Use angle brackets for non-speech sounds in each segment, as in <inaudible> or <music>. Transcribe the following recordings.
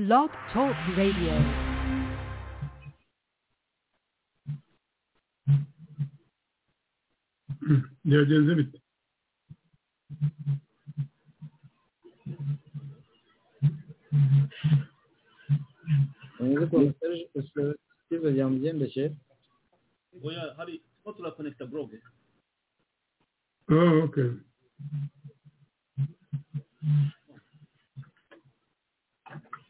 Blog Talk Radio. byagenze bite Mwizi ukuntu Serge- Steve byamugendekeye oya hari ko turakonekita blog oh okay. igihe ni iki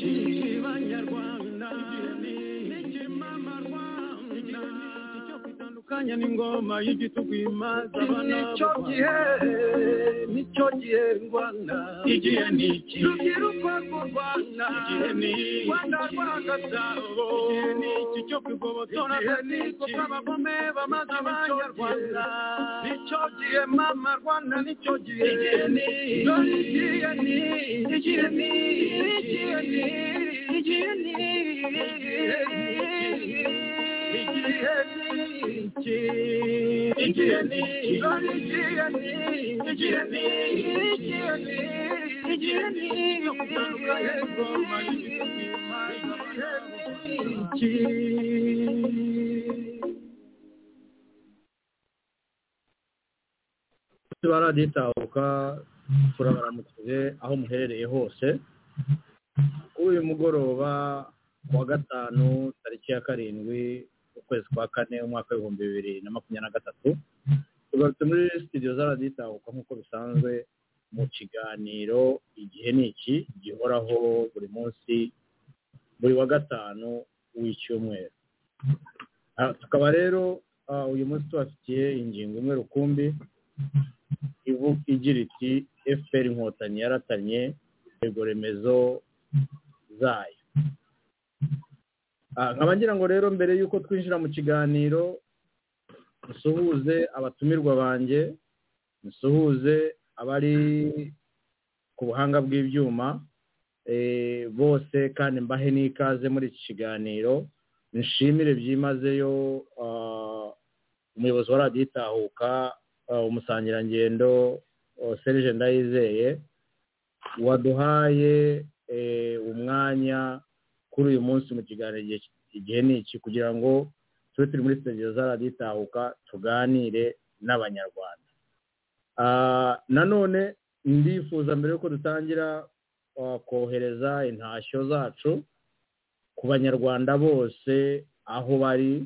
banyarwanda igihe kwitandukanya n'ingoma y'igitugu imaze abana nicyo gihe nicyo gihe igihe ni iki? Rubyiruko rw'u rwanda igihe ni iki? Rwanda rwa gasabo igihe ni iki cyo kwigobotora agatsiko k'abagome bamaze abanyarwanda. Nicyo gihe mama rwanda nicyo gihe. Igihe ni igihe ni igihe ni igihe ni igihe ni igihe ni igihe ni dore igihe ni igihe ni igihe ni igihe ni yo gutandukanya ingoma y'igitugu imaze iki baraditahuka turabaramukije aho muherereye hose uyu mugoroba ku wa gatanu tariki ya karindwi ukwezi kwa kane umwaka w'ibihumbi bibiri na makumyabiri na gatatu. Tugarutse muri studio z'araditahuka nk'uko bisanzwe. Mu kiganiro igihe ni iki? Gihoraho buri munsi buri wa gatanu w'icyumweru. Ah, tukaba rero ah, uyu munsi tubafitiye ingingo imwe rukumbi igira iti fpr inkotanyi yaratanye remezo zayo. Nkaba ngira ngo rero mbere y'uko twinjira mu kiganiro dusuhuze abatumirwa banjye dusuhuze abari ku buhanga bw'ibyuma eh, bose kandi mbahe n'ikaze muri iki kiganiro nshimire byimazeyo ah, umuyobozi wa radiyo itahuka ah, umusangirangendo oh, serge ndayizeye waduhaye eh, umwanya kuri uyu munsi mu kiganiro igihe- ni iki? Kugira ngo tube turi muri studio za radiyo itahuka tuganire n'abanyarwanda. Ah, nanone ndifuza mbere yuko dutangira ah, kohereza intashyo zacu ku banyarwanda bose aho bari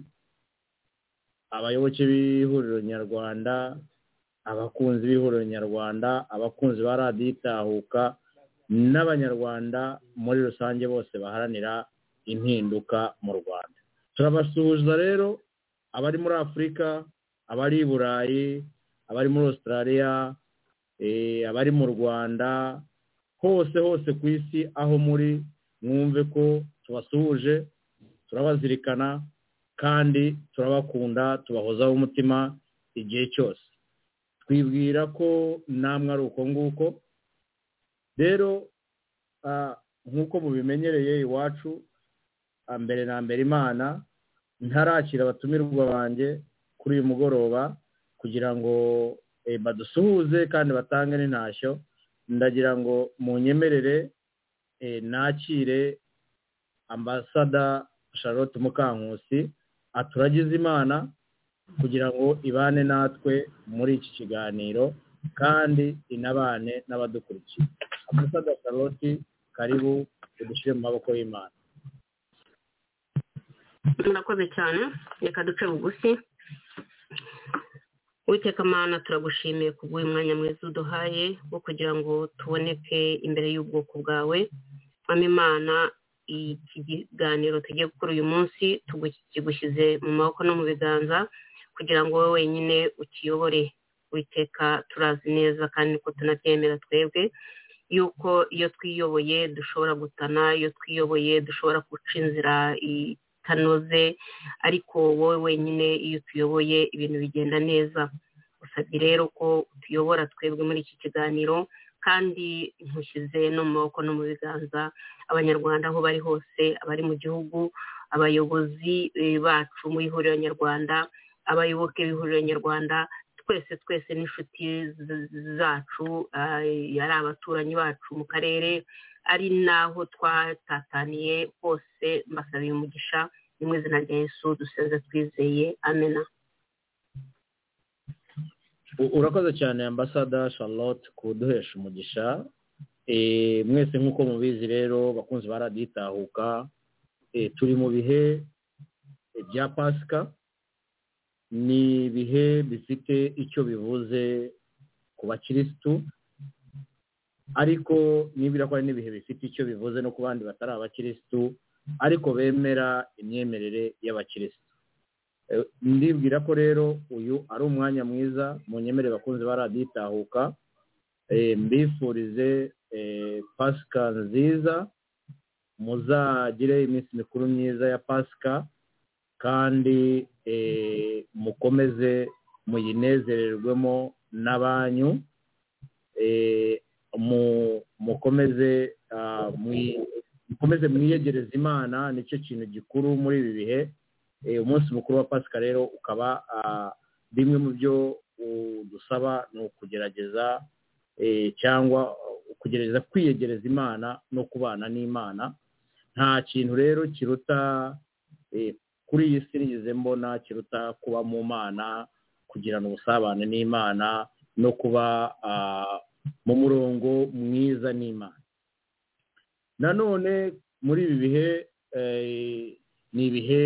abayoboke b'ihuriro nyarwanda abakunzi b'ihuriro nyarwanda abakunzi ba radiyo itahuka n'abanyarwanda muri rusange bose baharanira impinduka mu rwanda. Turabasuhuza rero abari muri afurika abari i burayi abari muri australia eh, abari mu rwanda hose hose ku isi aho muri mwumve ko tubasuhuje turabazirikana kandi turabakunda tubahozaho umutima igihe cyose. Twibwira ko namwe ari uko nguko rero nk'uko mubimenyereye iwacu mbere na mbere imana ntarakira abatumirwa banjye kuri uyu mugoroba kugira ngo eh, badusuhuze kandi batange n'intashyo. Ndagira ngo munyemerere eh, nakire ambasada charlotte mukankusi aturagize imana kugira ngo ibane natwe muri iki kiganiro kandi inabane n'abadukurikiye. Ambasada charlotte karibu udushyire mu maboko y'imana. Murakoze cyane. Reka duce bugufi witeka mana turagushimiye kubw'uyu mwanya mwiza uduhaye wo kugira ngo tuboneke imbere y'ubwoko bwawe. Mwami imana iki kiganiro tugiye gukora uyu munsi kigushyize mu maboko no mu biganza kugira ngo wowe wenyine ukiyobore. Witeka turazi neza kandi ko tunabyemera twebwe. Yuko iyo twiyoboye dushobora gutana iyo twiyoboye dushobora guca inzira itanoze ariko wowe wenyine iyo utuyoboye ibintu bigenda neza. Usabye rero ko utuyobora twebwe muri iki kiganiro kandi ntushyize no mu maboko no mu biganza abanyarwanda aho bari hose abari mu gihugu abayobozi bacu mu ihuriro nyarwanda abayoboke b'ihuriro nyarwanda twese twese n'inshuti zacu ari abaturanyi bacu mu karere ari n'aho twatataniye hose mbasabiye umugisha ni mu izina rya Yesu dusenze twizeye. Amena urakoze cyane ambasada charlotte kuduhesha umugisha. Mwese nk'uko mubizi rero bakunzi ba radiyo itahuka turi mu bihe bya pasika. Ni ibihe bifite icyo bivuze ku bakirisitu? Ariko nibura ko hari n'ibihe bifite icyo bivuze no ku bandi batari abakirisitu? Ariko bemera imyemerere y'abakirisitu. Ndibwira ko rero uyu ari umwanya mwiza mu nyemerere bakunze ba radiyo itahuka. Mbifurize pasika nziza muzagire iminsi mikuru myiza ya pasika kandi mukomeze muyinezererwemo n'abanyu mukomeze mukomeze mwiyegereza imana ni cyo kintu gikuru muri ibi bihe. Umunsi mukuru wa pasika rero ukaba bimwe mu byo dusaba ni ukugerageza cyangwa kugerageza kwiyegereza imana no kubana n'imana. Nta kintu rero kiruta kuri iyi si nigeze mbona kiruta kuba mu mana kugirana ubusabane n'imana no kuba mu murongo mwiza n'imana. Nanone muri ibi bihe ni ibihe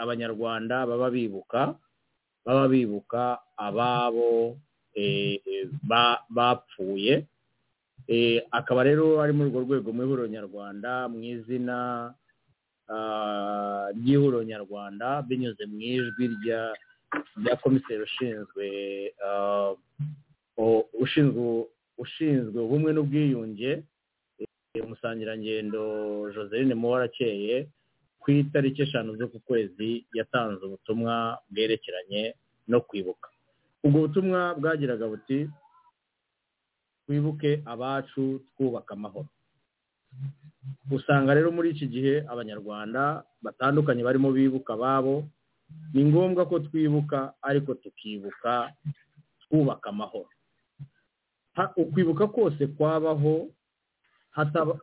abanyarwanda baba bibuka? Baba bibuka ababo bapfuye. Akaba rero ari muri urwo rwego mu ihuriro nyarwanda mu izina ry'ihuriro nyarwanda binyuze mu ijwi rya komiseri ushinzwe ushinzwe ubumwe n'ubwiyunge umusangirangendo joseline muwarakeye ku itariki eshanu z'uku kwezi yatanze ubutumwa bwerekeranye no kwibuka. Ubwo butumwa bwagiraga buti twibuke abacu twubaka amahoro. Usanga rero muri iki gihe abanyarwanda batandukanye barimo bibuka ababo ni ngombwa ko twibuka ariko tukibuka twubaka amahoro. Ukwibuka kose kwabaho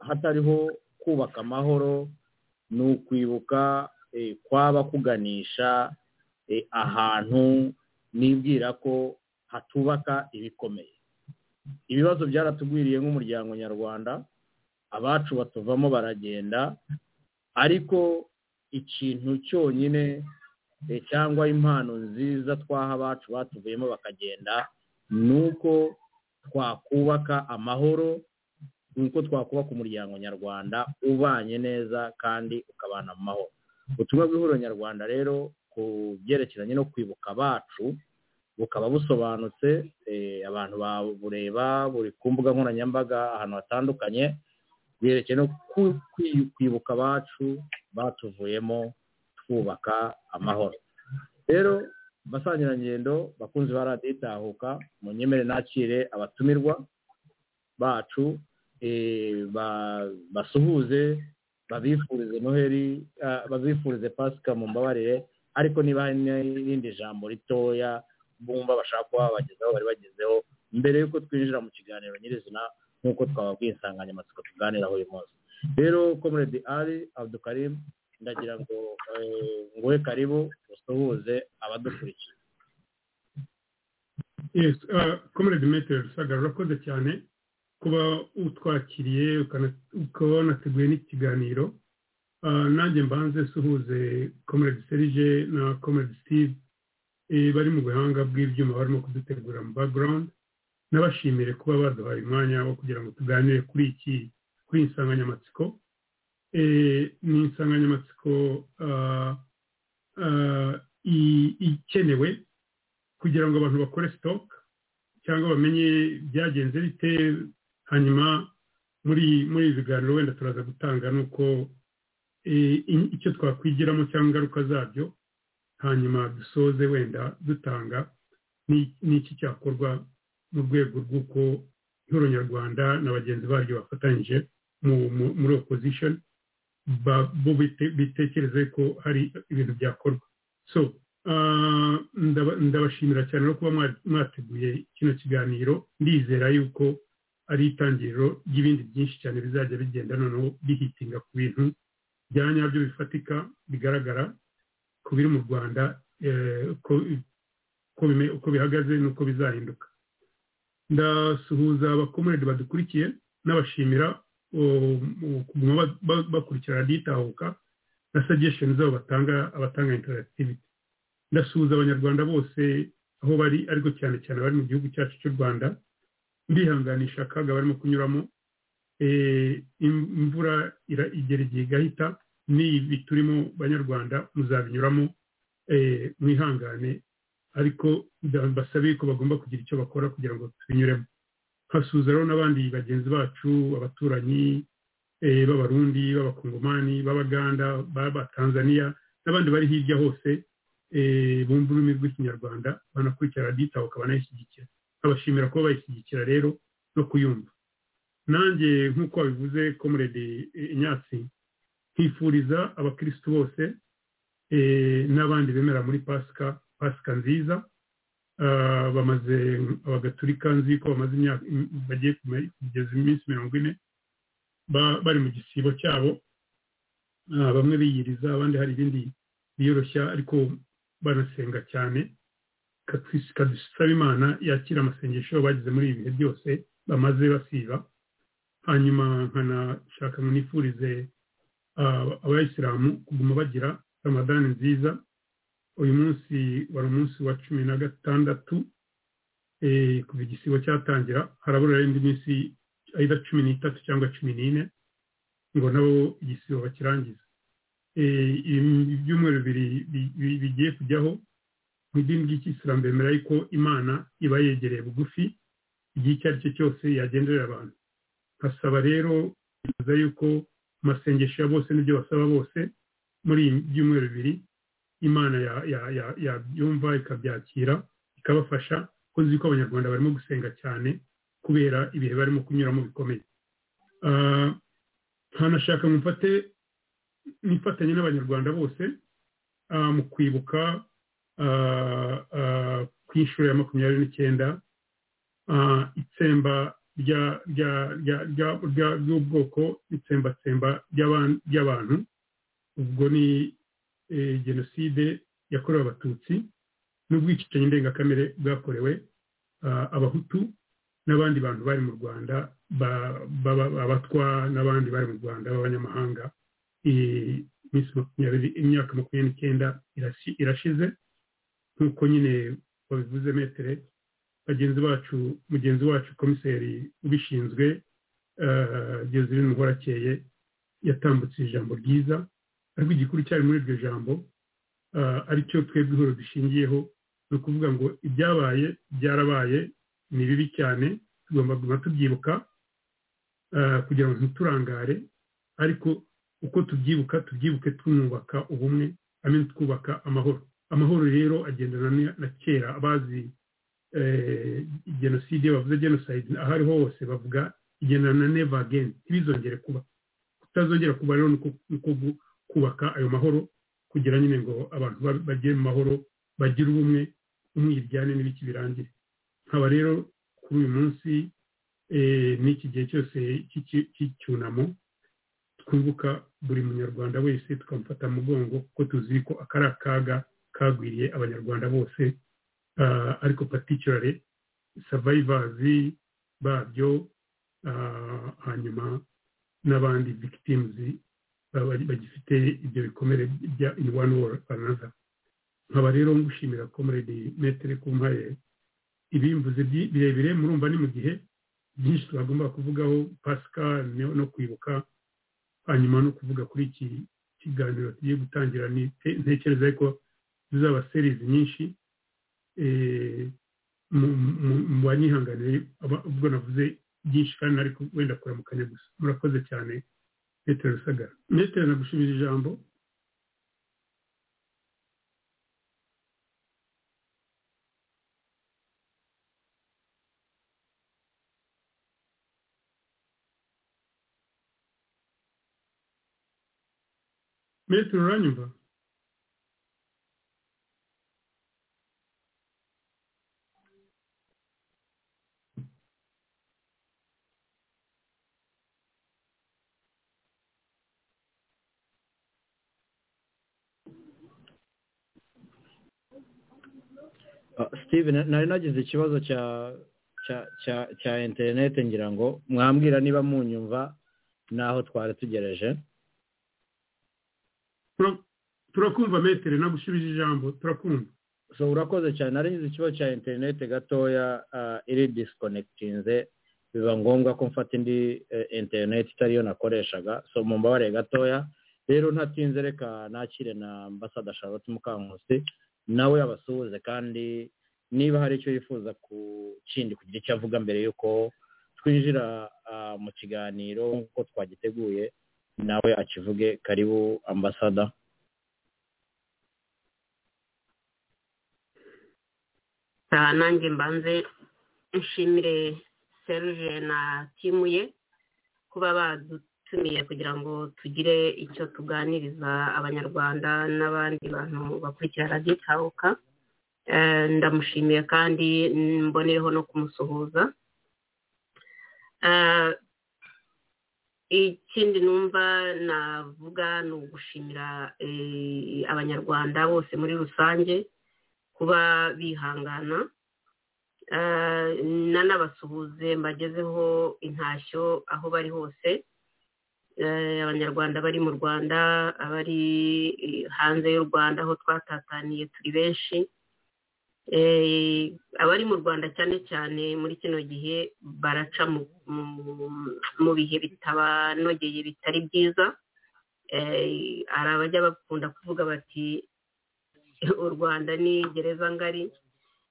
hatariho kubaka amahoro ni ukwibuka kwaba kuganisha ahantu nibwira ko hatubaka ibikomeye. Ibibazo byaratugwiriye nk'umuryango nyarwanda abacu batuvamo baragenda ariko ikintu cyonyine cyangwa impano nziza twaha abacu batuvuyemo bakagenda ni uko twakubaka amahoro ni uko twakubaka umuryango nyarwanda ubanye neza kandi ukabana mu mahoro. Ubutumwa bw'ihuriro nyarwanda rero ku byerekeranye no kwibuka abacu bukaba busobanutse abantu babureba buri ku mbuga nkoranyambaga ahantu hatandukanye bwerekeye no kwibuka abacu batuvuyemo twubaka amahoro. Rero basangirangendo bakunzi ba radiyo itahuka mu nyemere nakire abatumirwa bacu basuhuze babifurize noheli babifurize pasika mu mbabarire ariko niba n'irindi jambo ritoya bumva bashaka kuba babagezaho bari bagezeho mbere y'uko twinjira mu kiganiro nyirizina nk'uko twababwiye insanganyamatsiko tuganiraho uyu munsi rero comrade ali abdukarimu ndagira ngo nguhe karibu usuhuze abadukurikiye comrade metero saga urakoze cyane kuba utwakiriye ukaba wanateguye n'ikiganiro nanjye mbanze suhuze comrade serije na comrade steve bari mu buhanga bw'ibyuma barimo kudutegura mu background n'abashimire kuba baduhaye umwanya wo kugira ngo tuganire kuri iki kuri iyi nsanganyamatsiko ni insanganyamatsiko ikenewe kugira ngo abantu bakore stock cyangwa bamenye byagenze bite. Hanyuma muri muri ibi biganiro wenda turaza gutanga nuko icyo twakwigiramo cyangwa ingaruka zabyo hanyuma dusoze wenda dutanga n'iki cyakorwa mu rwego rw'uko ihoro nyarwanda na bagenzi baryo bafatanyije muri opposition bo bitekereze ko hari ibintu byakorwa. So ndabashimira cyane no kuba mwateguye kino kiganiro. Ndizera yuko ari itangiriro ry'ibindi byinshi cyane bizajya bigenda noneho bihitinga ku bintu bya nyabyo bifatika bigaragara ku biri mu rwanda uko bihagaze n'uko bizahinduka. Ndasuhuza abakomerede badukurikiye n'abashimira bakurikira raditahuka na suggestion zabo batanga abatanga interactivity. Ndasuhuza abanyarwanda bose aho bari ariko cyane cyane bari mu gihugu cyacu cy'u rwanda. Ndihanganisha akaga barimo kunyuramo. Imvura igera igihe igahita n'ibi turimo banyarwanda muzabinyuramo. Mwihangane. Ariko basabe ko bagomba kugira icyo bakora kugira ngo tubinyuremo. Hasuhuza rero n'abandi bagenzi bacu abaturanyi b'abarundi b'abakongomani b'abaganda b'abatanzaniya n'abandi bari hirya hose bumva ururimi rw'ikinyarwanda banakurikira raditaho banayishyigikira. Abashimira kuba bayishyigikira rero no kuyumva. Nanjye nk'uko wabivuze komurede inyatsi nkifuriza abakirisitu bose n'abandi bemera muri pasika pasika nziza bamaze abagatulika nzi ko bamaze imyaka bagiye kugeza iminsi mirongo ine bari mu gisibo cyabo bamwe biyiriza abandi hari ibindi biyoroshya ariko banasenga cyane. Kadusaba imana yakira amasengesho bagize muri ibi bihe byose bamaze basiba. Hanyuma nkanashaka nifurize abayisilamu kuguma bagira ramadani nziza uyu munsi wari umunsi wa cumi na gatandatu kuva igisibo cyatangira harabura indi minsi ayida cumi n'itatu cyangwa cumi n'ine ngo nabo igisibo bakirangize ibyumweru bibiri bigiye kujyaho mu idini ry'ikisilamu bemera yuko imana iba yegereye bugufi igihe icyo ari cyo cyose yagenderera abantu. Nkasaba rero yuko amasengesho ya bose n'ibyo basaba bose muri ibi byumweru bibiri imana yabyumva ikabyakira ikabafasha. Ko nzi ko abanyarwanda barimo gusenga cyane kubera ibihe barimo kunyuramo bikomeye. Ntanashaka mufate nifatanye n'abanyarwanda bose mu kwibuka ku inshuro ya makumyabiri n'icyenda itsemba ry'ubwoko itsembatsemba ry'abantu. Ubwo ni jenoside yakorewe abatutsi n'ubwicanyi ndengakamere bwakorewe abahutu n'abandi bantu bari mu rwanda abatwa n'abandi bari mu rwanda b'abanyamahanga. Imyaka makumyabiri n'icyenda irashize. Nk'uko nyine babivuze metere bagenzi bacu mugenzi wacu komiseri ubishinzwe Joselyne muhorakeye yatambutse ijambo ryiza. Ariko igikuru cyari muri iryo jambo ari cyo twebwe ihoro dushingiyeho ni ukuvuga ngo ibyabaye byarabaye ni bibi cyane tugomba kuguma tubyibuka kugira ngo ntiturangare ariko uko tubyibuka tubyibuke twubaka ubumwe hamwe twubaka amahoro. Amahoro rero agendana na kera abazi jenoside bavuze jenoside aho ariho hose bavuga igendana na neva ageni ntibizongere kuba. Kutazongera kuba rero ni uko kubaka ayo mahoro kugira nyine ngo abantu bagire mu mahoro bagire ubumwe umwiryane n'ibiki birangire. Nkaba rero kuri uyu munsi n'iki gihe cyose cy'icyunamo twibuka buri munyarwanda wese tukamufata mu mugongo kuko tuzi ko aka ari akaga kagwiriye abanyarwanda bose. Ariko paticulare savayivazi babyo hanyuma n'abandi victims bagifite ibyo bikomere bya in one war another nkaba rero ngushimira comrade metere kumpaye ibimvuze birebire murumva ni mu gihe byinshi twagomba kuvugaho pasika no kwibuka hanyuma no kuvuga kuri iki kiganiro tugiye gutangira. Ntekereza ko zizaba serizi nyinshi mu banyihanganiye ubwo navuze byinshi kandi ariko wenda kuramukanya gusa. Murakoze cyane. Metero rusagara metero nagushubije ijambo metero uranyumva steven nari nagize ikibazo cya cya cya interineti ngira ngo mwambwira niba munyumva n'aho twari tugereje turakumva metero nagushubije ijambo turakumva so urakoze cyane. Nari ngize ikibazo cya interineti gatoya iri disikonekitinze biba ngombwa ko mfata indi interineti itariyo nakoreshaga. So mu mbabare gatoya rero ntatinze reka nakire na ambasada charlotte mukankusi nawe abasuhuze kandi niba hari icyo yifuza ku kindi kugira icyo avuga mbere y'uko twinjira mu kiganiro nk'uko twagiteguye nawe akivuge karibu ambasada nanjye mbanze nshimire seruje na timu ye kuba badutumiye kugira ngo tugire icyo tuganiriza abanyarwanda n'abandi bantu bakurikira radiyo itahuka ndamushimiye kandi mbonereho no kumusuhuza ikindi numva navuga ni ugushimira abanyarwanda bose muri rusange kuba bihangana. Nanabasuhuze mbagezeho intashyo aho bari hose. Abanyarwanda bari mu rwanda abari hanze y'u rwanda aho twatataniye turi benshi. Abari mu rwanda cyane cyane muri kino gihe baraca mu bihe bitabanogeye bitari byiza. Hari abajya bakunda kuvuga bati u rwanda ni gereza ngari.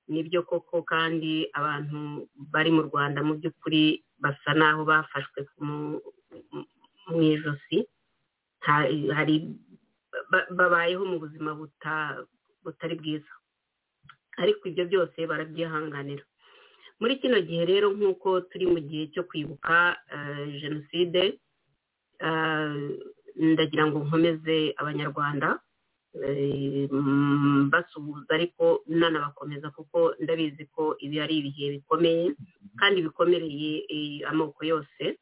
Nibyo koko kandi abantu bari mu rwanda mu by'ukuri basa n'aho bafashwe mu ijosi. Babayeho mu buzima butari bwiza. Ariko ibyo byose barabyihanganira. Muri kino gihe rero nk'uko turi mu gihe cyo kwibuka jenoside ndagira ngo nkomeze abanyarwanda basuhuza ariko nanabakomeza kuko ndabizi ko ibi ari ibihe bikomeye kandi bikomereye amoko yose.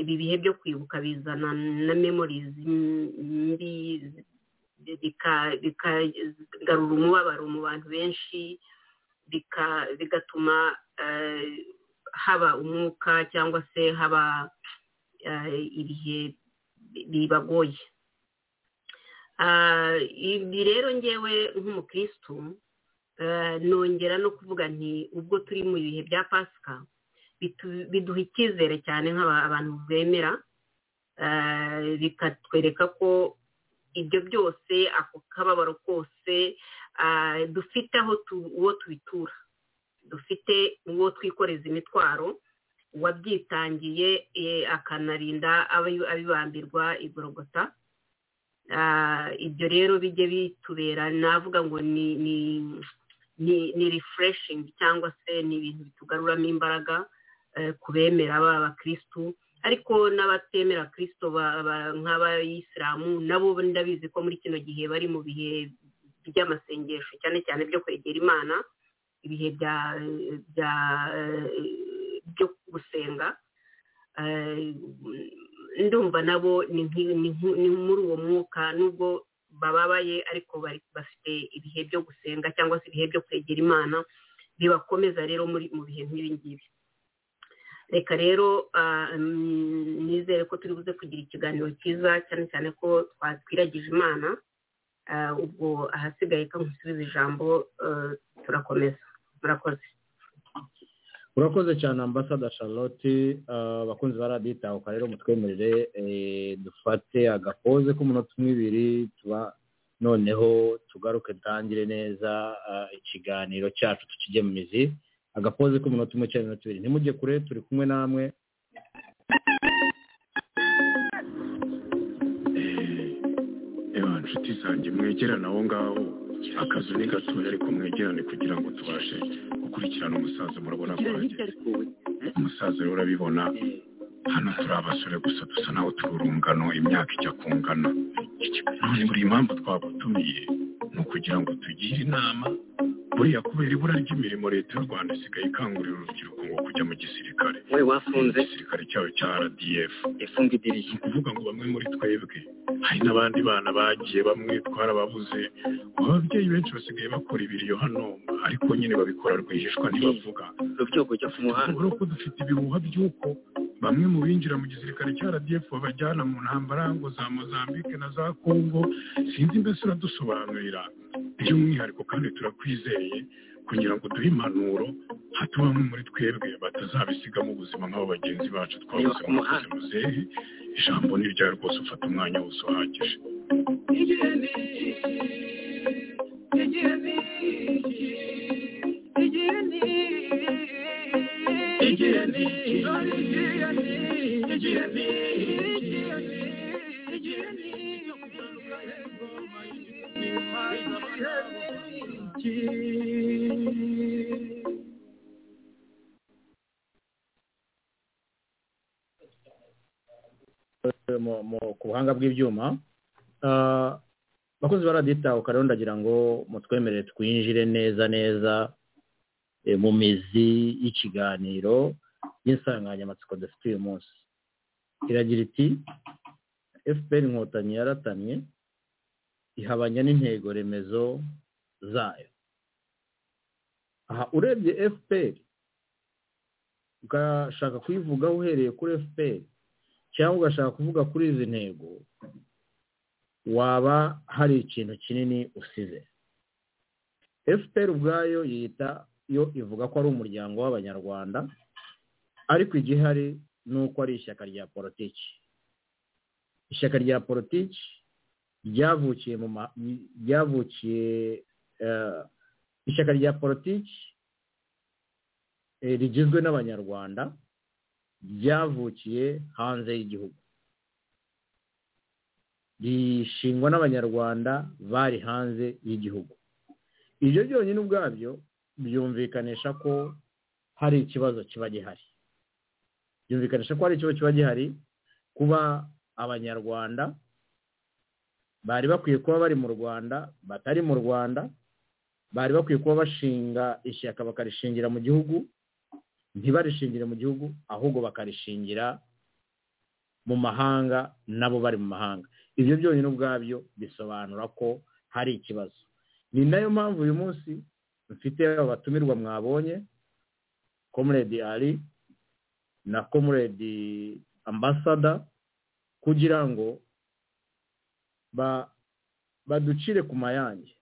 Ibi bihe byo kwibuka bizana na memorizi mbi bikagarura umubabaro mu bantu benshi bigatuma haba umwuka cyangwa se haba ibihe bibagoye. Ibi rero ngewe nk'umukirisitu nongera no kuvuga nti ubwo turi mu bihe bya pasika biduha icyizere cyane nk'abantu bemera bikatwereka ko ibyo byose ako kababaro kose dufite aho uwo tubitura dufite uwo twikoreza imitwaro wabyitangiye akanarinda abibambirwa igorogota. Ibyo rero bijye bitubera navuga ngo ni rifureshingi cyangwa se ni ibintu bitugaruramo imbaraga ku bemera b'abakirisitu ariko n'abatemera kirisito nk'abayisilamu nabo ndabizi ko muri kino gihe bari mu bihe by'amasengesho cyane cyane byo kwegera imana ibihe byo gusenga ndumva nabo ni muri uwo mwuka nubwo bababaye ariko bafite ibihe byo gusenga cyangwa se ibihe byo kwegera imana bibakomeza rero mu bihe nk'ibi ngibi. Reka rero nizere ko turi buze kugira ikiganiro cyiza cyane cyane ko twiragije imana ubwo ahasigaye ko nkusubiza ijambo turakomeza. Murakoze. Urakoze cyane ambasada charlotte. Abakunzi ba radiyo itahuka rero mutwemerere dufate agapoze k'umunota umwe ibiri tuba noneho tugaruke dutangire neza ikiganiro cyacu tukijye mu mizi agapoze k'umunota umwe cyangwa iminota ibiri ntimujye kure turi kumwe namwe. Reba nshuti zanjye mwegerane aho ngaho. Akazu ni gatoya ariko mwegerane kugira ngo tubashe gukurikirana umusaza murabona ko hageze umusaza rero urabibona. Hano turi abasore gusa dusa naho turi urungano imyaka ijya kungana. None buri impamvu twagutumiye. Ni ukugira ngo tugire inama. Buriya kubera ibura ry'imirimo leta y'u rwanda isigaye ikangurira urubyiruko ngo kujya mu gisirikare. We wafunze igisirikare cyayo cya rdf ifunga idirishya. Ni ukuvuga ngo bamwe muri twebwe hari n'abandi bana bagiye bamwe twarababuze ababyeyi benshi basigaye bakora ibiriyo hano ariko nyine babikora rwihishwa ntibavuga. Rubyiruko ujya ku muhanda. Urabona ko dufite ibihuha by'uko bamwe mu binjira mu gisirikare cya rdf babajyana mu ntambara ngo za mozambique na za congo sinzi mbese uradusobanurira. By'umwihariko kandi turakwizeye kugira ngo duhe impanuro hato bamwe muri twebwe batazabisigamo ubuzima nk'abo bagenzi bacu. Twabuze mu buzima muzehe ijambo ni ryawe rwose ufata umwanya wose uhagije. Ku buhanga bw'ibyuma abakozi ba radiyo itahuka rero ndagira ngo mutwemerere twinjire neza neza mu mizi y'ikiganiro y'insanganyamatsiko dufite uyu munsi. Iragira iti fpr inkotanyi yaratamye ihabanya n'intego remezo zayo. Aha urebye fpr ugashaka kuyivugaho uhereye kuri fpr cyangwa ugashaka kuvuga kuri izi ntego waba hari ikintu kinini usize. Fpr ubwayo yita yo ivuga ko ari umuryango w'abanyarwanda ariko igihari ni uko ari ishyaka rya politiki. Ishyaka rya politiki ryavukiye mu ryavukiye ishyaka rya politiki rigizwe n'abanyarwanda ryavukiye hanze y'igihugu. Rishingwa n'abanyarwanda bari hanze y'igihugu. Ibyo byonyine ubwabyo byumvikanisha ko hari ikibazo kiba gihari. Byumvikanisha ko hari ikibazo kiba gihari kuba abanyarwanda bari bakwiye kuba bari mu rwanda batari mu rwanda bari bakwiye kuba bashinga ishyaka bakarishingira mu gihugu ntibarishingire mu gihugu ahubwo bakarishingira mu mahanga nabo bari mu mahanga. Ibyo byonyine ubwabyo bisobanura ko hari ikibazo. Ni na yo mpamvu uyu munsi mfite abatumirwa mwabonye komuredi ari na komuredi ambasada kugira ngo baducire ku mayange.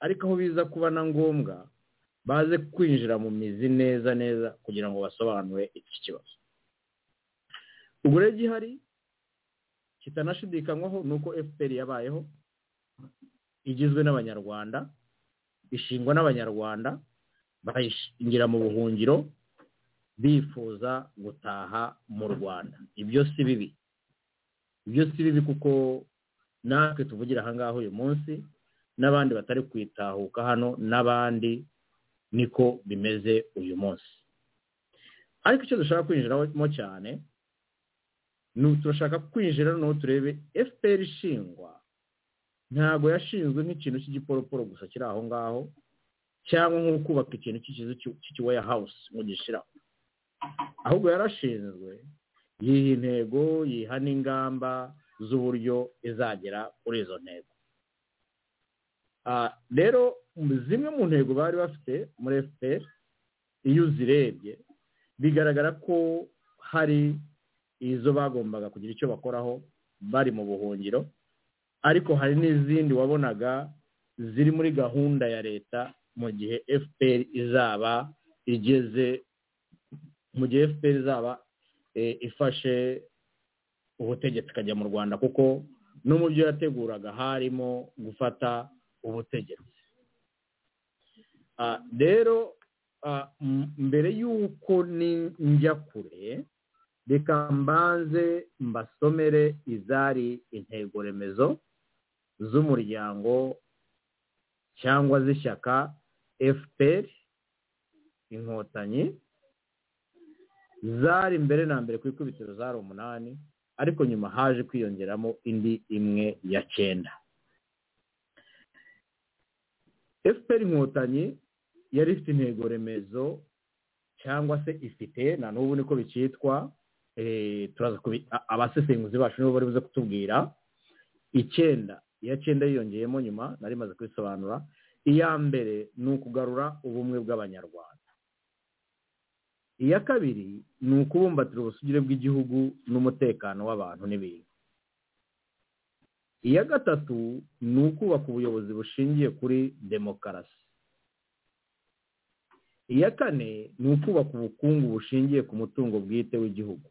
Ariko aho biza kuba na ngombwa baze kwinjira mu mizi neza neza kugira ngo basobanure iki kibazo. Ubwo rero igihari kitanashidikanywaho ni uko fpr yabayeho igizwe n'abanyarwanda ishingwa n'abanyarwanda bayishingira mu buhungiro bifuza gutaha mu rwanda. Ibyo si bibi. Ibyo si bibi kuko natwe tuvugira ahangaha uyu munsi n'abandi batari kwitahuka hano n'abandi niko bimeze uyu munsi. Ariko icyo dushaka kwinjiramo cyane ni turashaka kwinjira noneho turebe fpr ishingwa ntabwo yashinzwe nk'ikintu cy'igiporoporo gusa kiri aho ngaho cyangwa nko kubaka ikintu cy'ikizu cy'ikiweya hawusi ngo gishyiraho. Ahubwo yarashinzwe yiha intego yiha n'ingamba z'uburyo izagera kuri izo ntego. Rero zimwe mu ntego bari bafite muri fpr iyo uzirebye bigaragara ko hari izo bagombaga kugira icyo bakoraho bari mu buhungiro ariko hari n'izindi wabonaga ziri muri gahunda ya leta mu gihe fpr izaba igeze mu gihe fpr izaba ifashe ubutegetsi ikajya mu rwanda kuko no mu byo yateguraga harimo gufata ubutegetsi. Rero mbere y'uko njya kure reka mbanze mbasomere izari intego remezo z'umuryango cyangwa z'ishyaka fpr inkotanyi zari mbere na mbere ku ikubitiro zari umunani ariko nyuma haje kwiyongeramo indi imwe ya cyenda. Fpr inkotanyi yari ifite intego remezo cyangwa se ifite na n'ubu niko bikitwa abasesenguzi bacu nibo bari buze kutubwira. Icyenda iya cyenda yiyongeyemo nyuma nari maze kubisobanura. Iya mbere ni ukugarura ubumwe bw'abanyarwanda. Iya kabiri ni ukubumbatira ubusugire bw'igihugu n'umutekano w'abantu n'ibintu. Iya gatatu ni ukubaka ubuyobozi bushingiye kuri demokarasi. Iya kane ni ukubaka ubukungu bushingiye ku mutungo bwite w'igihugu.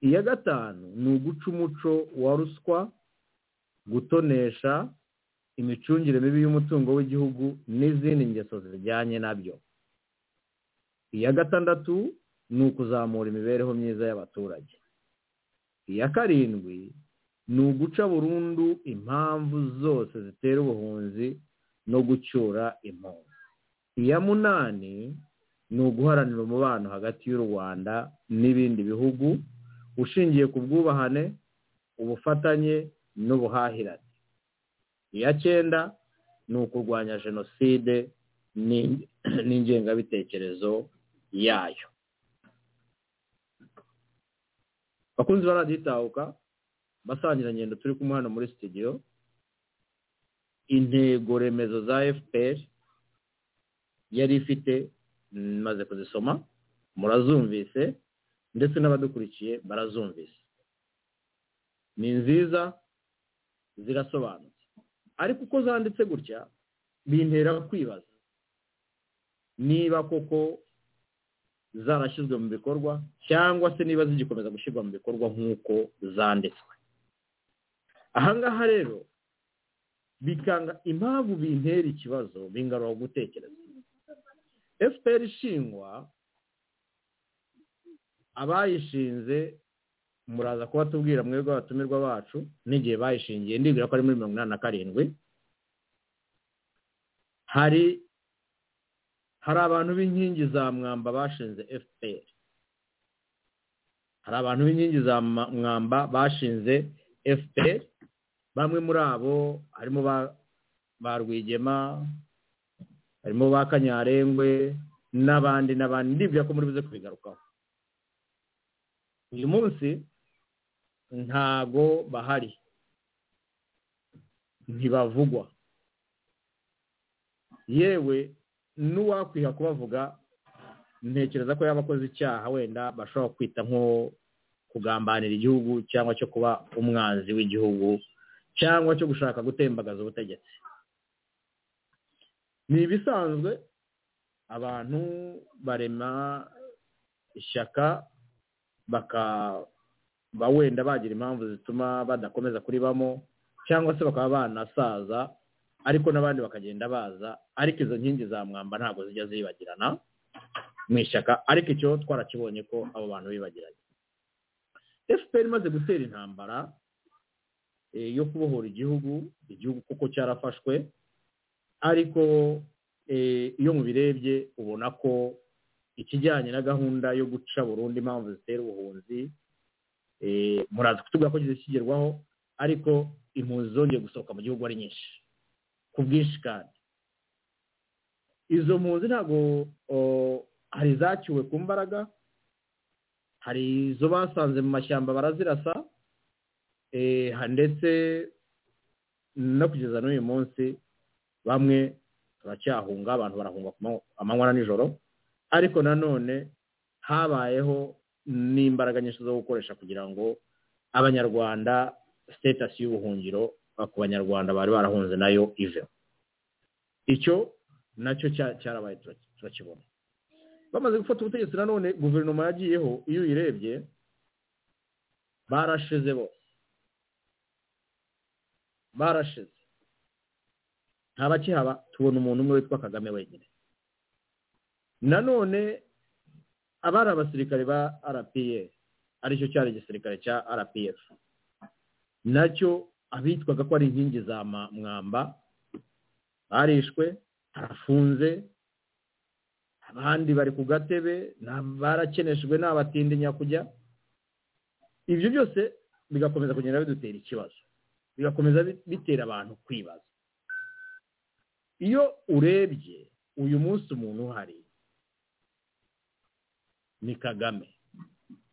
Iya gatanu ni uguca umuco wa ruswa gutonesha imicungire mibi y'umutungo w'igihugu n'izindi ngeso zijyanye na byo. Iya gatandatu ni ukuzamura imibereho myiza y'abaturage. Iya karindwi ni uguca burundu impamvu zose zitera ubuhunzi no gucyura impunzi iya munani ni uguharanira umubano hagati y'u rwanda n'ibindi bihugu ushingiye ku bwubahane ubufatanye n'ubuhahirane. Iya cyenda ni ukurwanya jenoside n'ingengabitekerezo <clears throat> yayo. Bakunzi baraditahuka basangira ngendo turi kumwe hano muri sitidiyo intego remezo za fpr yari ifite maze kuzisoma murazumvise ndetse n'abadukurikiye barazumvise. Ni nziza zirasobanutse. Ariko uko zanditse gutya bintera kwibaza. Niba koko zarashyizwe mu bikorwa cyangwa se niba zigikomeza gushyirwa mu bikorwa nk'uko zanditswe. Ahangaha rero bikanga impamvu bintera ikibazo bingarura gutekereza. Fpr ishingwa abayishinze muraza kuba tubwira mwebwe abatumirwa bacu n'igihe bayishingiye ndibwira ko ari muri mirongo inani na karindwi hari hari abantu b'inkingi za mwamba bashinze fpr hari abantu b'inkingi za mwamba bashinze fpr bamwe muri abo harimo ba rwigema harimo ba kanyarengwe n'abandi n'abandi. Ndibwira ko muri buze kubigarukaho. Uyu munsi ntago bahari. Ntibavugwa. Yewe n'uwakwiha kubavuga ntekereza ko yaba akoze icyaha wenda bashobora kwita nko kugambanira igihugu cyangwa cyo kuba umwanzi w'igihugu cyangwa cyo gushaka gutembagaza ubutegetsi. Ni ibisanzwe abantu barema ishyaka bakaba wenda bagira impamvu zituma badakomeza kuribamo cyangwa se bakaba banasaza ariko n'abandi bakagenda baza ariko izo nkingi za mwamba ntabwo zijya zibagirana mu ishyaka ariko icyo twarakibonye ko abo bantu bibagiranye. Fpr imaze gutera intambara yo kubohora igihugu igihugu kuko cyarafashwe ariko iyo mubirebye ubona ko ikijyanye na gahunda yo guca burundu impamvu zitera ubuhunzi muraza kutubwira ko kigerwaho ariko impunzi zongeye gusohoka mu gihugu ari nyinshi. Ku bwinshi kandi izo mpunzi ntabwo hari izaciwe ku mbaraga hari izo basanze mu mashyamba barazirasa ndetse no kugeza n'uyu munsi bamwe turacyahunga abantu barahunga amanywa na nijoro ariko nanone habayeho n'imbaraga nyinshi zo gukoresha kugira ngo abanyarwanda sitatasi y'ubuhungiro ku banyarwanda bari barahunze na yo iveho icyo na cyo cyarabaye turakibona. Bamaze gufata ubutegetsi nanone guverinoma yagiyeho iyo uyirebye barashize bose barashize nta bakihaba tubona umuntu umwe witwa kagame wenyine. Nanone abari abasirikare ba rpa ari cyo cyari igisirikare cya rpf na cyo abitwaga ko ari inkingi za mwamba barishwe harafunze abandi bari ku gatebe barakeneshejwe n'abatindi nyakujya. Ibyo byose bigakomeza kugenda bidutera ikibazo. Bigakomeza bitera abantu kwibaza. Iyo urebye uyu munsi umuntu uhari ni kagame.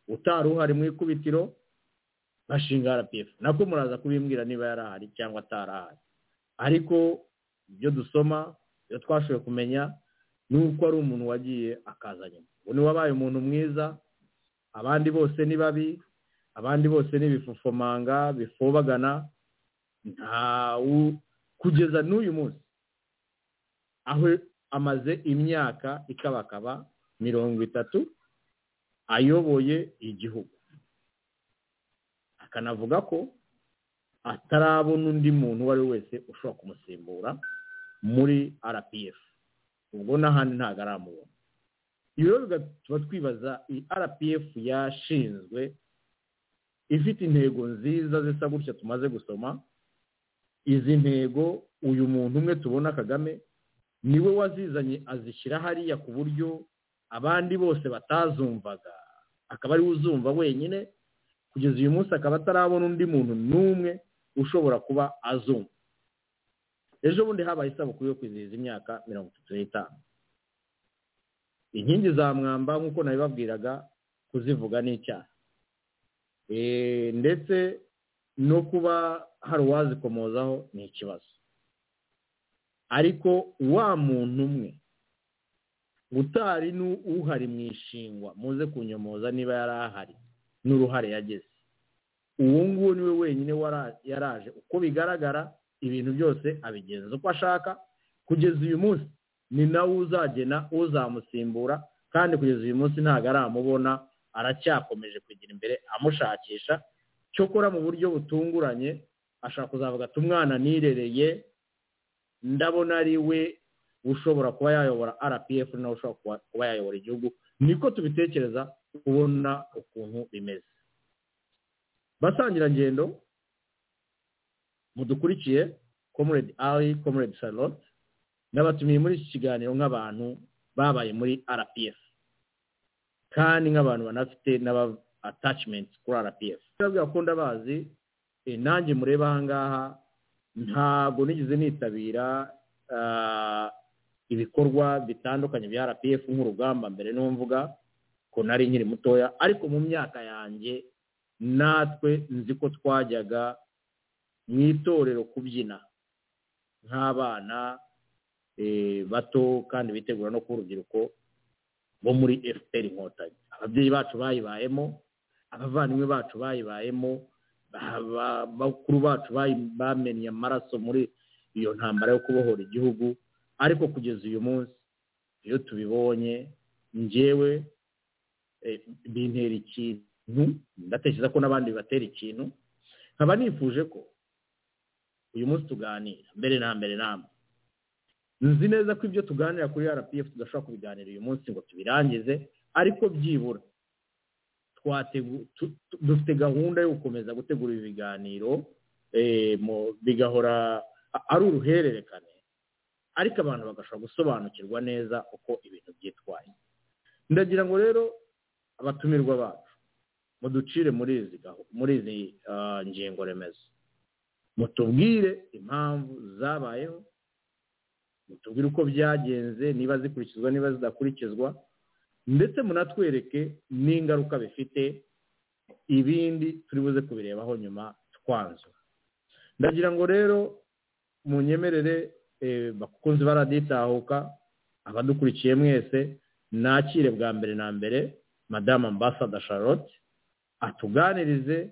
Utari uhari mu ikubitiro bashinga rpf nako muraza kubimbwira niba yari ahari cyangwa atari ahari ariko ibyo dusoma ibyo twashoboye kumenya ni uko ari umuntu wagiye akaza nyuma. Ubu ni wabaye umuntu mwiza abandi bose ni babi abandi bose ni ibifufomanga bifobagana kugeza n'uyu munsi aho amaze imyaka ikabakaba mirongo itatu ayoboye igihugu. Akanavuga ko atarabona undi muntu uwo ari we wese ushobora kumusimbura muri rpf ubwo n'ahandi ntabwo aramubona. Ibi rero bigatuma twibaza iyi rpf yashinzwe ifite intego nziza zisa gutya tumaze gusoma izi ntego uyu muntu umwe tubona kagame ni we wazizanye azishyira hariya ku buryo abandi bose batazumvaga akaba ari we uzumva wenyine kugeza uyu munsi akaba atarabona undi muntu n'umwe ushobora kuba azumva. Ejo bundi habaye isabukuru yo kwizihiza imyaka mirongo itatu n'itanu. Inkingi za mwamba nk'uko nabibabwiraga kuzivuga ni icyaha ndetse no kuba hari uwazikomozaho ni ikibazo. Ariko wa muntu umwe utari n'uhari mu ishingwa muze kunyomoza niba yari ahari n'uruhare yageze uwo nguwo ni we wenyine yaraje. Uko bigaragara ibintu byose abigenza uko ashaka. Kugeza uyu munsi ni nawe uzagena uzamusimbura kandi kugeza uyu munsi ntabwo aramubona aracyakomeje kugira imbere amushakisha. Cyokora mu buryo butunguranye ashaka kuzavuga ati umwana nirereye ndabona ari we ushobora kuba yayobora rpf nawe ushobora kuba yayobora igihugu. Niko tubitekereza kubona ukuntu bimeze. Basangirangendo mudukurikiye comrade ali comrade charlotte n'abatumiye muri iki kiganiro nk'abantu babaye muri rpf kandi nk'abantu banafite n'aba attachment kuri rpf ko ndabazi nanjye mureba aha ngaha ntabwo nigeze nitabira ibikorwa bitandukanye bya rpf nk'urugamba mbere n'umvuga ko nari nkiri mutoya ariko mu myaka yanjye natwe nzi ko twajyaga mu itorero kubyina nk'abana bato kandi bitegura no kuba urubyiruko bo muri fpr inkotanyi. Ababyeyi bacu bayibayemo abavandimwe bacu bayibayemo bakuru bacu bamennye amaraso muri iyo ntambara yo kubohora igihugu ariko kugeza uyu munsi iyo tubibonye ngewe bintera ikintu ndatekereza ko n'abandi bibatera ikintu nkaba nifuje ko uyu munsi tuganira mbere na mbere namwe. Nzi neza ko ibyo tuganira kuri rpf tudashobora kubiganira uyu munsi ngo tubirangize ariko byibura. Dufite gahunda yo gukomeza gutegura ibi biganiro bigahora ari uruhererekane ariko abantu bagashobora gusobanukirwa neza uko ibintu byitwaye. Ndagira ngo rero abatumirwa bacu. Muducire muri izi izi ngingo remezo. Mutubwire impamvu zabayeho mutubwire uko byagenze niba zikurikizwa niba zidakurikizwa ndetse munatwereke n'ingaruka bifite ibindi turi buze kubirebaho nyuma twanzura ndagira ngo rero munyemerere bakunze baraditahuka abadukurikiye mwese nakire bwa mbere na mbere madamu ambasada charlotte atuganirize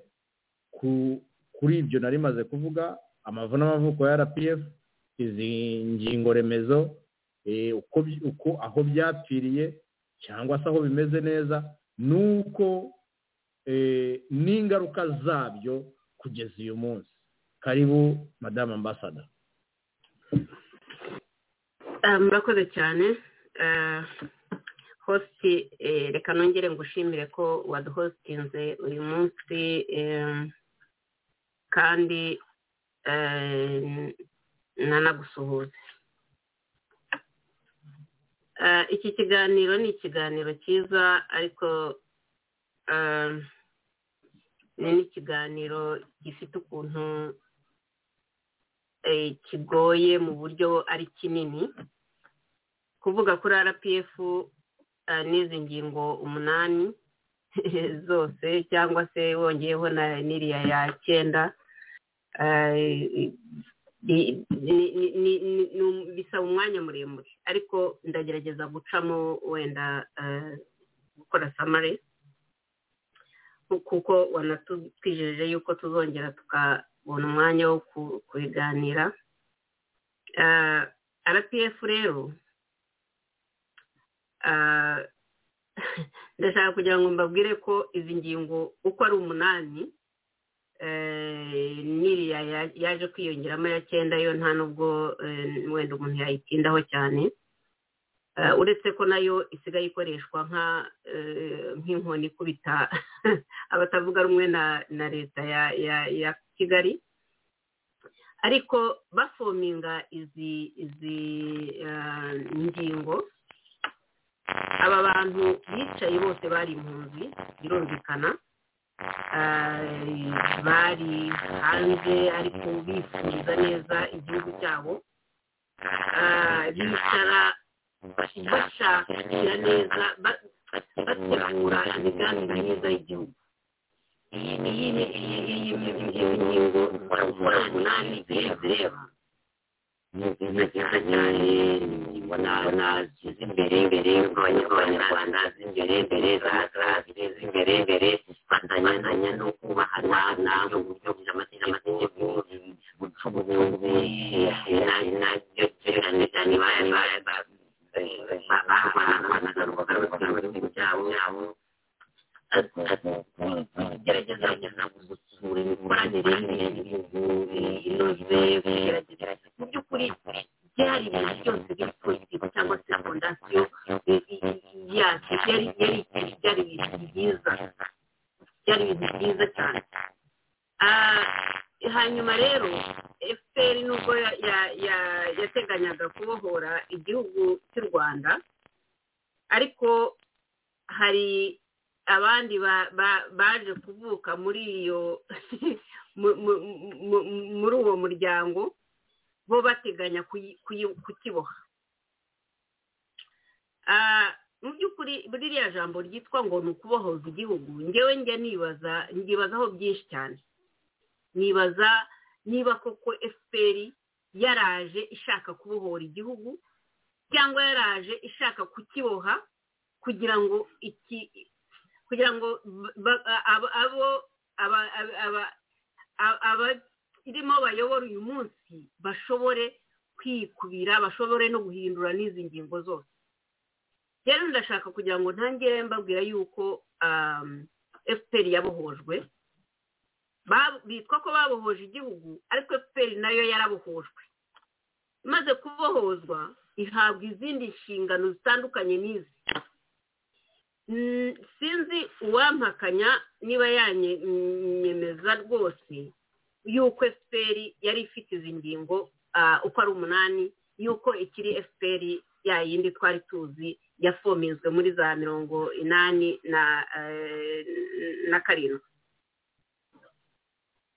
kuri ibyo nari maze kuvuga amavu n'amavuko ya rpf izi ngingo remezo uko aho byapfiriye cyangwa se aho bimeze neza nuko n'ingaruka zabyo kugeza uyu munsi. Karibu madamu ambasada murakoze cyane. Hositi reka nongere ngushimire ko waduhositinze uyu munsi kandi nanagusuhuze. Iki kiganiro ni ikiganiro cyiza ariko ni n'ikiganiro gifite ukuntu kigoye mu buryo ari kinini. Kuvuga kuri rpf n'izi ngingo umunani <laughs> zose cyangwa se wongeyeho na n'iriya ya cyenda bisaba umwanya muremure. Ariko ndagerageza gucamo wenda gukora samare kuko wanatwijeje yuko tuzongera tukabona umwanya wo kubiganira. Rpf rero <laughs> ndashaka kugira ngo mbabwire ko izi ngingo uko ari umunani n'iriya yaje kwiyongeramo ya cyenda yo nta nubwo wenda umuntu yayitindaho cyane. Uretse ko na yo isigaye ikoreshwa nk'inkoni ikubita <laughs> abatavuga rumwe na leta ya kigali. Ariko bafominga izi ngingo aba bantu bicaye bose bari impunzi birumvikana bari hanze ariko bifuriza neza igihugu cyabo bicara bashakira neza bategura imigambi myiza y'igihugu iyi ni ingingo gukora umunani zireba ni nziza cyane mbona z'imbere imbere abanyarwanda z'imbere imbere ziteza imbere imbere fatanya no kubahana mu buryo bw'amategeko guca ubuvuzi na byo cyane cyane bahanaga mu byabo gerageza gusura imikoranire y'ibihugu inoze mu by'ukuri byari ibintu byose politiki cyangwa se fondasiyo yacu byari byari ibintu byiza byari ibintu byiza cyane hanyuma rero efuperi nubwo yateganyaga kubohora igihugu cy'u rwanda ariko hari abandi baje kuvuka muri iyo muri uwo muryango. Bo bateganya kukiboha mu by'ukuri ririya jambo ryitwa ngo ni ukubohoza igihugu ngewe njya nibaza nyibazaho byinshi cyane. Nibaza niba koko efuperi yaraje ishaka kubohora igihugu cyangwa yaraje ishaka kukiboha kugira ngo iki kugira ngo abo abirimo bayobora uyu munsi bashobore kwikubira bashobore no guhindura n'izi ngingo zose. Rero ndashaka kugira ngo ntangire mbabwira yuko fpr yabohojwe. Bitwa ko babohoje igihugu ariko fpr na yo yarabohojwe. Imaze kubohozwa ihabwa izindi nshingano zitandukanye n'izi. Sinzi uwampakanya niba yanyemeza rwose. Yuko fpr yari ifite izi ngingo uko ari umunani yuko ikiri fpr ya yindi twari tuzi yafominzwe muri za mirongo inani na karindwi.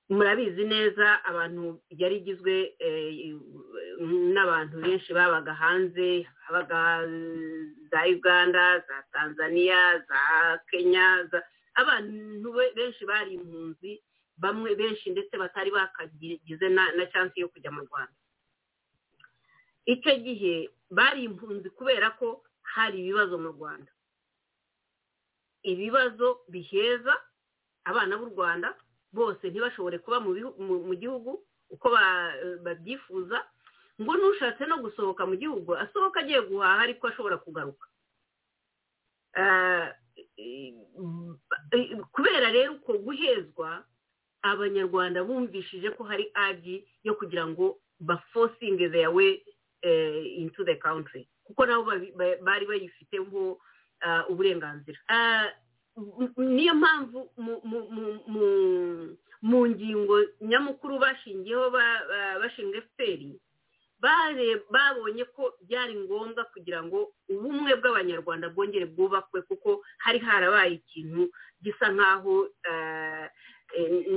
Murabizi neza abantu yari igizwe n'abantu benshi babaga hanze habaga za uganda za tanzania za kenya abantu benshi bari impunzi bamwe benshi ndetse batari bakagize na chansi yo kujya mu rwanda. Icyo gihe bari impunzi kubera ko hari ibibazo mu rwanda. Ibibazo biheza abana b'u rwanda bose ntibashobore kuba mu gihugu uko babyifuza ngo n'ushatse no gusohoka mu gihugu asohoka agiye guhaha ariko ashobora kugaruka. Kubera rero uko guhezwa abanyarwanda bumvishije ko hari agi yo kugira ngo bafosinge their way into the country. Kuko nabo bari bayifiteho uburenganzira. Niyo mpamvu mu ngingo nyamukuru bashingiyeho bashinga efuperi babonye ko byari ngombwa kugira ngo ubumwe bw'abanyarwanda bwongere bwubakwe kuko hari harabaye ikintu gisa nk'aho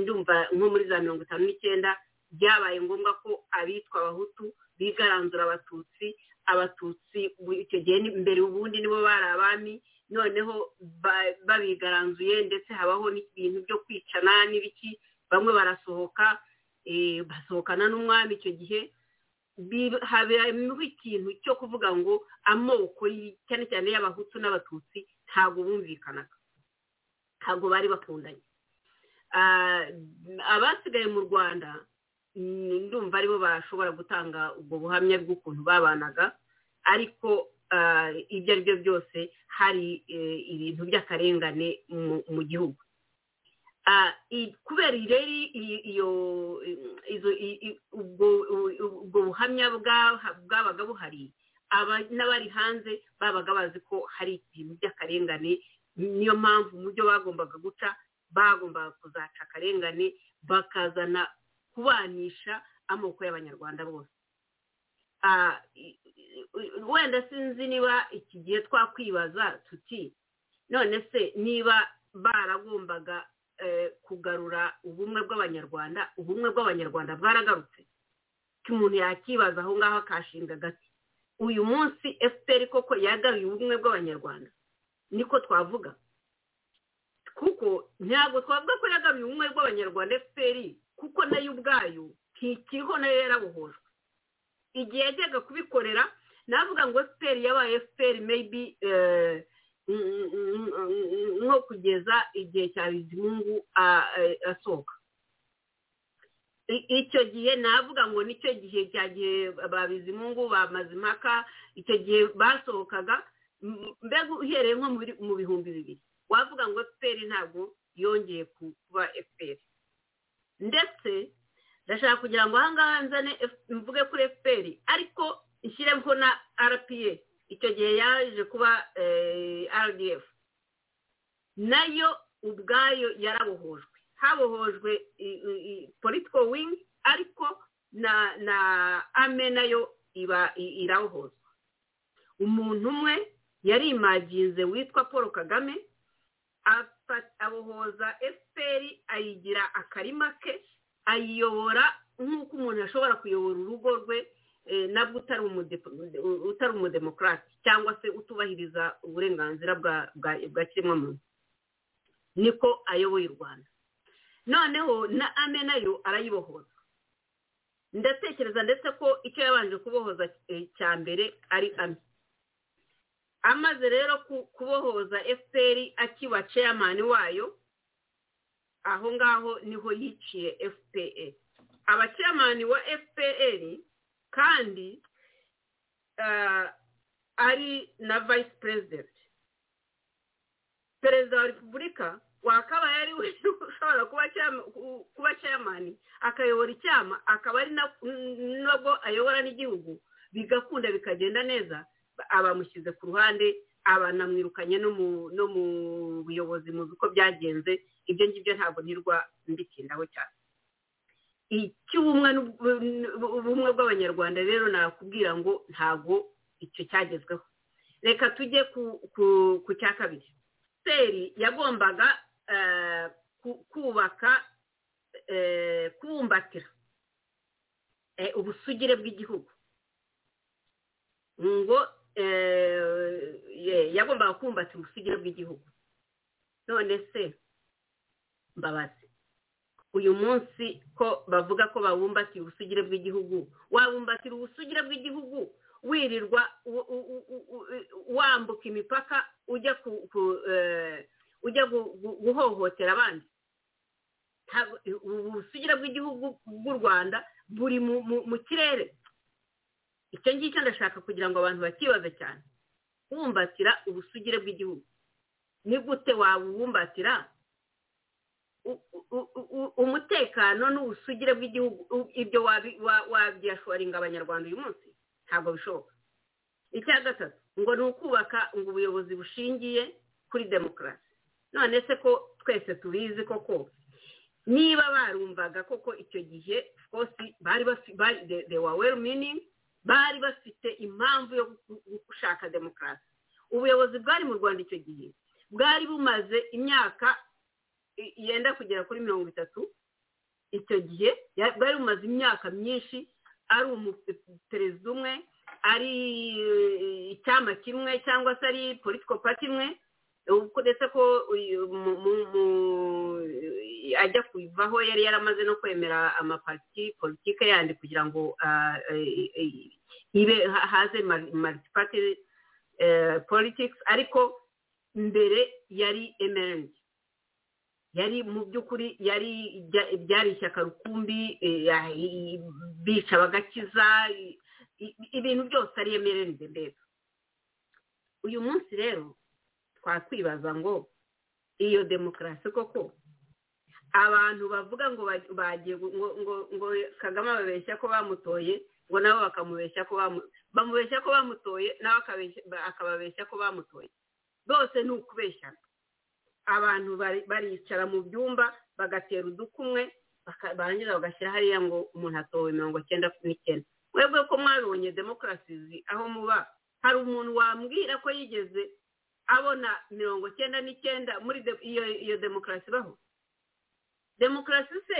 ndumva nko muri za mirongo itanu n'icyenda byabaye ngombwa ko abitwa abahutu bigaranzura abatutsi abatutsi icyo gihe mbere ubundi nibo bari abami noneho babigaranzuye ndetse habaho n'ibintu byo kwicana n'ibiki bamwe barasohoka basohokana n'umwami icyo gihe habayeho ikintu cyo kuvuga ngo amoko cyane cyane y'abahutu n'abatutsi ntabwo bumvikanaga. Ntabwo bari bakundanye. Abasigaye mu rwanda ndumva ari bo bashobora gutanga ubwo buhamya bw'ukuntu babanaga ariko ibyo ari byo byose hari ibintu by'akarengane mu gihugu. Kubera rero iyo ubwo buhamya bwabaga buhari n'abari hanze babaga bazi ko hari ibintu by'akarengane niyo mpamvu mu byo bagombaga guca bagombaga kuzaca akarengane bakazana kubanisha amoko y'abanyarwanda bose. Wenda sinzi niba iki gihe twakwibaza tuti none se niba baragombaga kugarura ubumwe bw'abanyarwanda ubumwe bw'abanyarwanda bwaragarutse? Umuntu yakibaza aho ngaho akashinga agati uyu munsi efuperi koko yagaruye ubumwe bw'abanyarwanda? Niko twavuga. Kuko ntabwo twavuga ko yagaruye ubumwe bw'abanyarwanda efuperi kuko na yo ubwayo ntikiriho na yo yarabohojwe. Igihe yajyaga kubikorera navuga ngo efuperi yabaye efuperi meyibi nko kugeza igihe cya bizimungu asohoka. Icyo gihe navuga ngo ni cyo gihe cya gihe ba bizimungu bamaze impaka icyo gihe basohokaga mbega uhereye nko mu bihumbi bibiri. Wavuga ngo efuperi ntabwo yongeye kuba efuperi ndetse ndashaka kugira ngo ahangaha nzane mvuge kuri efuperi ariko ishyireho na rpa icyo gihe yaje kuba rdf na yo ubwayo yarabohojwe. Habohojwe political wing ariko na na ame na yo iba irabohozwa. Umuntu umwe yarimaginze witwa paul kagame abohoza efuperi ayigira akarima ke ayiyobora nk'uko umuntu ashobora kuyobora urugo rwe nabwo utari umudemokarasi cyangwa se utubahiriza uburenganzira bwa kiremwamuntu. Niko ayoboye u rwanda. Noneho na ame na yo arayibohoza. Ndatekereza ndetse ko icyo yabanje kubohoza cya mbere ari ame amaze rero kubohoza efuperi akiba ceyamani wayo aho ngaho ni ho yiciye fpr abaceyamani wa fpr kandi ari na vayisi perezidenti perezida wa repubulika wakabaye ari we <laughs> ushobora kuba ceyamani akayobora icyama akaba ari nabwo ayobora n'igihugu bigakunda bikagenda neza abamushyize ku ruhande abanamwirukanye no mu buyobozi muzi uko byagenze ibyo ngibyo ntabwo ntirwa mbitindaho cyane. Icy'ubumwe bw'abanyarwanda rero nakubwira ngo ntabwo icyo cyagezweho. Reka tujye ku cya kabiri. Seri yagombaga kubaka kubumbatira ubusugire bw'igihugu. Ngo yagombaga kubumbatira ubusugire bw'igihugu none se mbabazi uyu munsi ko bavuga ko babumbatiye ubusugire bw'igihugu wabumbatira ubusugire bw'igihugu wirirwa wambuka imipaka ujya eh, ujya gu- gu- guhohotera abandi. Ubusugire bw'igihugu bw'u rwanda buri mu kirere. Icyo ngicyo ndashaka kugira ngo abantu bakibaze cyane. Wumbatira ubusugire bw'igihugu. Ni gute wabubumbatira umutekano n'ubusugire bw'igihugu ibyo wabyashoringa abanyarwanda uyu munsi? Ntabwo bishoboka. Icya gatatu ngo ni ukubaka ngo ubuyobozi bushingiye kuri demokarasi. None se ko twese tubizi koko? Niba barumvaga koko icyo gihe rwose bari bafite they were well meaning bari bafite impamvu yo gu- gu- gushaka demokarasi. Ubuyobozi bwari mu rwanda icyo gihe. Bwari bumaze imyaka yenda kugera kuri mirongo itatu icyo gihe. Bwari bumaze imyaka myinshi ari umuperezida umwe ari eh, icyama kimwe cyangwa se ari political party imwe uko ndetse ko uyu mu- mu- ajya kuyivaho yari yaramaze no kwemera amapariti politike yandi kugira ngo ibe ha- haze multiparty eh, politics ariko mbere yari emerenti yari mu by'ukuri yari ryari ishyaka rukumbi i- bica bagakiza ibintu byose ari emerenti mbere. Uyu munsi rero twakwibaza ngo iyo demokarasi koko? Abantu bavuga ngo ba- bagiye ngo ngo kagame babeshya ko bamutoye ngo nabo bakamubeshya ko bamu bamubeshya ko bamutoye nawe akababeshya ko bamutoye. Bose ni ukubeshyana abantu bari- baricara mu byumba bagatera udukumwe barangiza bagashyira hariya ngo umuntu atowe mirongo cyenda n'icyenda. Mwebwe ko mwabonye demokarasi aho muba hari umuntu wambwira ko yigeze abona mirongo cyenda n'icyenda muri iyo iyo demokarasi ibaho demokarasi se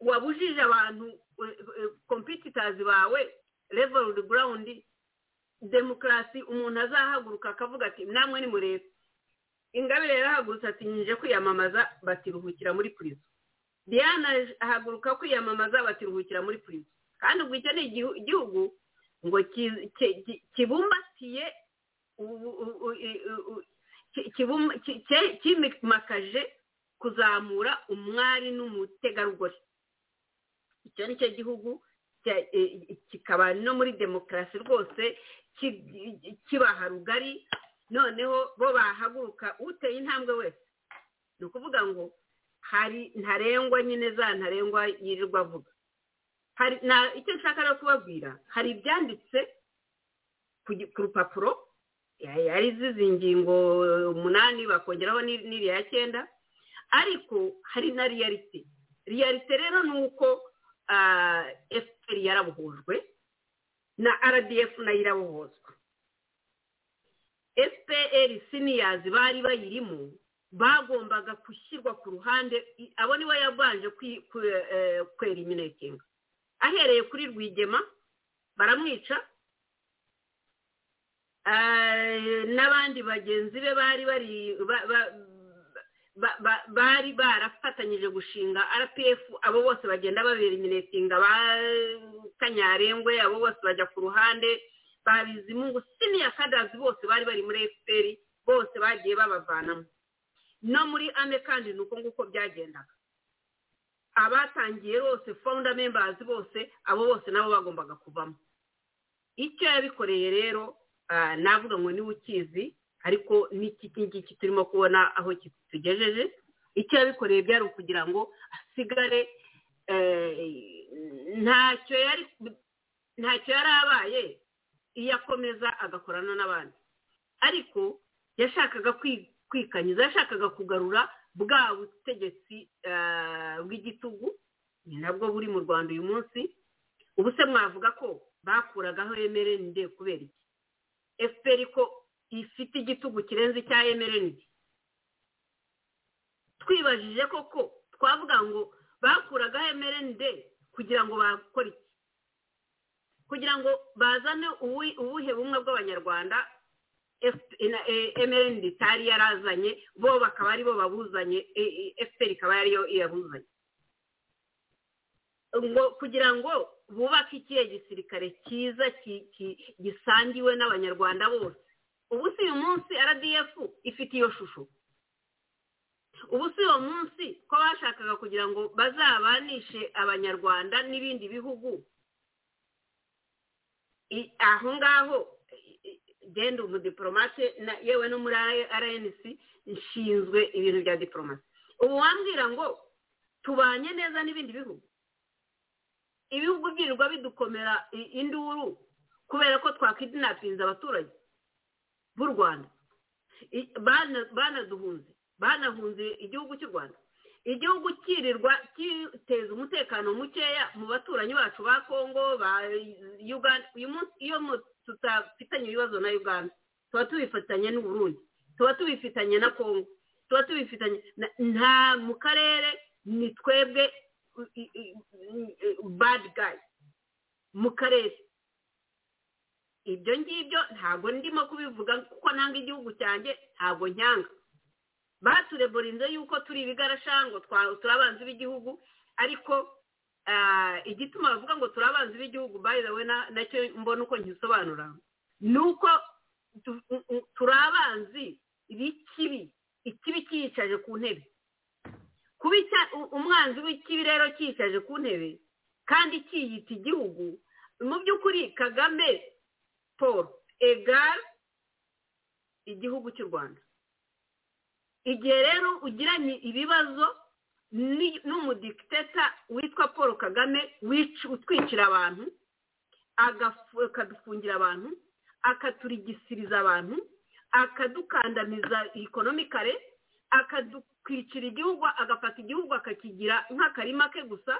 wabujije abantu kompititazi bawe leveled ground demokarasi umuntu azahaguruka akavuga ati namwe ni murebe ingabire yarahagurutse ati nyije kwiyamamaza batiruhukira muri purizo diana ahaguruka kwiyamamaza batiruhukira muri purizo kandi ubwo icyo ni igihu- igihugu ngo ki- ki- ki- kibumbatiye kimakaje kuzamura umwari n'umutegarugori. Icyo ni cyo gihugu kikaba no muri demokarasi rwose ki- kibaha rugari noneho bo bahaguruka uteye intambwe wese. Ni ukuvuga ngo hari ntarengwa nyine za ntarengwa yirirwa avuga. Icyo nshaka rero kubabwira hari ibyanditse ku rupapuro yari zizi ingingo umunani bakongeraho ni- n'iriya ya cyenda. Ariko hari na riyalite riyalite rero ni uko fpr yarabohojwe na rdf na yo irabohozwa. Fpr siniyazi bari bayirimo bagombaga gushyirwa ku ruhande abo nibo yabanje eh, kwera iminekinga ahereye kuri rwigema baramwica eh, n'abandi bagenzi be bari bari ba- ba- ba- ba- bari barafatanyije gushinga rpf abo bose bagenda babera iminetinga ba kanyarengwe abo bose bajya ku ruhande ba bizimungu siniya kadazi bose bari bari muri fpr bose bagiye babavanamo. No muri ane kandi ni uko nguko byagendaga. Abatangiye bose founder members bose abo bose nabo bagombaga kuvamo. Icyo yabikoreye rero navuga ngo ni we ukizi ariko n'iki ngiki turimo kubona aho tugejeje icyo yabikoreye byari ukugira ngo asigare eh, ntacyo yari ntacyo yari abaye iyo akomeza agakorana n'abandi. Ariko yashakaga kwi- kwikanyiza yashakaga kugarura bwa butegetsi eh, bw'igitugu ni nabwo buri mu rwanda uyu munsi. Ubu se mwavuga ko bakuragaho emerende kubera iki? Efuperi ko ifite igitugu kirenze icya emerende twibajije koko twavuga ngo bakuragaho emerende kugira ngo bakore iki? Kugira ngo bazane ubuhe bumwe bw'abanyarwanda emerende itari yarazanye bo bakaba ari bo babuzanye efuperi ikaba ariyo iyabuzanye ngo kugira ngo bubake ikihe gisirikare cyiza gisangiwe n'abanyarwanda bose. Ubu si uyu munsi rdf ifite iyo shusho. Ubu si uwo munsi ko bashakaga kugira ngo bazabanishe abanyarwanda n'ibindi bihugu. Aho ngaho genda umudipolomate yewe no muri rnc nshinzwe ibintu bya diporomasi ubu wambwira ngo tubanye neza n'ibindi bihugu. Ibihugu byirirwa bidukomera induru kubera ko twakidinapinze abaturage b'u rwanda. Banaduhunze banahunze igihugu cy'u rwanda. Igihugu kirirwa giteza umutekano mukeya mu baturanyi bacu ba kongo ba uganda. Uyu munsi iyo tutafitanye ibibazo na uganda tuba tubifitanye n'uburundi tuba tubifitanye na kongo tuba tubifitanye nta mu karere ni twebwe bad guy. Mu karere. Ibyo ngibyo ntabwo ndimo kubivuga kuko nanga igihugu cyanjye ntabwo nyanga. Batureburize yuko turi ibigarashango turi abanzi b'igihugu ariko igituma bavuga ngo turi abanzi b'igihugu na- na cyo mbona uko nkisobanura. Ni uko turi abanzi b'ikibi ikibi cyiyicaje ku ntebe. Kuba umwanzi w'ikibi rero cyiyicaje ku ntebe kandi cyiyita igihugu. Mu by'ukuri kagame paul egal igihugu cy'u rwanda. Igihe rero ugiranye ibibazo n'umudikiteta witwa paul kagame utwicira abantu akadufungira abantu akaturigisiriza abantu akadukandamiza ikonomikare akadutwicira igihugu agafata igihugu akakigira nk'akarima ke gusa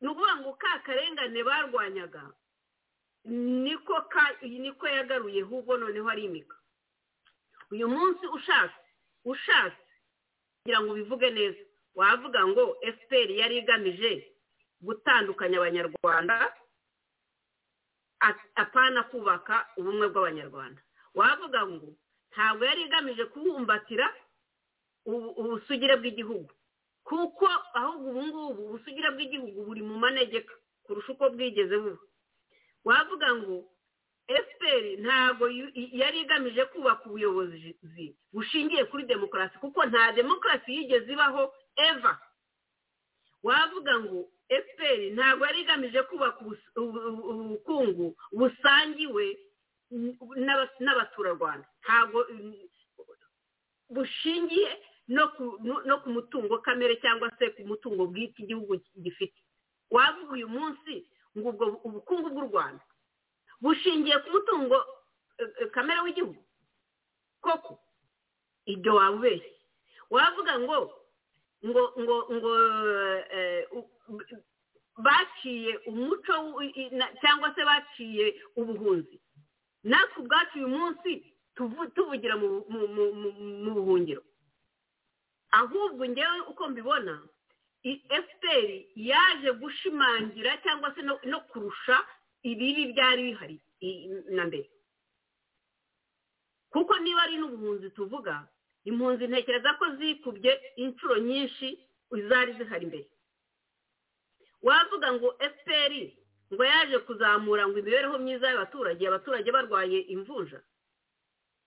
ni ukuvuga ngo ka karengane barwanyaga niko ka niko yagaruye ahubwo noneho arimika uyu munsi ushatse ushatse kugira ngo ubivuge neza. Wavuga ngo fpr yari igamije gutandukanya abanyarwanda apana kubaka ubumwe bw'abanyarwanda. Wavuga ngo ntabwo yari igamije kubumbatira ubu- ubusugire bw'igihugu. Kuko ahubwo ubu ngubu ubusugire bw'igihugu buri mu manegeka kurusha uko bwigeze buba. Wavuga ngo fpr ntabwo yari igamije kubaka ubuyobozi bushingiye kuri demokarasi kuko nta demokarasi yigeze ibaho eva wavuga ngo fpr ntabwo yari igamije kubaka ubukungu busangiwe n'abaturarwanda. Ntabwo mm, bushingiye no ku mutungo kamere cyangwa se ku mutungo bwite igihugu gifite. Wavuga uyu munsi ngo ubwo ubukungu bw'u rwanda bushingiye ku mutungo eh, eh, kamere w'igihugu. Koko? Ibyo waba ubeshye wavuga ngo ngo ngo ngo eh, baciye umuco cyangwa se baciye ubuhunzi. Natwe ubwacu uyu munsi tuvu- tuvugira mu buhungiro. Ahubwo ngewe uko mbibona i- fpr yaje gushimangira cyangwa se no- kurusha ibibi byari bihari na mbere. Kuko niba ari n'ubuhunzi tuvuga impunzi ntekereza ko zikubye inshuro nyinshi zari zihari imbere wavuga ngo fpr ngo yaje kuzamura ngo imibereho myiza y'abaturage abaturage barwaye imvunja.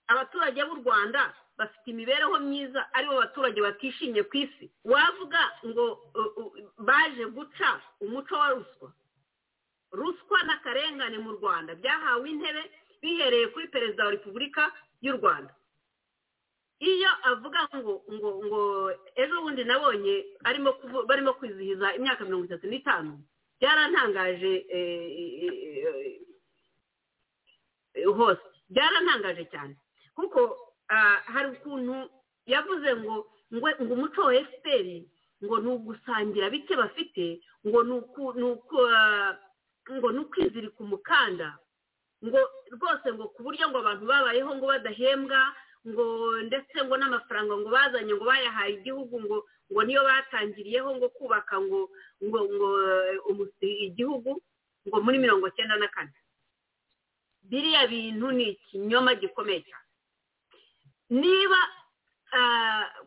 Abaturage b'u rwanda bafite imibereho myiza ari bo baturage batishimye ku isi. Wavuga ngo baje guca umuco wa ruswa. Ruswa n'akarengane mu rwanda. Byahawe intebe bihereye kuri perezida wa repubulika y'u rwanda. Iyo avuga ngo ngo ngo ejo bundi nabonye arimo barimo kwizihiza imyaka mirongo itatu n'itanu byarantangaje eh, eh, eh, hose. Byarantangaje cyane. Kuko ah, hari ukuntu yavuze ngo ngo umuco wa fpr ngo ni ugusangira bike bafite ah, ngo ni ukwizirika umukanda ngo rwose ngo ku buryo ngo abantu babayeho ngo badahembwa ngo ndetse ngo n'amafaranga ngo bazanye ngo bayahaye igihugu ngo ngo niyo batangiriyeho ngo kubaka ngo ngo ngo igihugu ngo muri mirongo cyenda na kane. Biriya bintu ni ikinyoma gikomeye cyane. Niba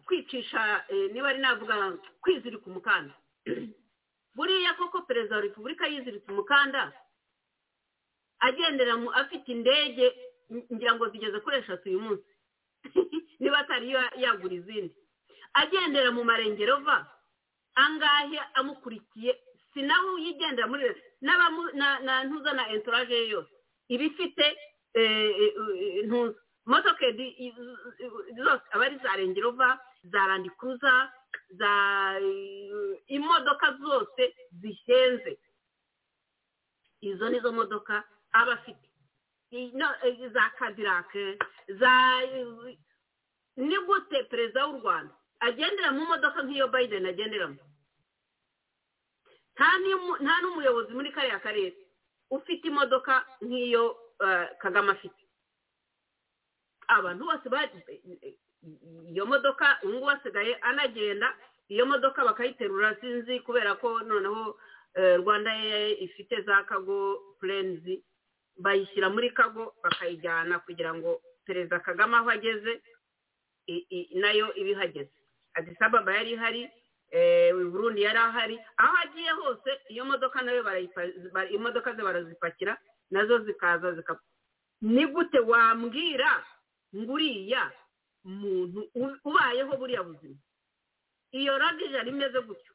kwicisha eh, niba ari navuga kwizirika umukanda. <clears throat> Buriya koko perezida wa repubulika yiziritse umukanda agendera afite indege ngira ngo zigeze kuri eshatu uyu munsi. <laughs> niba atari yagura izindi. Agendera mu marengero va angahe amukurikiye? Si nawe uyigendera muri na ntuza na entourage ye yose. Iba ifite ntuza. Motokedi zose. Aba ari za rengerova za randikuruza za imodoka zose zihenze. Izo nizo modoka aba afite. Za kadirake za ni gute perezida w'u rwanda agendera mu modoka nk'iyo biden agenderamo nta n'umuyobozi muri kariya karere ufite imodoka nk'iyo kagame afite abantu bose iyo modoka ubu ngubu asigaye anagenda iyo modoka bakayiterura sinzi kubera ko noneho rwanda ifite za kago purenizi bayishyira muri kago bakayijyana kugira ngo perezida kagame aho ageze na yo iba ihageze. Adisababa yari ihari burundi yari ahari. Aho agiye hose iyo modoka na yo imodoka ze barazipakira na zo zikaza zikapfa ni gute wambwira ngo uriya muntu ubayeho buriya buzima? Iyo radije imeze gutyo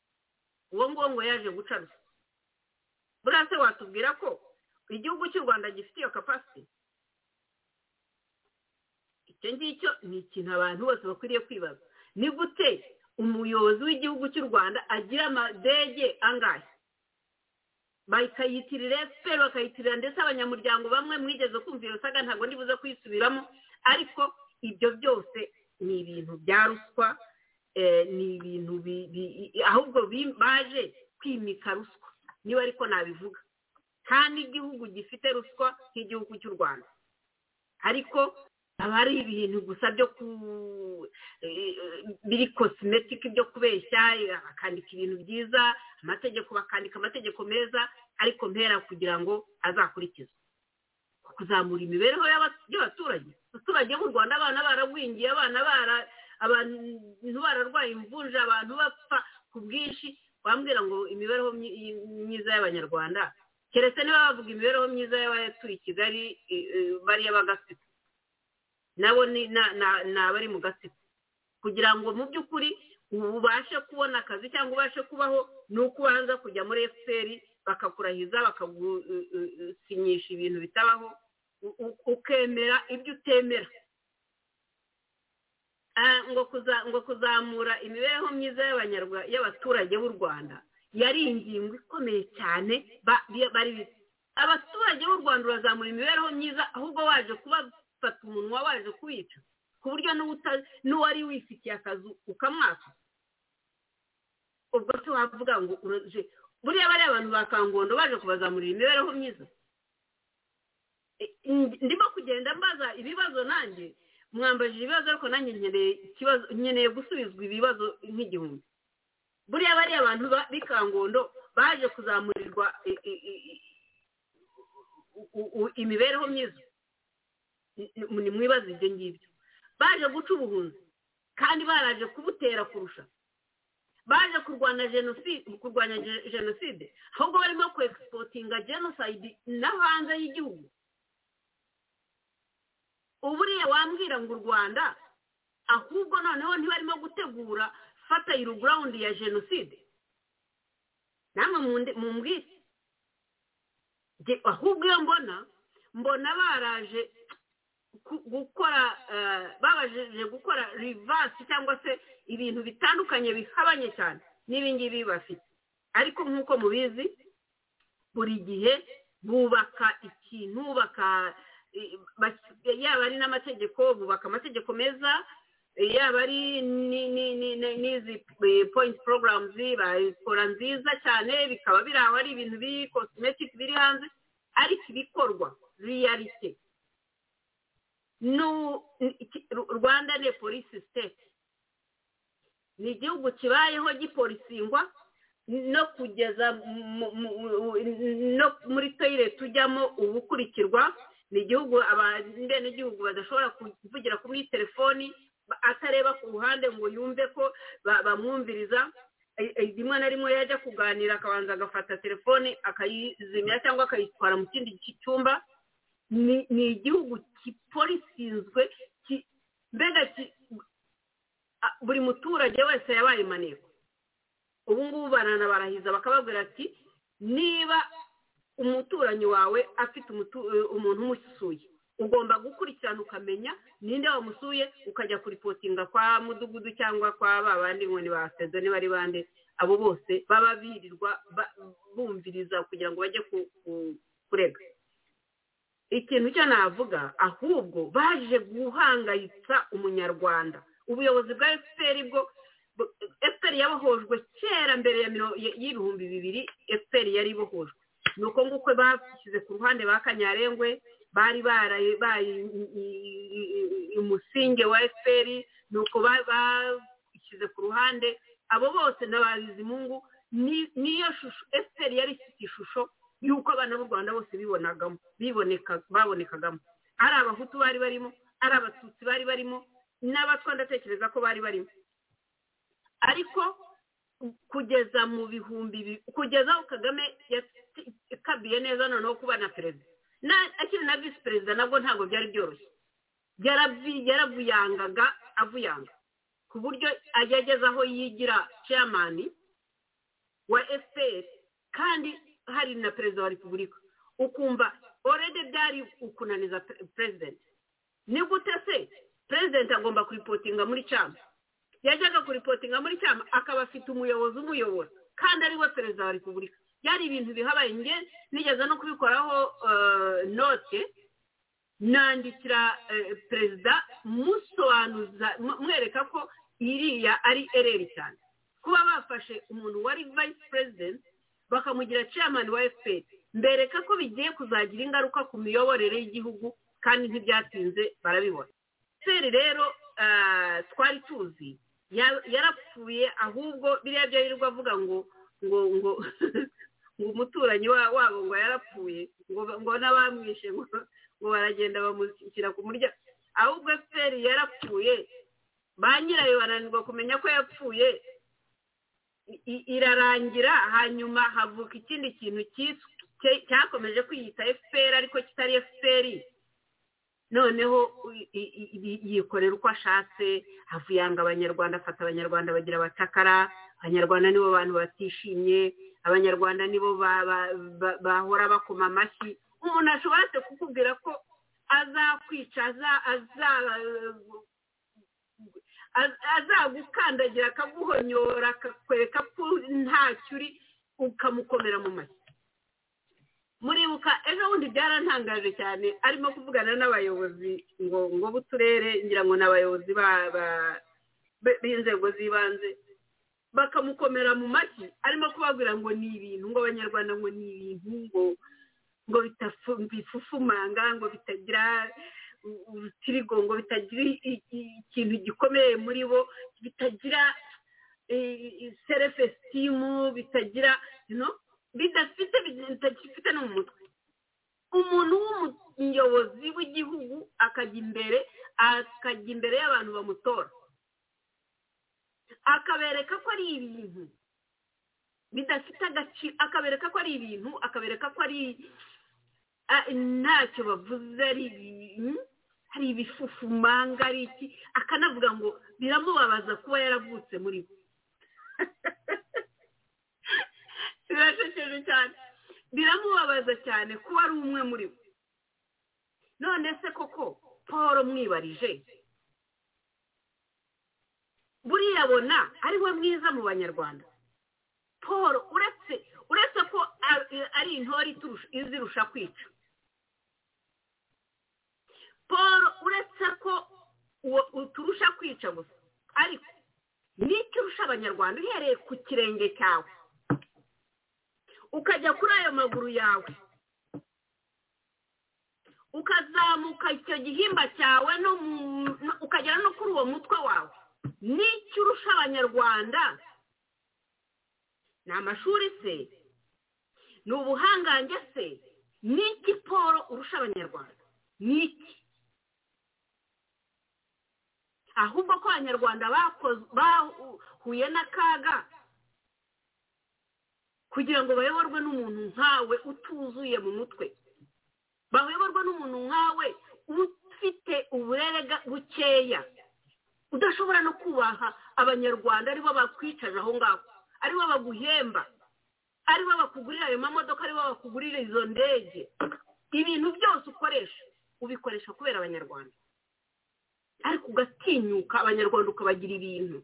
uwo nguwo ngo yaje guca rusa buriya se watubwira ko igihugu cy'u rwanda gifite iyo kapasiti icyo ngicyo ni ikintu abantu bose bakwiriye kwibaza. Ni gute umuyobozi w'igihugu cy'u rwanda agira amadege angahe? Bakayitirira efuperi bakayitirira ndetse abanyamuryango bamwe mwigeze kumva iyo saga ntabwo ndibuze kuyisubiramo. Ariko ibyo byose ni ibintu bya ruswa ni ibintu ahubwo baje kwimika ruswa. Niba ariko nabivuga. Nta n'igihugu gifite ruswa nk'igihugu cy'u rwanda. Ariko haba hari ibintu gusa byo ku biri kosimetike byo kubeshya bakandika ibintu byiza amategeko bakandika amategeko meza ariko mpera kugira ngo azakurikizwe. Kuzamura imibereho y'abaturage. Abaturage b'u rwanda abana baragwingiye abana abantu bararwaye imvunja abantu bapfa ku bwinshi bambwira ngo imibereho myiza y'abanyarwanda keretse niba bavuga imibereho myiza y'abatuye i kigali bariya b'agatsiko nabo ni abari mu gatsiko kugira ngo mu by'ukuri ubashe kubona akazi cyangwa ubashe kubaho ni uko ubanza kujya muri efuperi bakakurahiza bakagusinyisha ibintu bitabaho ukemera ibyo utemera. Ngo kuzamura imibereho myiza y'abaturage b'u rwanda yari ingingo ikomeye cyane abaturage b'u rwanda urazamura imibereho myiza ahubwo waje kubafata umunwa waje kuwica ku buryo n'uwari wifitiye akazi ukamwaka. Ubwo se wavuga ngo buriya bariya abantu ba kangondo baje kubazamurira imibereho myiza. Ndimo kugenda mbaza ibibazo nanjye mwambajije ibibazo ariko nanjye nkeneye gusubizwa ibibazo nk'igihumbi. Buriya bariya abantu b'i kangondo baje kuzamurirwa imibereho myiza. Ni mwibaza ibyo ngibyo. Baje guca ubuhunzi kandi baraje kubutera kurusha. Baje kurwanya jenoside kurwanya jenoside ahubwo barimo kwegisipotinga jenoside no hanze y'igihugu. Uburiya wambwira ngo u rwanda ahubwo noneho ntibarimo gutegura fatayiro gurawundi ya jenoside namwe mumbwire ahubwo iyo mbona? Mbona baraje gukora babajije gukora rivasi cyangwa se ibintu bitandukanye bihabanye cyane? N'ibingibi bafite. Ariko nk'uko mubizi buri gihe bubaka ikintu baka yaba ari n'amategeko bubaka amategeko meza yaba ari n'izi poyinti porogaramuzi babikora nziza cyane bikaba biri aho ari ibintu biri kosimetike biri hanze ariko ibikorwa riyarite rwanda ni polisi siteti ni igihugu kibayeho gipolisingwa no kugeza muri toyire tujyamo ubukurikirwa ni igihugu abenegihugu badashobora kuvugira kuri telefoni atareba ku ruhande ngo yumve ko bamwumviriza. Rimwe na rimwe yajya kuganira akabanza agafata telefoni akayizimya cyangwa akayitwara mu kindi cyumba. Ni igihugu giporisinzwe ki- mbega buri muturage wese yabaye maneko. Ubu ngubu baranabarahiza bakababwira ati niba umuturanyi wawe afite umuntu umusuye ugomba gukurikirana ukamenya ninde wamusuye ukajya kuripotinga kwa mudugudu cyangwa kwa ba bandi ngo ni ba sedo niba ari bande. Abo bose baba birirwa bumviriza kugira ngo bajye ku- ku- kurega. Ikintu cyo navuga ahubwo baje guhangayitsa umunyarwanda. Ubuyobozi bwa efuperi bwo efuperi yabohojwe kera mbere y'ibihumbi bibiri efuperi yari ibohojwe. Ni uko nguko bashyize ku ruhande ba kanyarengwe bari baraye umusinge wa efuperi ni uko ba- bashyize ku ruhande. Abo bose n'ababizimungu ni- niyo shusho efuperi yari ifite ishusho y'uko abana b'u rwanda bose bibonagamo babonekagamo. Ari abahutu bari barimo ari abatutsi bari barimo n'abatwa ndatekereza ko bari barimo. Ariko kugeza mu bihumbi bi- kugeza aho kagame yakabiye neza noneho kuba na perezida. Akiri na visi perezida nabwo ntabwo byari byoroshye. Yaravuyangaga avuyanga. Ku buryo ajya ageze aho yigira chairman wa fpr kandi hari na perezida wa repubulika. Ukumva orede byari ukunaniza pe- president. Ni gute se? President agomba kuripotinga muri cyama yajyaga kuripotinga muri cyama akaba afite umuyobozi umuyobora kandi ari we perezida wa repubulika. Byari ibintu bihabaye. Nge nigeze no kubikoraho eh, note nandikira eh, perezida musobanuza mu- mwereka ko iriya ari ereri cyane. Kuba bafashe umuntu wari vice president bakamugira chairman wa fpr mbereka ko bigiye kuzagira ingaruka ku miyoborere y'igihugu kandi ntibyatinze barabibona. Fpr rero ah, twari tuzi ya- yarapfuye ahubwo biriya byo yirirwa avuga ngo ngo ngo <laughs> ngo umuturanyi wa- wabo ngo yarapfuye ngo n'abamwishe ngo baragenda bamushyira ku muryango ahubwo fpr yarapfuye ba nyirayo bananirwa kumenya ko yapfuye irarangira hanyuma havuka ikindi kintu cyakomeje kwiyita fpr ariko kitari fpr noneho yikorera uko ashatse havuyanga abanyarwanda afata abanyarwanda bagira abacakara abanyarwanda nibo bantu batishimye abanyarwanda nibo ba- ba- ba- bahora bakoma amashyi. Umuntu ashobora kukubwira ko azakwica aza- aza- az- azagukandagira akaguhonyora akakwereka ko ntacyo uri ukamukomera mu mashyi. Muribuka ejo bundi byarantangaje cyane arimo kuvugana n'abayobozi ngo ngo b'uturere ngira ngo ni abayobozi b'inzego z'ibanze bakamukomera mu mashyi. Arimo kubabwira ngo ni ibintu ngo abanyarwanda ngo ni ibintu ngo ngo bifufumanga ngo bitagira u- urutirigongo bitagira ikintu gikomeye muri bo bitagira self-esteem bitagira bidafite bitagifite no mu mutwe. Umuntu w'umuyobozi w'igihugu akajya imbere akajya imbere y'abantu bamutora. Akabereka ko ari ibintu. Bidafite agaciro akabereka ko ari ibintu akabereka ko ari ntacyo bavuze ari ibintu hari ibifufumanga ari iki? Akanavuga ngo biramubabaza kuba yaravutse muri bo <laughs> birashekeje cyane. Biramubabaza cyane kuba ari umwe muri bo none se koko paul mwibarije? Buriya abona ari we mwiza mu banyarwanda. Paul uretse ko ari- intore izirusha kwica. Paul uretse ko uturusha kwica gusa ariko n'icyo urusha abanyarwanda uhereye ku kirenge cyawe. Ukajya kuri ayo maguru yawe. Ukazamuka icyo gihimba cyawe ukagera no kuri uwo mutwe wawe. N'icyo urusha abanyarwanda? Ni amashuri se? Ni ubuhangange se? N'iki paul urusha abanyarwanda? N'iki? Ahubwo ko abanyarwanda bahuye n'akaga kugira ngo bayoborwe n'umuntu nkawe utuzuye mu mutwe. Bayoborwa n'umuntu nkawe ufite uburere bukeya. Udashobora no kubaha. Abanyarwanda ari bo bakwicaje aho ngaho. Aribo baguhemba. Aribo bakugurira ayo mamodoka ari bo bakugurira izo ndege. Ibintu byose ukoresha ubikoresha kubera abanyarwanda. Ariko ugatinyuka abanyarwanda ukabagira ibintu.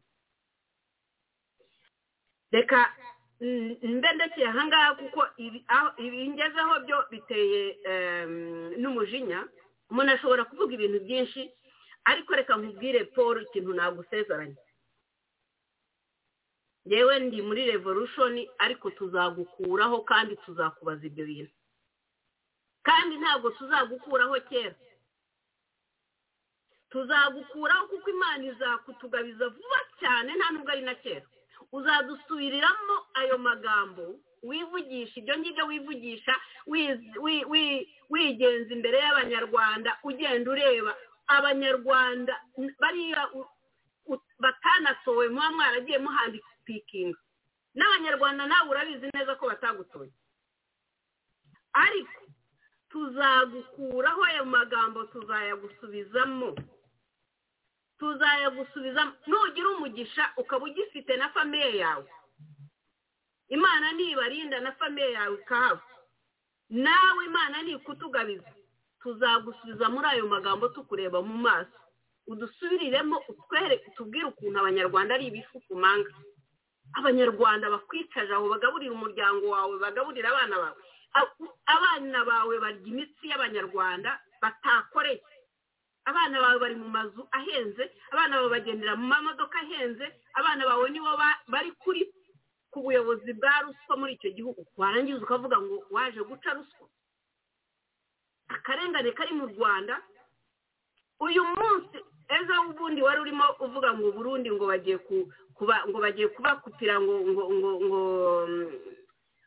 Reka mbe ndekeye ahangaha kuko ibingezeho byo biteye n'umujinya. Umuntu ashobora kuvuga ibintu byinshi ariko reka nkubwire paul ikintu nagusezeranye. Yewe ndi muri revolution ariko tuzagukuraho kandi tuzakubaza ibyo bintu. Kandi ntabwo tuzagukuraho kera. Tuzagukuraho kuko imana izakutugabiza vuba cyane nta nubwo ari na kera. Uzadusubiriramo ayo magambo wivugisha ibyo ngibyo wivugisha wigenza imbere y'abanyarwanda ugenda ureba abanyarwanda bariya batanatowe muba mwaragiye muhandika sipikinga n'abanyarwanda nawe urabizi neza ko batagutoye. Ariko tuzagukuraho ayo magambo tuzayagusubizamo. Tuzayagusubizamo. Nugira umugisha ukaba ugifite na famiye yawe. Imana nibarinda na famiye yawe ikahava. Nawe imana nikutugabiza. Tuzagusubiza muri ayo magambo tukureba mu maso. Udusubiriremo utwereke utubwire ukuntu abanyarwanda ari ibifuku manga. Abanyarwanda bakwicaje aho bagaburira umuryango wawe bagaburira abana bawe. Abana bawe barya imitsi y'abanyarwanda batakoreye. Abana bawe bari mu mazu ahenze abana bawe bagendera mu mamodoka ahenze abana bawe nibo bari kuri ku buyobozi bwa ruswa muri icyo gihugu. Warangiza ukavuga ngo waje guca ruswa? Akarengane kari mu rwanda uyu munsi ejo ubundi wari urimo uvuga ngo burundi ngo bagiye kuba ngo bagiye kubakupira ngo ngo ngo ngo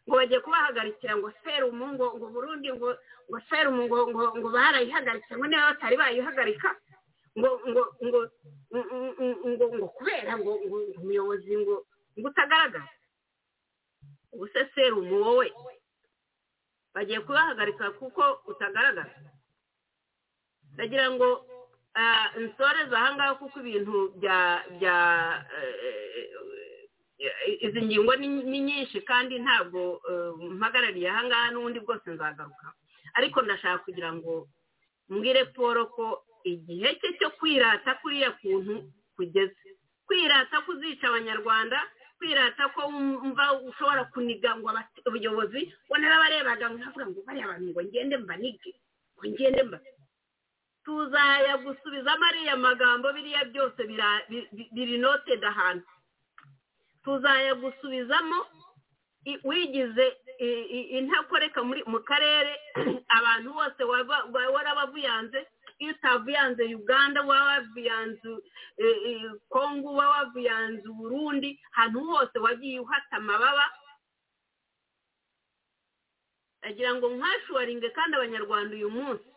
ngo bagiye kubahagarikira ngo serumu ngo ngo burundi ngo ngo serumu ngo ngo ngo barayihagaritse ngo niba batari bayihagarika ngo ngo ngo ngo ngo kubera ngo ngo umuyobozi ngo ngo utagaragara. Ubu se serumu wowe. Bagiye kubahagarika kuko utagaragara. Ndagira ngo nsoreze ahangaha kuko ibintu bya bya izi ngingo ni nyinshi kandi ntabwo mpagarariye ahangaha n'ubundi bwose nzagaruka. Ariko ndashaka kugira ngo mbwire paul ko igihe cye cyo kwirata kuriya kuntu kugeze. Kwirata kuzica abanyarwanda kwirata ko wumva ushobora kuniga ngo ubuyobozi ngo narabarebaga nkavuga ngo bariya bantu ngo ngende mbanige ngo ngende mba. Tuzayagusubizamo ariya magambo biriya byose biri notedi ahantu. Tuzayagusubizamo wigize intakoreka mu karere <clears throat> abantu bose warabavuyanze iyo utavuyanze uganda waba wavuyanze kongo waba wavuyanze uburundi ahantu hose wagiye uhata amababa. Agira ngo nkashuwaringe kandi abanyarwanda uyu munsi.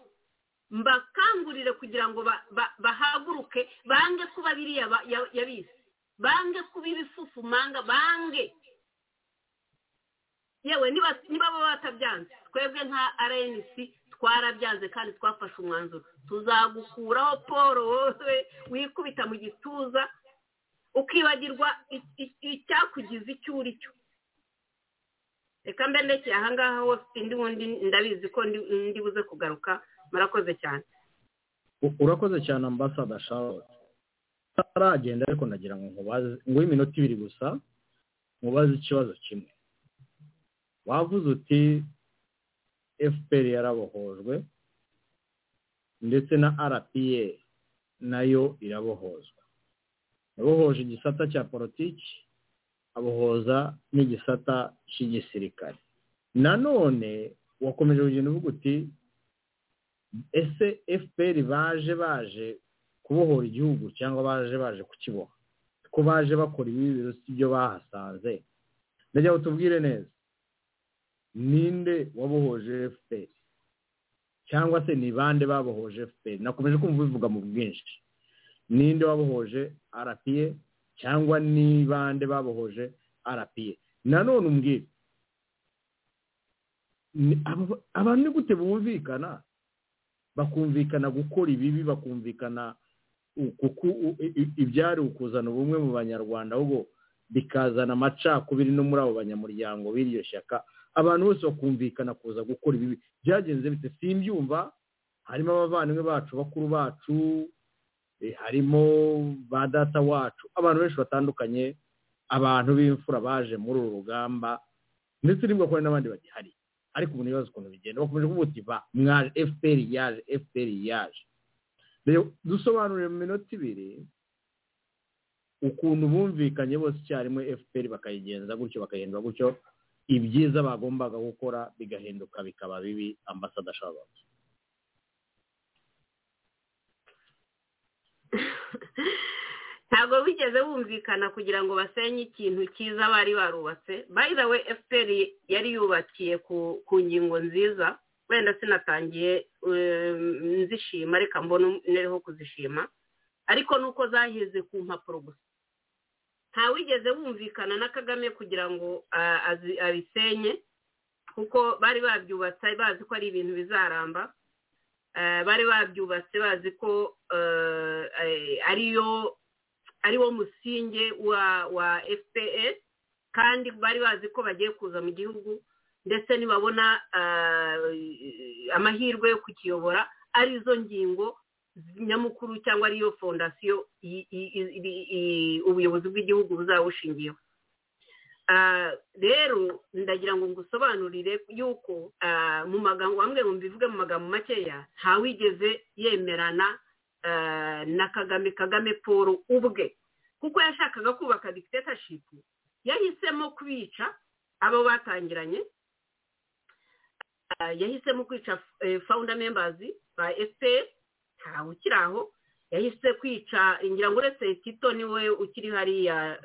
Mbakangurire kugira ngo bahaguruke bange kuba biriya yabise bange kuba ibifufu manga bange. Yewe niba baba batabyanze. Twebwe nka rnc twarabyanze kandi twafashe umwanzuro. Tuzagukuraho paul wowe wikubita mu gituza ukibagirwa icyakugize icyo uri cyo. Reka mbe ndekeye ahangaha hose indi wundi ndabizi ko ndi buze kugaruka. Murakoze cyane. Urakoze cyane ambasada charlotte. Utaragenda ariko nagira ngo nkubaze ngo iminota ibiri gusa nkubaze ikibazo kimwe. Wavuze uti fpr yarabohojwe ndetse na rpa na yo irabohozwa. Yabohoje igisata cya politiki abohoza n'igisata cy'igisirikare. Nanone wakomeje kugenda uvuga uti ese fpr baje baje kubohora igihugu cyangwa baje baje kukiboha? Ko baje bakora ibi birusi ibyo bahasanze? Ndagira ngo tubwire neza. Ninde wabohoje fpr cyangwa se ni bande babohoje fpr nakomeje kumva bivuga mu bwinshi. Ninde wabohoje rpa cyangwa ni bande babohoje rpa nanone umbwire. Abantu ni gute bumvikana? Bakumvikana gukora ibibi bakumvikana kuko ibyari ukuzana ubumwe mu banyarwanda ahubwo bikazana amacakubiri no muri abo banyamuryango b'iryo shyaka abantu bose bakumvikana kuza gukora ibibi byagenze bite? Simbyumva. Harimo abavandimwe bacu bakuru bacu harimo ba data wacu abantu benshi batandukanye abantu b'imfura baje muri uru rugamba ndetse n'ubwo hari n'abandi bagihari. Ariko umuntu yibaza ukuntu bigenda. Bakomeje kuvuga uti ba mwaje fpr yaje fpr yaje. Dusobanurire mu minota ibiri ukuntu bumvikanye bose icyarimwe fpr bakayigenza gutyo bakahindura gutyo ibyiza bagombaga gukora bigahinduka bikaba bibi ambasada ashobora ntabwo bigeze bumvikana kugira ngo basenye ikintu cyiza bari barubatse. By the way fpr yari yubakiye ku ngingo nziza. Wenda sinatangiye nzishima reka mbona nereho kuzishima. Ariko nuko zahize ku mpapuro gusa. Ntawigeze bumvikana na kagame kugira ngo abisenye kuko bari babyubatse bazi ko ari ibintu bizaramba. Bari babyubatse bazi ko ariyo ari wo musinge wa wa fpr kandi bari bazi ko bagiye kuza mu gihugu ndetse nibabona amahirwe yo kukiyobora ari zo ngingo nyamukuru cyangwa ariyo fondasiyo ubuyobozi bw'igihugu buzaba bushingiyeho rero ndagira ngo ngusobanurire yuko mu magambo bamwe mu bivuge mu magambo makeya ntawigeze yemerana na kagame kagame paul ubwe. Kuko yashakaga kubaka dictatorship yahisemo kwica abo batangiranye yahisemo kwica founder members ba fpr ntawe ukiri aho yahise kwica ngira ngo uretse tito ni we ukiri hariya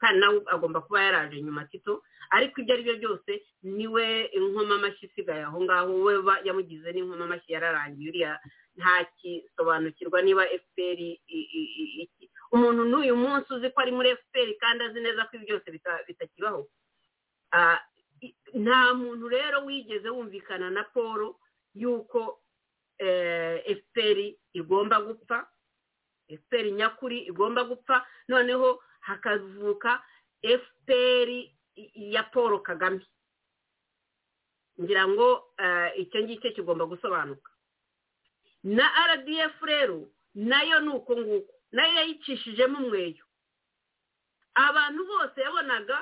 kandi nawe agomba kuba yaraje nyuma tito. Ariko ibyo ari byo byose ni we inkomamashyi isigaye. Aho ngaho we yamugize n'inkomamashyi yararangiye. Uriya ntakisobanukirwa niba fpr umuntu n'uyu munsi uzi ko ari muri fpr kandi azi neza ko ibi byose bitakibaho. Nta muntu rero wigeze wumvikana na paul yuko fpr igomba gupfa fpr nyakuri igomba gupfa noneho hakavuka fpr ya paul kagame. Ngira ngo icyo ngicyo kigomba gusobanuka. Na rdf rero na yo ni uko nguko na yo yayicishijemo umweyo. Abantu bose yabonaga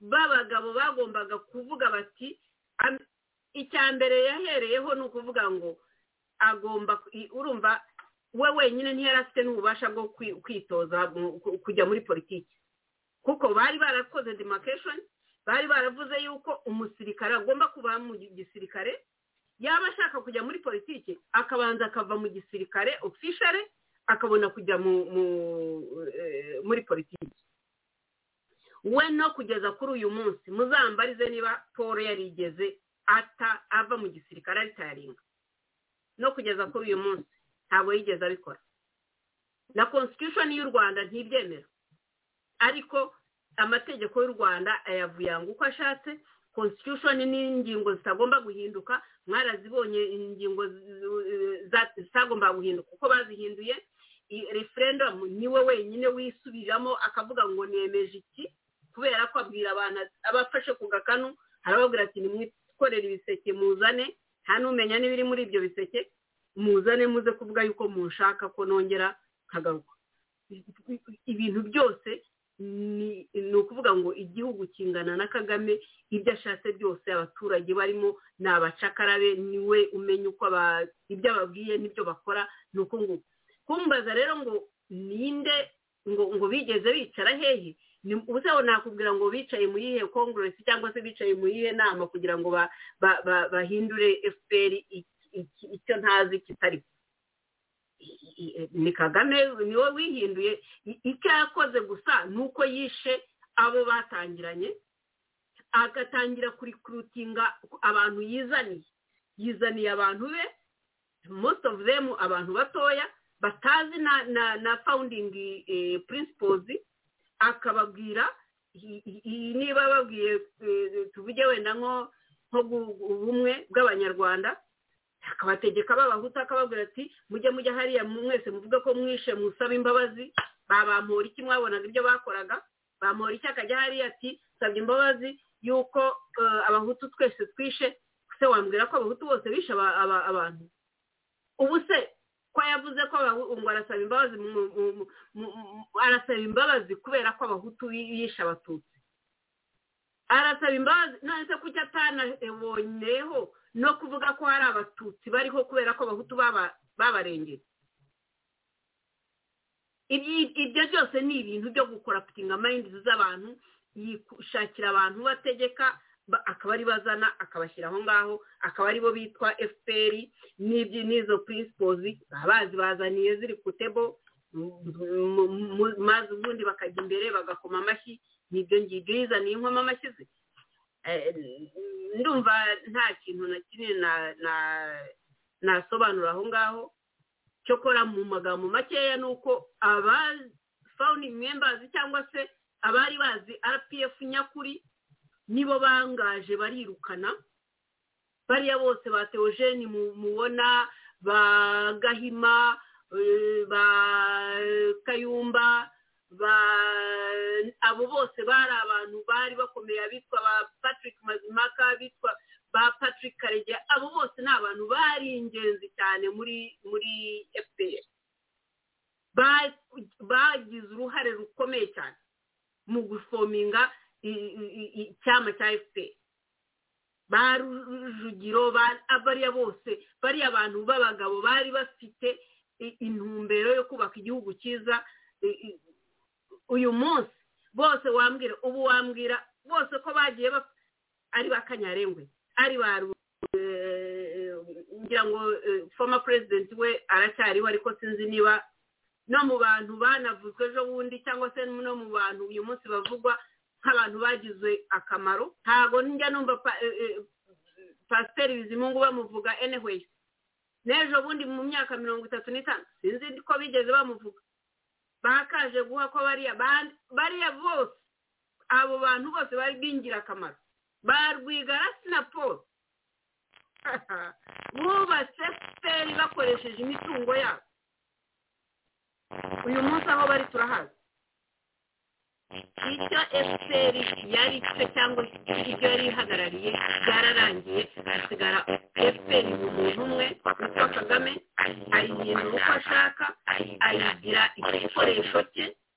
b'abagabo bagombaga kuvuga bati icya mbere yahereyeho ni ukuvuga ngo agomba urumva we wenyine ntiyari afite n'ububasha bwo kwitoza kujya muri politiki. Kuko bari barakoze demarcation bari baravuze yuko umusirikare agomba kuba mu gisirikare yaba ashaka kujya muri politiki akabanza akava mu gisirikare ofishare akabona kujya muri politiki. We no kugeza kuri uyu munsi muzambarize niba paul yarigeze ata ava mu gisirikare aritaringa no kugeza kuri uyu munsi. Ntabwo yigeze abikora. Na constitution y'u rwanda ntibyemera. Ariko amategeko y'u rwanda ayavuyanga uko ashatse constitution n'ingingo zitagomba guhinduka. Mwarazibonye ingingo zitagomba guhinduka uko bazihinduye. Referendum ni we wenyine wisubiramo akavuga ngo nemeje iki? Kubera ko abwira abantu abafashe ku gakanu arababwira ati nimwikorere ibiseke muzane. Nta n'umenya n'ibiri muri ibyo biseke muzane muze kuvuga yuko mushaka ko nongera nkagaruka. Ibintu byose ni ukuvuga ngo igihugu kingana na kagame ibyo ashatse byose abaturage barimo ni abacakarabe ni we umenya uko ibyo ababwiye n'ibyo bakora ni uko nguko. Kumbaza rero ngo ninde ngo ngo bigeze bicara hehe? Ubusaho nakubwira ngo bicaye mu yihe konguresi cyangwa se bicaye mu yihe nama kugira ngo bahindure fpr icyo ntazi kitari. Ni kagame ni we wihinduye icyo yakoze gusa ni uko yishe abo batangiranye agatangira kurikurutinga abantu yizaniye. Yizaniye abantu be most of them abantu batoya batazi na na na founding principles akababwira niba babwiye tuvuge wenda nko ubumwe bw'abanyarwanda akabategeka b'abahutu akababwira ati mujye mujya hariya mwese muvuge ko mwishe musaba imbabazi. Babampora iki mwabonaga ibyo bakoraga. Bampora iki akajya hariya ati nsabye imbabazi y'uko abahutu twese twishe. Se wambwira ko abahutu bose bishe abantu? Ubu se ko yavuze ko ngo arasaba imbabazi arasaba imbabazi kubera ko abahutu yishe abatutsi. Arasaba imbabazi none se kuki atanabonyeho no kuvuga ko hari abatutsi bariho kubera ko abahutu babarengera ibyo byose ni ibintu byo gukora putinga mayindi z'abantu yishakira abantu bategeka akaba ari bazana akabashyira aho ngaho akaba ari bo bitwa fpr n'izo principles bazi bazaniye ziri ku tebo maze ubundi bakajya imbere bagakoma amashyi ni byo ngibyo yizaniye inkoma amashyi ze ndumva nta kintu na kimwe nasobanura aho ngaho. Cyokora mu magambo makeya ni uko aba founding members cyangwa se abari bazi rpf nyakuri nibo bangaje barirukana. Bariya bose ba teogene mubona ba gahima ba kayumba abo bose bari abantu bari bakomeye abitwa ba patrick mazimaka abitwa ba patrick karegeya. Abo bose ni abantu bari ingenzi cyane muri muri fpr bagize uruhare rukomeye cyane mu gufominga icyama cya fpr ba rujugiro bariya bose bariya bantu b'abagabo bari bafite intumbero yo kubaka igihugu cyiza uyu munsi. Bose wambwira ubu wambwira bose ko bagiye ari ba kanyarengwe ari ba ngira ngo foma perezidenti we aracyariho ariko sinzi niba no mu bantu banavuzwe ejo bundi cyangwa se no mu bantu uyu munsi bavugwa nk'abantu bagize akamaro. Ntabwo njya numva pasiteri bizimungu bamuvuga anyway. N'ejo bundi mu myaka mirongo itatu n'itanu. Sinzi ko bigeze bamuvuga. Bakaje guha ko bariya bariya bose abo bantu bose bari b'ingirakamaro ba rwigarasi na paul. <laughs> Bubatse fpr bakoresheje imitungo yabo. Uyu munsi aho bari turahazi. Icyo fpr yari cyo cyangwa icyo yari ihagarariye byararangiye hasigara fpr umuntu umwe witwa kagame ayihindura uko ashaka ayigira igikoresho cye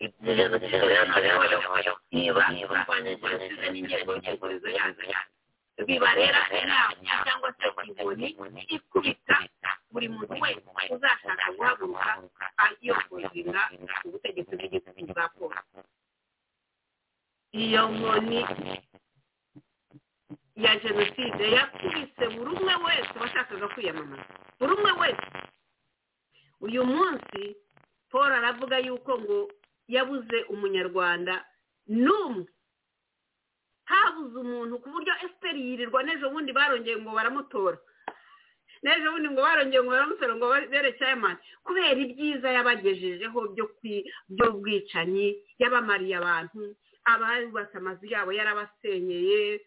n'abana niba niba banyagize n'ingendo ngengurizo yazo yazo biba rero rero cyangwa se inkoni ikubita buri muntu wese uzashaka guhaguruka iyo kuzinga ubutegetsi bw'igihugu bwa polisi iyo nkoni ya jenoside yakubise buri umwe wese washakaga kwiyamamaza buri umwe wese uyu munsi paul aravuga yuko ngo yabuze umunyarwanda n'umwe. Habuze umuntu ku buryo efuperi yirirwa n'ejo bundi barongeye ngo baramutora. N'ejo bundi ngo barongeye ngo baramutora ngo bere cyayamani kubera ibyiza yabagejejeho by'ubwicanyi yabamariye abantu abubatse amazu yabo yarabasenyeye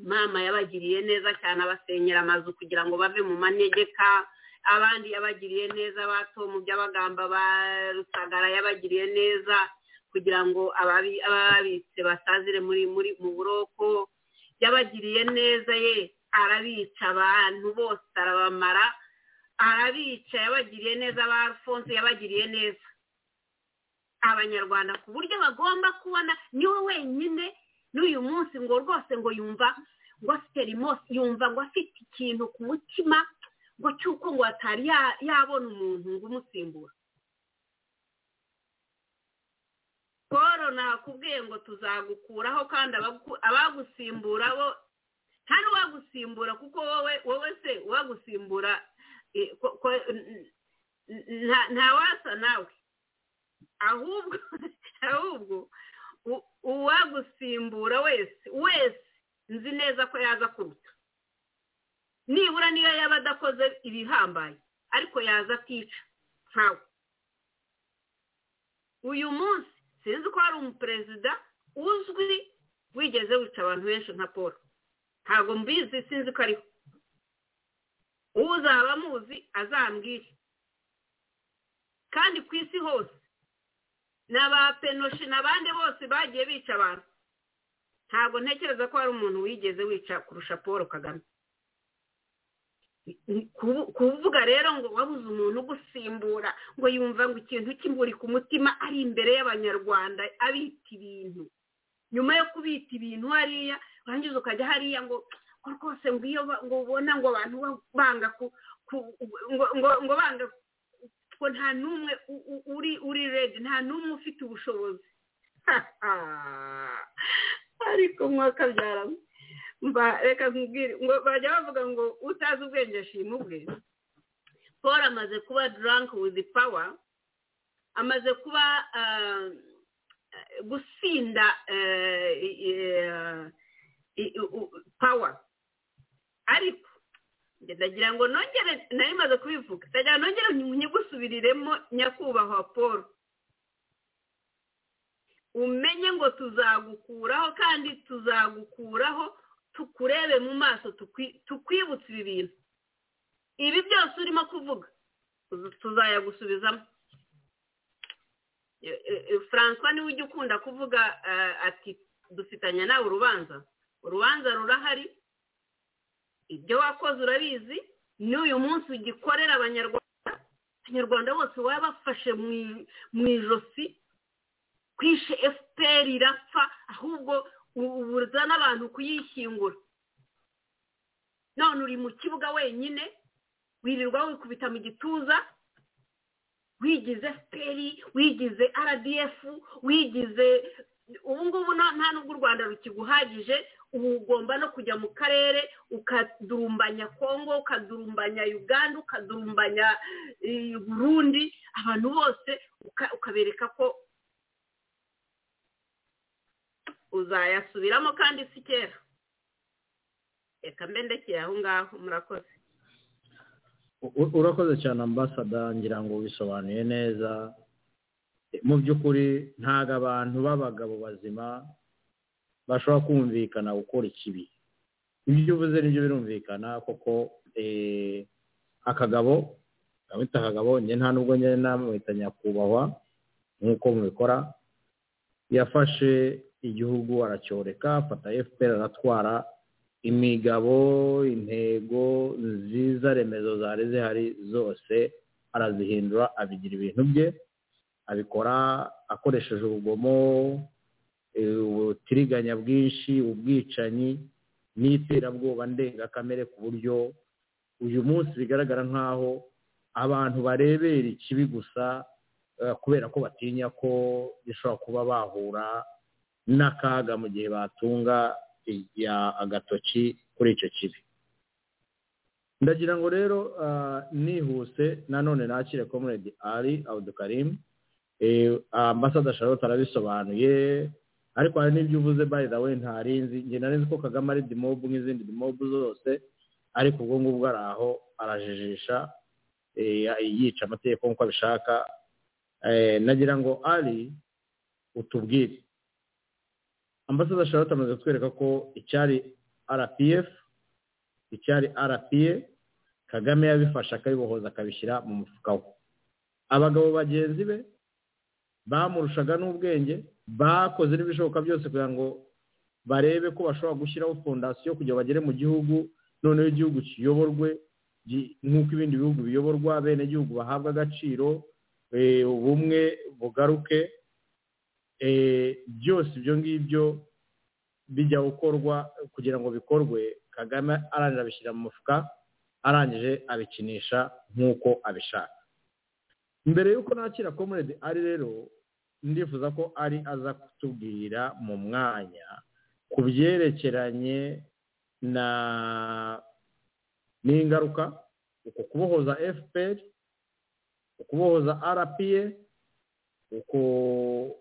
mama yabagiriye neza cyane abasenyera amazu kugira ngo bave mu manegeka abandi yabagiriye neza bato mu by'abagamba ba rusagara yabagiriye neza kugira ngo ababitse basazire muri muri mu buroko. Yabagiriye neza ye arabica abantu bose arabamara arabica yabagiriye neza ba alphonse yabagiriye neza. Abanyarwanda ku buryo bagomba kubona ni we wenyine n'uyu munsi ngo rwose ngo yumva ngo afite rimosi yumva ngo afite ikintu ku mutima ngo cy'uko ngo atari yabona umuntu ngo umusimbura. Paul nakubwiye ngo tuzagukuraho kandi abagusimbura bo nta n'uwagusimbura kuko wowe wowe se uwagusimbura nta- ntawasa nawe. Ahubwo <laughs> ahubwo uwagusimbura wese wese nzi neza ko yaza kuruta nibura niyo yaba adakoze ibihambaye ariko yaza akica. Nkawe uyu munsi sinzi ko hari umuperezida uzwi wigeze wica abantu benshi nka paul. Ntabwo mbizi sinzi ko ariho. Uzaba amuzi azambwire. Kandi ku isi hose n'aba penoshi n'abandi bose bagiye bica abantu. Ntabwo ntekereza ko hari umuntu wigeze wica kurusha paul kagame. Kuvuga rero ngo wabuze umuntu ugusimbura ngo yumva ngo ikintu kimuri ku mutima ari imbere y'abanyarwanda abita ibintu. Nyuma yo kubita ibintu hariya warangiza ukajya hariya ngo rwose ngo iyo ubona ngo abantu ba- banga ngo banga ngo nta n'umwe uri uri redi nta n'umwe ufite ubushobozi. <laughs> Ariko mwakabyara mba reka nkubwire ngo bajya bavuga ngo utazi ubwenge ashima ubwe. Paul amaze kuba drunk with power amaze kuba ah, gusinda eh, eh, i- u- power. Ariko ndagira ngo nongere nari maze kubivuga ndagira ngo nongere nyigusubiriremo nyakubahwa paul. Umenye ngo tuzagukuraho kandi tuzagukuraho tukurebe mu maso tukwi- tukwibutse ibi bintu. Ibi byose urimo kuvuga. Tuzayagusubizamo E- e- e, francois ni we ujya ukunda kuvuga eh, ati dufitanye nawe urubanza. Urubanza rurahari. Ibyo wakoze urabizi. N'uyu munsi ugikorera abanyarwanda abanyarwanda bose waba bafashe mu ijosi. Kwishe fpr irapfa ahubwo ubuza n'abantu kuyishyingura. None uri mu kibuga wenyine wirirwa wikubita mu gituza wigize fpr wigize rdf wigize ubu ngubu nta n'ubwo u rwanda rukiguhagije ubu ugomba no kujya mu karere ukadurumbanya kongo ukadurumbanya uganda ukadurumbanya eh, burundi abantu bose uka- ukabereka ko uzayasubiramo kandi si kera. Reka mbe ndekeye aho ngaho murakoze. Urakoze cyane ambasada ngira ngo bisobanuye neza. Mu by'ukuri ntabwo abantu b'abagabo bazima bashobora kumvikana gukora ikibi. Ibyo uvuze ni byo birumvikana koko eh, akagabo kamita akagabo njye nta nubwo njye namwita nyakubahwa nk'uko mubikora. Yafashe igihugu aracyoreka afata fpr aratwara imigabo intego nziza remezo zari zihari zose arazihindura abigira ibintu bye abikora akoresheje urugomo ubutiriganya bwinshi ubwicanyi n'iterabwoba ndengakamere ku buryo uyu munsi bigaragara nk'aho abantu barebera ikibi gusa eh, kubera ko batinya ko bishobora kuba bahura n'akaga mu gihe batunga agatoki kuri icyo kibi. Ndagira ngo rero ah, nihuse nanone nakire comrade ali abudukarimu ambasada charlotte arabisobanuye ariko hari n'ibyo uvuze the way ntarinzi. Njye nari nzi ko kagame ari dimobu nk'izindi dimobu zose ariko ubwo ngubwo ari aho arajijisha eh, yica amategeko nk'uko abishaka. Eh, nagira ngo ali utubwire. Ambasada charlotte amaze kutwereka ko icyari rpf icyari rpa kagame yabifashe akabibohoza akabishyira mu mufuka we. Abagabo bagenzi be bamurushaga n'ubwenge bakoze n'ibishoboka byose kugira ngo barebe ko bashobora gushyiraho fondasiyo kugira ngo bagere mu gihugu noneho igihugu kiyoborwe nk'uko ibindi bihugu biyoborwa bene igihugu bahabwa agaciro eh, ubumwe bugaruke. Byose ibyo ngibyo bijya gukorwa kugira ngo bikorwe kagame arangije abishyira mu mufuka arangije abikinisha nk'uko abishaka. Mbere y'uko nakira comrade ari rero ndifuza ko ari aza kutubwira mu mwanya ku byerekeranye na n'ingaruka uko kubohoza fpr ukubohoza rpa uko-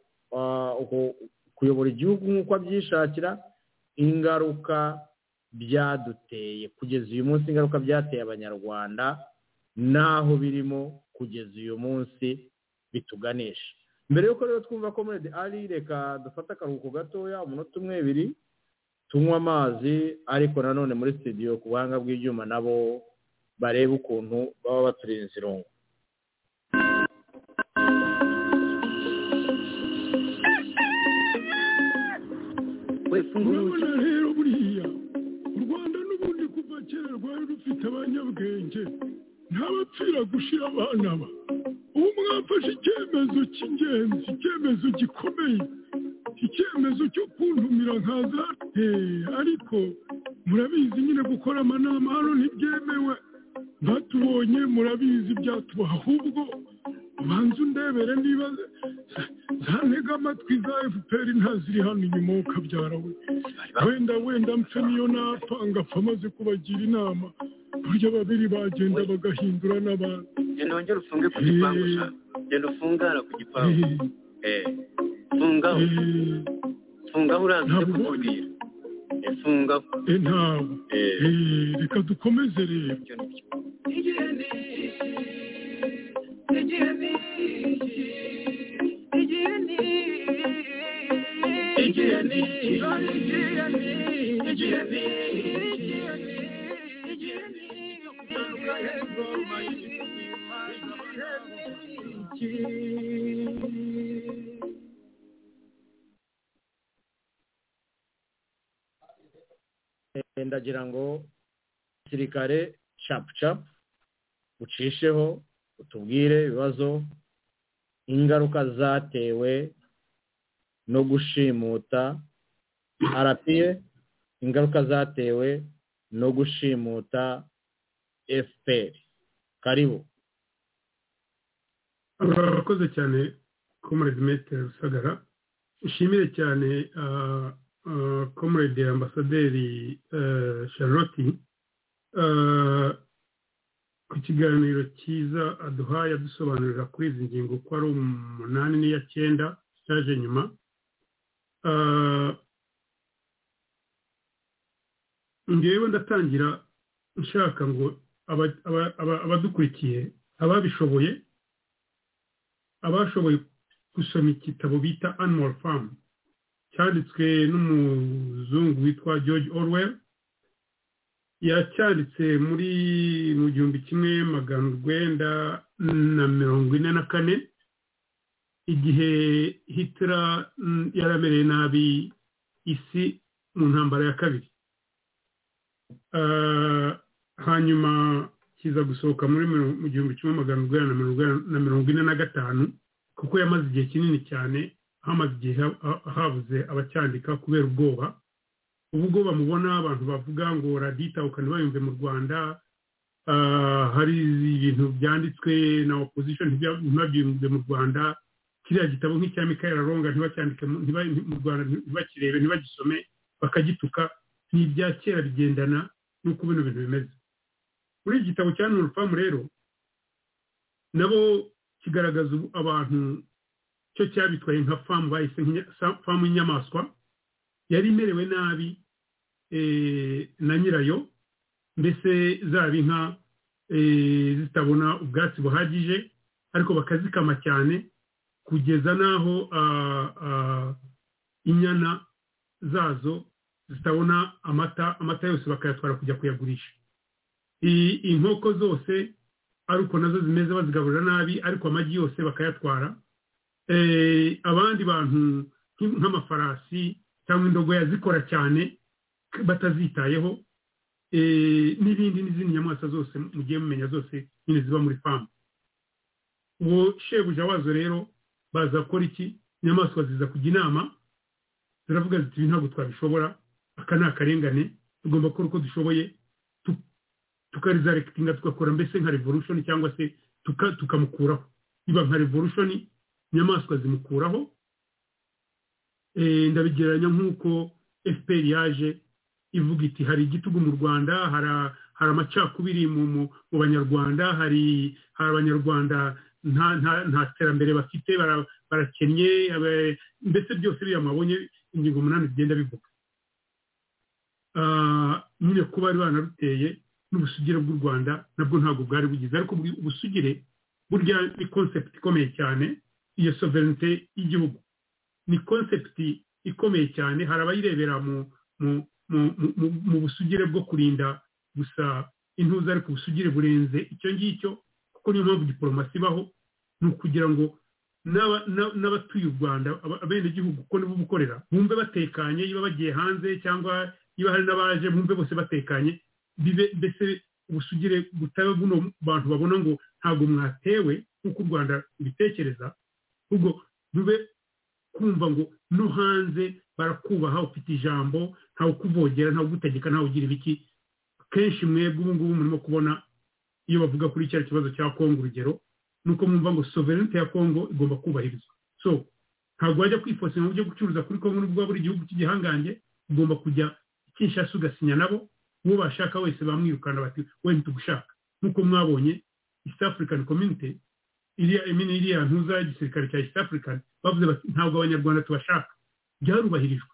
kuyobora igihugu nk'uko abyishakira ingaruka byaduteye. Kugeza uyu munsi ingaruka byateye abanyarwanda n'aho birimo kugeza uyu munsi bituganisha. Mbere y'uko rero twumva ko muri ari reka dufate akaruhuko gatoya umunota umwe ibiri tunywa amazi ariko nanone muri studio ku buhanga bw'ibyuma nabo barebe ukuntu baba baturinze irungu. Urabona rero buriya u rwanda n'ubundi kuva kera rwari rufite abanyabwenge ntabapfira gushira abana ba ubu mwafashe icyemezo cy'ingenzi icyemezo gikomeye icyemezo cyo kuntumira nkaza ariko murabizi nyine gukora amanama hano ntibyemewe batubonye murabizi byatuba ahubwo. Ubanza undebere niba zantega amatwi za fpr ntaziri hano inyuma ukabyara we wenda wenda mpfe niyo napfa ngapfa amaze kubagira inama burya babiri bagenda bagahindura n'abantu genda wongere ufunge ku gipangu genda ufungara ku gipangu Eh, eh fungaho eh, fungaho uraza Ntabwo kukubwira eh fungaho eh, ntabwo eh Eh, reka dukomeze rero ndagira ngo gisirikare capu capu ucisheho utubwire ibibazo ingaruka zatewe no gushimuta rpa ingaruka zatewe no gushimuta fpr karibu. Urakoze cyane comrade mete rusagara. Ishimire cyane ah, ah, comrade ambasaderi eh, charlotte. Ku kiganiro cyiza aduhaye adusobanurira kuri izi ngingo ko ari umunani n'iya cyenda cyaje nyuma. Ah, ngewe ndatangira nshaka ngo aba- aba- aba- abadukurikiye ababishoboye abashoboye gusoma igitabo bita animal farm cyanditswe n'umuzungu witwa george orwell. Yacyanditse muri mu gihumbi kimwe magana urwenda na mirongo ine na kane igihe hitler mm, yaramereye nabi isi mu ntambara ya kabiri. Ah, hanyuma kiza gusohoka muri mu gihumbi kimwe magana urwenda na mirongo ine- na gatanu kuko yamaze igihe kinini cyane hamaze igihe ha- ha- habuze abacyandika kubera ubwoba. Ubwo bamubona abantu bavuga ngo raditabuka ntibayumve mu rwanda ah, hari ibintu byanditswe na opposition ntibabyumve mu rwanda. Kiriya gitabo nk'icya mikael aronga ntibacyandike mu- rwanda ntibakirebe ntibagisome bakagituka. Ni ibya kera bigendana n'uko bino bintu bimeze. Muri iki gitabo cya nurufamu rero nabo kigaragaza abantu cyo cyabitwaye nka famu sa- famu y'inyamaswa yari imerewe nabi na nyirayo mbese zaba inka eh, zitabona ubwatsi buhagije ariko bakazikama cyane kugeza n'aho ah, ah, inyana zazo zitabona amata amata yose bakayatwara kujya kuyagurisha. Inkoko zose ari uko na zo zimeze bazigaburira nabi ariko amagi yose bakayatwara Eh, abandi bantu nk'amafarasi cyangwa indogoya zikora cyane batazitayeho Eh, n'ibindi n'izindi nyamaswa zose mugiye mumenya zose nyine ziba muri famu uwo shebuja wazo rero baza gukora iki? Inyamaswa ziza kujya inama ziravuga ziti ibi ntabwo twabishobora aka ni akarengane tugomba gukora uko dushoboye tu- tukarizarekitinga tugakora mbese nka revolution cyangwa se tuka- tukamukuraho. Biba nka revolution inyamaswa zimukuraho Eh, ndabigereranya nk'uko fpr yaje ivuga iti hari igitugu mu rwanda hari amacakubiri mu banyarwanda hari hari abanyarwanda nta terambere bafite barakennye mbese byose biriya mwabonye ingingo umunani zigenda bivuga. Nyine kuba bari banaruteye n'ubusugire bw'u rwanda nabwo ntabwo bwari bugize ariko ubusugire burya ni konsepti ikomeye cyane iyo sovereignite y'igihugu. Ni konsepti ikomeye cyane hari abayirebera busugire bwo kurinda gusa intuza ariko ubusugire burenze. Icyo ngicyo kuko niyo mpamvu diporomasi ibaho ni ukugira ngo n'abatuye u rwanda abenegihugu uko nibo bukorera bumve batekanye niba bagiye hanze cyangwa niba hari n'abaje bumve bose batekanye bibe mbese ubusugire butaba buno bantu babona ngo ntabwo mwatewe nk'uko u rwanda rubitekereza ahubwo rube kumva ngo no hanze barakubaha ufite ijambo ntawe ukuvogera ntawe ugutegeka ntawe ugira ibiki. Kenshi mwebwe ubu ngubu murimo kubona iyo bavuga kuri cya kibazo cya kongo urugero ni uko mwumva ngo sovereignty ya kongo igomba kubahirizwa. So ntabwo wajya kwifosa mu bwo gucuruza kuri kongo n'ubwo buri gihugu cy'igihangange ugomba kujya kinshasa ugasinya nabo uwo bashaka wese bamwirukana bati we ntitugushaka. Nk'uko mwabonye east african community iriya emini iriya ntuza y'igisirikare cya east african bavuze bati ntabwo abanyarwanda tubashaka. Byarubahirijwe.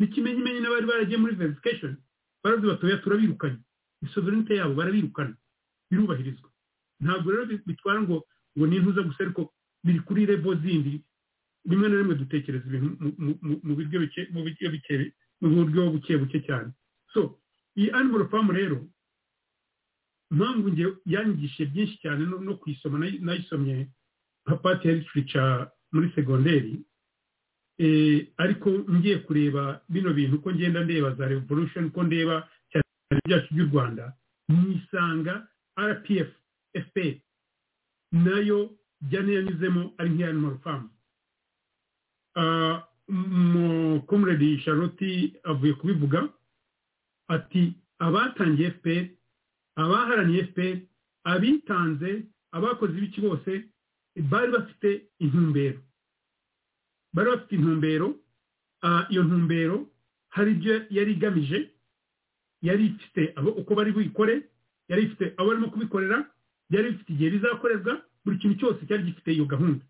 N'ikimenyimenyi n'abari baragiye muri verification baravuze batoya turabirukanye ni sovereignty yabo barabirukana birubahirizwa. Ntabwo rero bitwara ngo ngo ni intuza gusa ariko biri kuri revo zindi rimwe na rimwe dutekereza ibintu mu buryo buke mu buryo buke buke cyane. So iyi animal farm rero impamvu nge yanyigishije byinshi cyane no kuyisoma nayisomye nka pati ya literature muri segonderi ariko ngiye kureba bino bintu uko ngenda ndeba za revolution uko ndeba cyane byacu by'u rwanda. Nisanga rpf fpr na yo jyane yanyuzemo ari nk'iya animal farm. Comrade charlotte avuye kubivuga ati abatangiye fpr abaharaniye fpr abitanze abakoze ibiki bose bari bafite intumbero. Bari bafite intumbero iyo ntumbero hari ibyo yari igamije yari ifite uko bari buyikore yari ifite abo barimo kubikorera byari bifite igihe bizakorerwa buri kintu cyose cyari gifite iyo gahunda.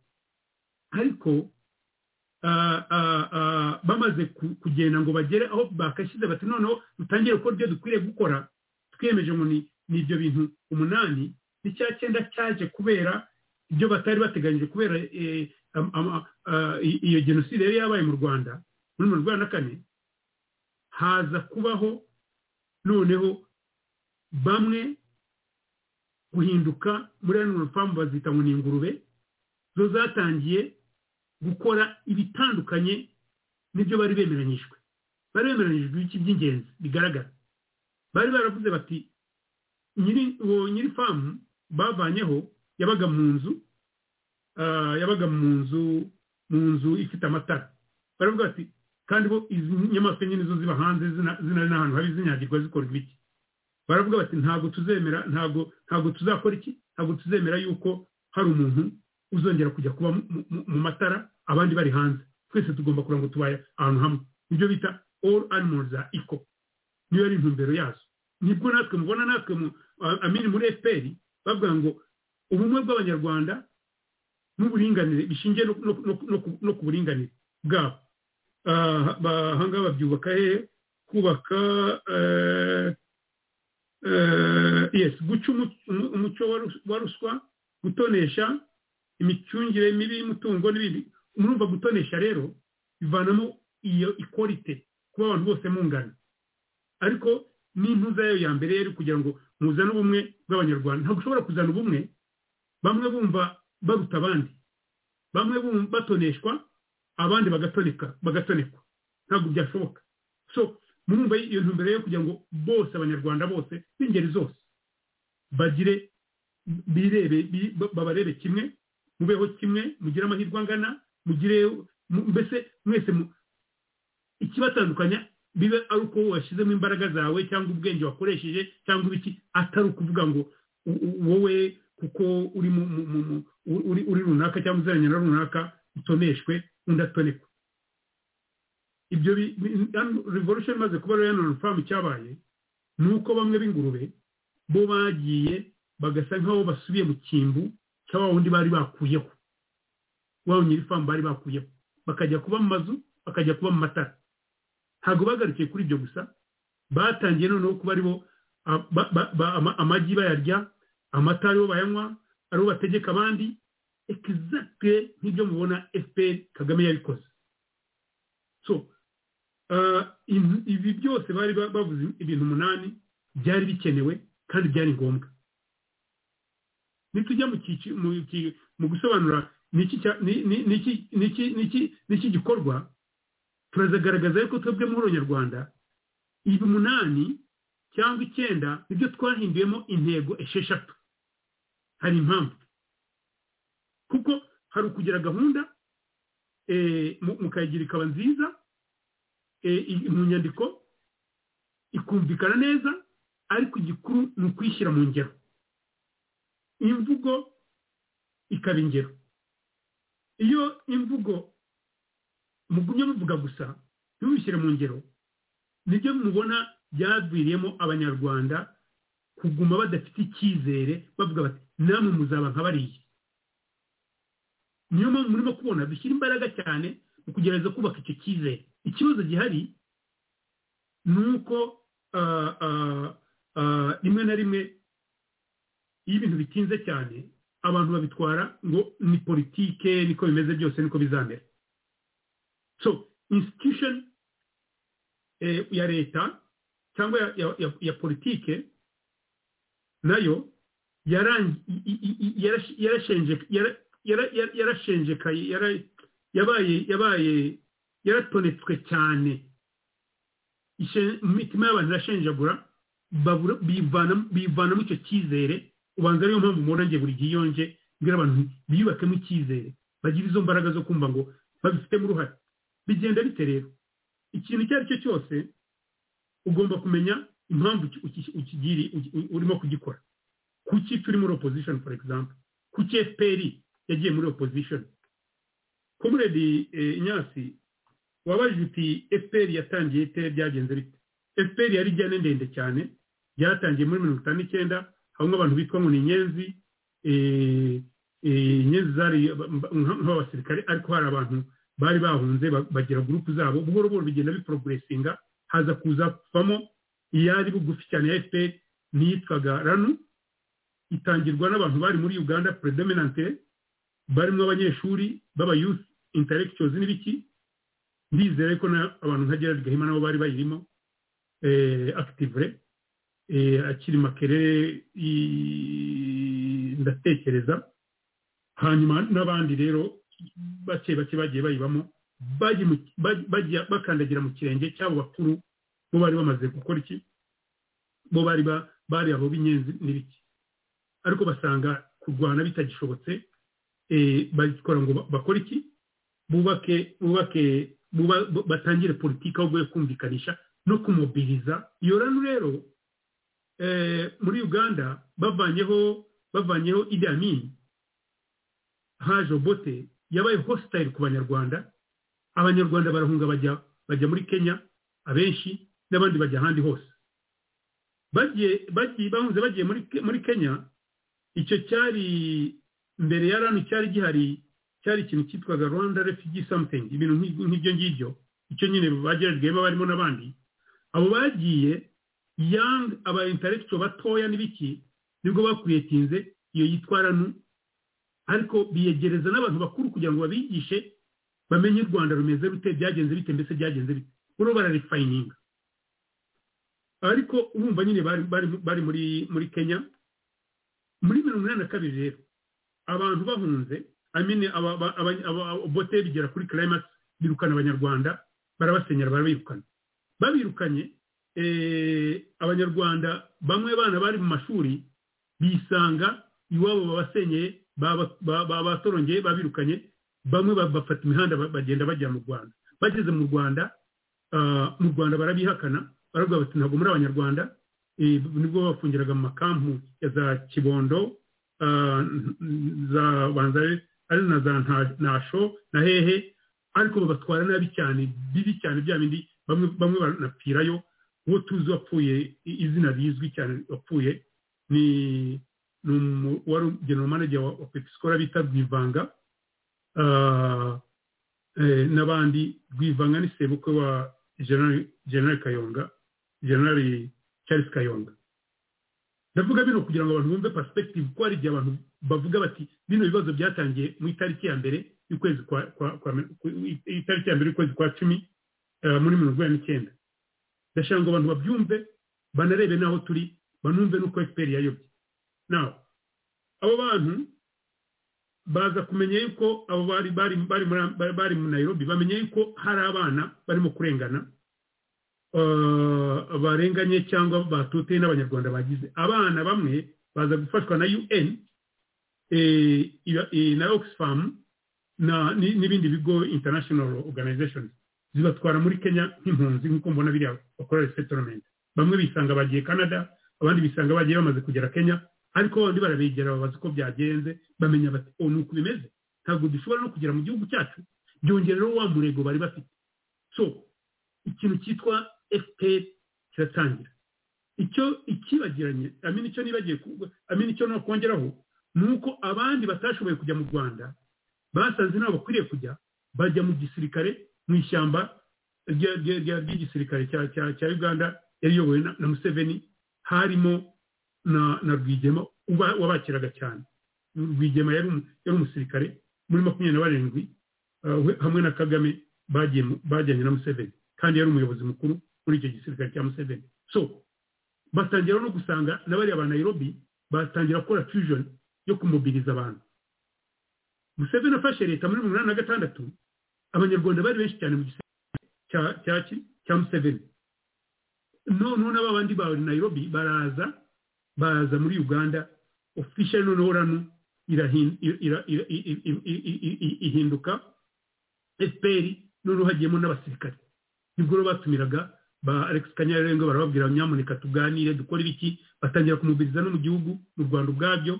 Ariko bamaze kugenda ngo bagere aho bakashyize bati noneho dutangire gukora ibyo dukwiriye gukora. Twiyemeje ngo ni ibyo bintu umunani n'icya cyenda cyaje kubera ibyo batari bateganyije kubera iyo jenoside yari yabaye mu rwanda muri mirongo inani na kane haza kubaho noneho bamwe guhinduka muri animal farm bazita ngo ni ingurube zo zatangiye gukora ibitandukanye n'ibyo bari bemeranyijwe. Bari bemeranyijwe ibiki by'ingenzi? Bigaragara. Bari baravuze bati nyiri famu bavanyeho yabaga mu nzu yabaga mu nzu mu nzu ifite amatara. Baravuga bati kandi bo izi nyamaswa nyine zo ziba hanze zinari n'ahantu habi zinyagirwa zikora ibiki baravuga bati ntabwo tuzemera ntabwo ntabwo tuzakora iki? Ntabwo tuzemera yuko hari umuntu uzongera kujya kuba mu matara abandi bari hanze. Twese tugomba kugira ngo tubaye ahantu hamwe. Nibyo bita all animals are equal. Niyo ari intumbero yazo. Nibwo natwe mubona natwe amini muri fpr bavuga ngo ubumwe bw'abanyarwanda n'uburinganire bishingiye no ku buringanire bwabo ahangaha babyubaka hehe kubaka yes guca umuco wa ruswa gutonesha imicungire mibi y'umutungo n'ibindi. Murumva gutonesha rero bivanamo iyo ikorite kuba abantu bose mungana ariko n'intuza yayo ya mbere yari kugira ngo muzane ubumwe bw'abanyarwanda. Ntabwo ushobora kuzana ubumwe bamwe bumva baruta abandi. Bamwe batoneshwa abandi bagatoneka bagatonekwa ntabwo byashoboka. So murumva iyo ntumbero yo kugira ngo bose abanyarwanda bose b'ingeri zose bagire birebe babarebe kimwe mubeho kimwe mugire amahirwe angana mugire mbese mwese ikibatandukanya bibe ari uko washyizemo imbaraga zawe cyangwa ubwenge wakoresheje cyangwa ibiki atari ukuvuga ngo wowe kuko uri uri runaka cyangwa uziranye na runaka utoneshwe undi atonekwa. Ibyo revolution imaze kuba royal farm cyabaye ni uko bamwe b'ingurube bo bagiye bagasa nk'aho basubiye mu cyimbu cya wa wundi bari bakuyeho. Wa nyir'ifamu bari bakuyeho. Bakajya kuba mu mazu bakajya kuba mu matara. Ntabwo bagarukiye kuri ibyo gusa batangiye noneho kuba ari bo amagi bayarya amata ari bo bayanywa ari bo bategeka abandi exacte nk'ibyo mubona fpr kagame yabikoze. So in- ibi byose bari ba- bavuze ibintu umunani byari bikenewe kandi byari ngombwa. Nitujya mu gusobanura niki gikorwa turazagaragaza yuko twebwe muri nyarwanda ibi umunani cyangwa icyenda ni byo twahinduyemo intego esheshatu. Hari impamvu? Kuko hari ukugira gahunda eh, mu- mukayigira ikaba nziza eh, mu nyandiko ikumvikana neza ariko igikuru ni ukuyishyira mu ngero. Imvugo ikaba ingero. Iyo imvugo mugumye muvuga gusa ntibishyire mu ngero ni byo mubona byaviriyemo abanyarwanda kuguma badafite icyizere bavuga bati namwe muzaba nka bariya. Niyo mpamvu murimo kubona dushyira imbaraga cyane mu kugerageza kubaka icyo cyizere. Ikibazo gihari ni uko rimwe na rimwe iyo ibintu bitinze cyane abantu babitwara ngo ni politike niko bimeze byose niko bizamera. So institution eh, ya leta cyangwa ya, ya, ya, ya politike na yo yarashenjekaye yara- yabaye yabaye yaratonetswe cyane Ishe- mu mitima y'abantu irashenjagura bivanamo icyo cyizere ubanza ariyo mpamvu mubona njye buri gihe iyo mbwira abantu biyubakemo icyizere bagire izo mbaraga zo kumva ngo babifitemo uruhare bigenda bite rero ikintu icyo ari cyo cyose ugomba kumenya impamvu uki- uki- ukigiri urimo kugikora kuki turi muri opposition for example? Kuki fpr yagiye muri opposition komuredi inyasi wabajije uti fpr yatangiye ite byagenze bite fpr yari ijyane ndende cyane byatangiye muri mirongo itanu n'icyenda habamo abantu bitwa ngo ni inyenzi eh, eh, inyenzi zari ba- nka- nk'abasirikare ariko hari abantu bari bahunze ba- bagira gurupu zabo. Buhoro buhoro bigenda biproguresinga haza kuzavamo iyari bugufi cyane ya fpr niyitwaga ranu itangirwa n'abantu bari muri uganda predominante barimo abanyeshuri b'aba youth intellectuals n'ibiki. Ndizera ko abantu nka gerard gahima nabo bari bayirimo eh, actively eh, akiri makerere ndatekereza. Hanyuma n'abandi rero bake bake bagiye bayibamo bakandagira mu kirenge cy'abo bakuru bo bari bamaze gukora iki? Bo bari ba- bari abo b'inyenzi n'ibiki? Ariko basanga kurwana bitagishobotse eh, bakora ngo ba- bakore iki? Bubake bubake buba- bu- batangire politiki ahubwo yo kumvikanisha no kumobiriza iyo rano rero eh, muri uganda bavanyeho bavanyeho idi amin haje obote yabaye hostile ku banyarwanda. Abanyarwanda barahunga bajya bajya muri kenya abenshi n'abandi bajya ahandi hose. Bagiye bahunze bagiye muri kenya icyo cyari mbere ya rano cyari gihari cyari ikintu cyitwaga rwanda refugee something. Ibintu nk'ibyo ngibyo icyo nyine bageragejemo barimo n'abandi. Abo bagiye young aba intellectual batoya n'ibiki ni bwo bakuriyetinze iyo yitwa ranu ariko biyegereza n'abantu bakuru kugira ngo babigishe bamenye u rwanda rumeze rute byagenze bite mbese byagenze bite? Buro bararifayininga ariko urumva nyine bari muri muri kenya inani na kabiri rero abantu bahunze amine bote bigera kuri climax birukana abanyarwanda barabasenyera barabirukana. Babirukanye eh, abanyarwanda bamwe bana bari mu mashuri bisanga iwabo babasenyeye baba- ba- babatorongeye babirukanye bamwe ba- bafata imihanda ba- bagenda bajya mu rwanda. Bageze mu rwanda ah, mu rwanda barabihakana baravuga bati ntabwo muri abanyarwanda. Eh, ni bwo bafungiraga mu makampu ya za kibondo ah, za banza ari na za Nta- nasho na hehe ariko babatwara nabi cyane bibi cyane bya bindi bamwe baranapfirayo uwo tuzi wapfuye izina rizwi cyane wapfuye ni wari general manager wa pepisikora bita rwivanga eh, n'abandi rwivanga ni sebukwe wa general kayonga general charles kayonga. Ndavuga bino kugira ngo abantu bumve perspective ko hari igihe abantu bavuga bati bino bibazo byatangiye mu itariki ya mbere y'ukwezi kwa kwa itariki ya mbere y'ukwezi kwa cumi eh, muri mirongo inani n'icyenda. Ndashaka ngo abantu babyumve banarebe n'aho turi banumve n'uko fpr yayobye. Nawe abo bantu baza kumenya yuko abo bari bari bari muri- nairobi bamenya yuko hari abana barimo kurengana barenganye cyangwa batuteye n'abanyarwanda bagize. Abana bamwe baza gufashwa na un eh, eh, na oxfam n'ibindi bigo international organizations. Zibatwara muri kenya nk'impunzi nk'uko mbona biriya bakora resettlement bamwe bisanga bagiye canada abandi bisanga bagiye bamaze kugera kenya ariko abandi barabegera babaza uko byagenze bamenya bati o ni uku bimeze. Ntabwo dushobora no kugera mu gihugu cyacu. Byongera rero wa murego bari bafite. So ikintu cyitwa fpr kiratangira icyo ikibagiranye amini icyo nibagiye amini icyo nakongeraho ni uko abandi batashoboye kujya mu rwanda basanze nabo bakwiriye kujya bajya mu gisirikare mu ishyamba ry'igisirikare cya uganda yari iyobowe na museveni harimo na rwigema wabakiraga cyane. Rwigema umu- yari umusirikare muri makumyabiri na barindwi uh, we- hamwe na kagame bajyanye na museveni kandi yari umuyobozi mukuru muri icyo gisirikare cya museveni so batangira no gusanga na bariya ba nairobi batangira gukora fusion yo kumobiriza abantu museveni afashe leta muri mirongo inani na gatandatu abanyarwanda bari benshi cyane mu gisirikare cya museveni noneho n'aba bandi ba nairobi baraza baza muri uganda official noneho rano ihinduka fpr noneho hagiyemo n'abasirikare ni bwo rero batumiraga ba alex kanyarengo barababwira nyamuneka tuganire dukore ibiki? Batangira kumubiriza no mu gihugu mu rwanda ubwabyo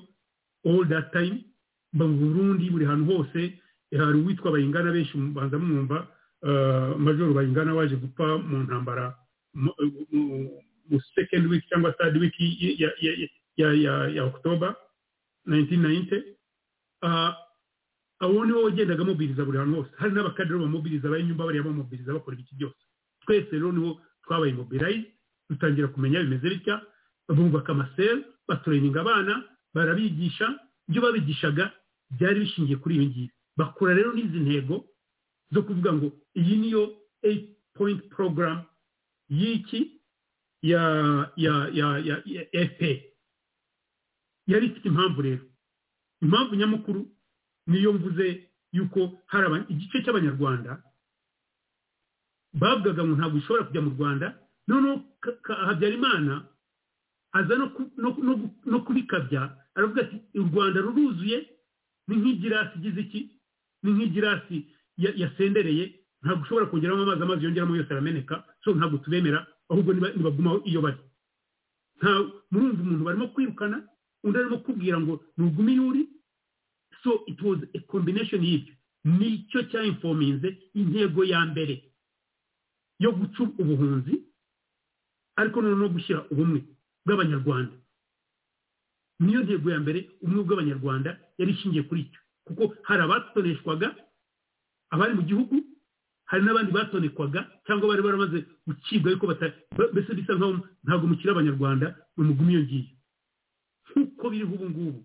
all that time. Burundi buri hantu hose hari uwitwa bayingana benshi banza mwumva uh, majoro bayingana waje gupfa mu ntambara mu- second week cyangwa third week ya, october 1990 uh, abo nibo wagendaga amubwiriza buri hantu hose. Hari n'abakadere bamubwiriza abanyumba bariya bamubwiriza bakora ibiki byose. Twese rero ni ho twabaye mobilize dutangira kumenya bimeze bitya bubaka amaseri batureninga abana barabigisha ibyo babigishaga byari bishingiye kuri ibi ngibi. Bakora rero n'izi ntego zo kuvuga ngo iyi niyo 8 point program y'iki? Ya ya ya ya, FPR yari ifite impamvu rero. Impamvu nyamukuru niyo mvuze yuko hari igice cy'abanyarwanda bavugaga ngo ntabwo ushobora kujya mu rwanda noneho habyarimana aza no ku- no- no- no kubikabya aravuga ati u rwanda ruruzuye ni nk'igirasi igize iki? Ni nk'igirasi ya- yasendereye ntabwo ushobora kongeramo amazi amazi yongeramo yose arameneka so ntabwo tubemera ahubwo niba- nibagumaho iyo bari. Murumva umuntu barimo kwirukana undi arimo kubwira ngo nugume iyo uri? So it was a combination y'ibyo. Nicyo cyayinfominze intego ya mbere. Yo guca ubuhunzi ariko noneho no gushyira ubumwe bw'abanyarwanda. Niyo ntego ya mbere ubumwe bw'abanyarwanda yari ishingiye kuri icyo. Kuko hari abatoneshwaga abari mu gihugu hari n'abandi batonekwaga cyangwa bari baramaze gucibwa ariko mbese bisa nkaho ntabwo mukiri abanyarwanda ni umugume iyo ngiyo nk'uko biriho ubu ngubu.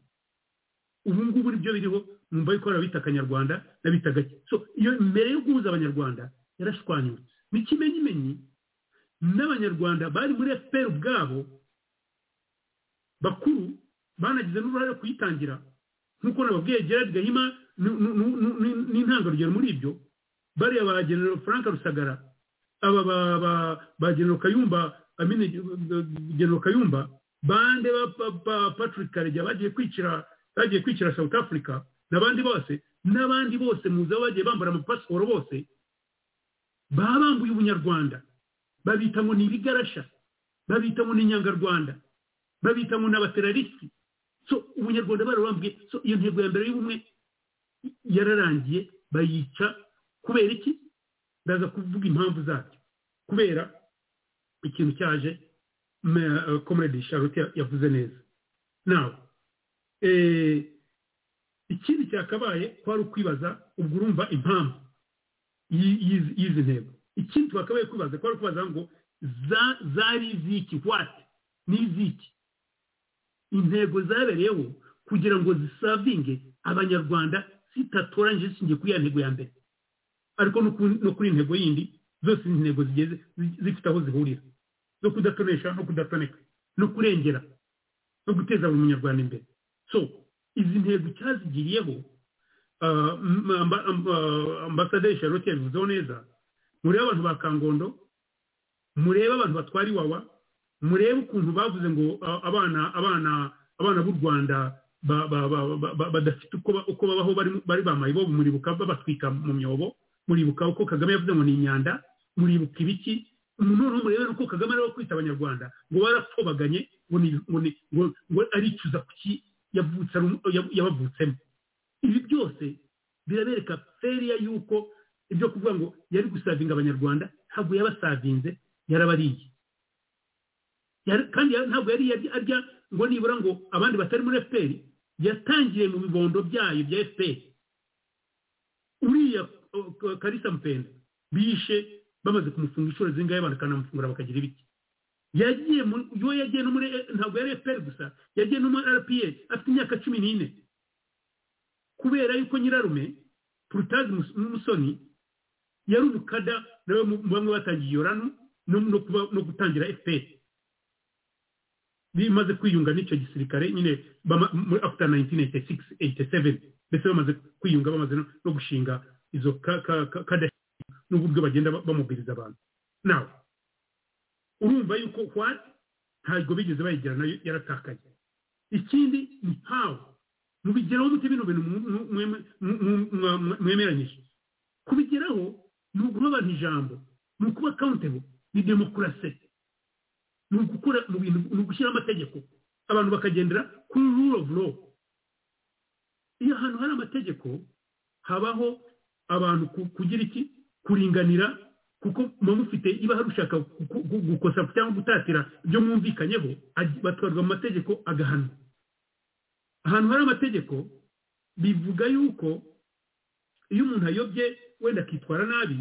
Ubu ngubu ni byo biriho mwumva yuko hari abita akanyarwanda n'abita gake. So iyo mbere yo guhuza abanyarwanda yarashwanyutse. N'ikimenyimenyi n'abanyarwanda bari muri fpr ubwabo bakuru banagize n'uruhare kuyitangira. Nk'uko nababwiye gerard gahima n'intangarugero muri ibyo bariya ba general frank rusagara aba ba- general kayumba amine general kayumba bande ba patrick karegeya bagiye kwicira bagiye kwicira south africa n'abandi bose n'abandi bose muzi aho bagiye bambara amapasiporo bose baba bambuye ubunyarwanda. Babita ngo ni ibigarasha babita ngo ni inyangarwanda babita ngo ni abateraristi so ubunyarwanda barabambwiye so iyo ntego ya mbere y'ubumwe yararangiye bayica. Kubera iki? Ndaza kuvuga impamvu zabyo kubera ikintu cyaje comrade charlotte yavuze neza. Nawe ikindi cyakabaye kwari ukwibaza ubwo urumva impamvu. Y'izi ntego. Ikindi twakabaye kwibaza kwari kwibaza ngo zari iziki? Wati ni iziki? Intego zabereyeho kugira ngo zisavinge abanyarwanda zitatoranyije zishingiye kuri ya ntego ya mbere. Ariko no kuri intego yindi zose izi ntego zigeze zifite aho zihurira. Zo kudatonesha no kudatoneka no kurengera no guteza buri munyarwanda imbere. So izi ntego cyazigiriyeho ambasaderi charlotte yabivuzeho neza murebe abantu ba kangondo murebe abantu batwara iwawa murebe ukuntu bavuze ngo abana abana abana b'u rwanda badafite uko babaho bari bamaye bo muribuka babatwika mu myobo muribuka uko kagame yavuze ngo ni imyanda muribuka ibiki noneho murebe uko kagame ari we kwita abanyarwanda ngo barapfobaganye ngo aricuza kuki yabavutsemo ibi byose birabereka feriya y'uko ibyo kuvuga ngo yari gusavinga abanyarwanda ntabwo yabasavinze yarabariye. Kandi ntabwo yari arya ngo nibura ngo abandi batari muri fpr yatangiye mu bibondo byayo bya fpr uriya karisa mpenda bishe bamaze kumufunga inshuro zingahe bakanamufungura bakagira ibiti yagiye yo yagiye no muri ntabwo yari fpr gusa yagiye no muri rpa afite imyaka cumi n'ine. Kubera yuko nyirarume purutazi musoni yari umukada nawe bamwe batangiye iyo rano no gutangira fpr bimaze kwiyunga n'icyo gisirikare nyine after 1986 mbese bamaze kwiyunga bamaze no gushinga izo kada n'uburyo bagenda bamubwiriza abantu. Nawe urumva yuko what? Ntabwo bigeze bayigira na yo yaratakaye ikindi ni how mubigeraho mute bino bintu mwemeranyije. Kubigeraho ni uguha abantu ijambo ni ukuba accountable. Ni demokarasi ni ugukora mu bintu ni ugushyiraho amategeko. Abantu bakagendera kuri rule of law. Iyo ahantu hari amategeko habaho abantu kugira iki? Kuringanira kuko muba mufite niba hari ushaka gukosa cyangwa gutatira ibyo mwumvikanyeho batwarwa mu mategeko agahanwa. Ahantu hari amategeko bivuga yuko iyo umuntu ayobye wenda akitwara nabi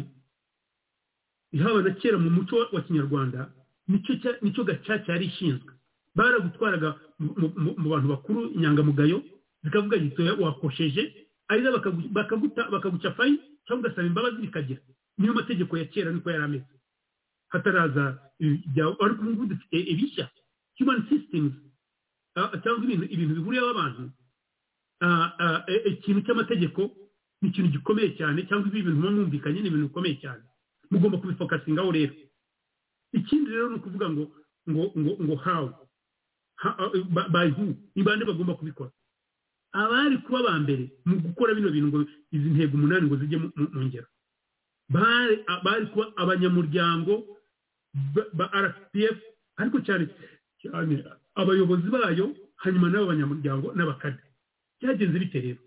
haba na kera mu muco wa kinyarwanda ni cyo gacaca yari ishinzwe. Baragutwaraga mu bantu bakuru inyangamugayo zikavuga gitoya wakosheje ariza bakaguca fayini cyangwa ugasaba imbabazi bikagira. Niyo mategeko ya kera niko yari ameze. Hataraza ariko ubu dufite ibishya. Human systems cyangwa ibintu bihuriyeho abantu. Ikintu cy'amategeko ni ikintu gikomeye cyane cyangwa ibi bintu mwumvikanye ni ibintu bikomeye cyane. Mugomba kubifokasingaho rero. Ikindi rero ni ukuvuga ngo ngo ngo ngo how? By who? Ni bande bagomba kubikora? Abari kuba ba mbere mu gukora bino bintu ngo izi ntego umunani ngo zijye mu ngero. Bari kuba abanyamuryango ba rpf ariko cyane cyane abayobozi bayo hanyuma n'abo banyamuryango n'abakade byagenze bite rero?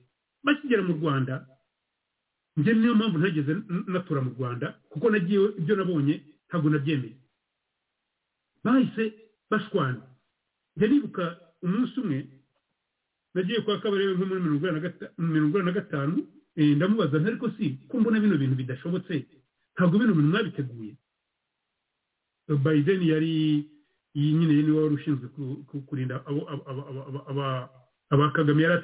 Bakigera mu rwanda njye niyo mpamvu ntageze natura mu rwanda kuko nagiye ibyo nabonye ntabwo nabyemeye. Bahise bashwana. Njya nibuka umunsi umwe nagiye kwa kabarebe nko muri mirongo inani na gatanu ndamubaza ariko si ko mbona bino bintu bidashobotse? Ntabwo bino bintu mwabiteguye. Biden yari iyi nyine ni we wari ushinzwe kurinda aba kagame yari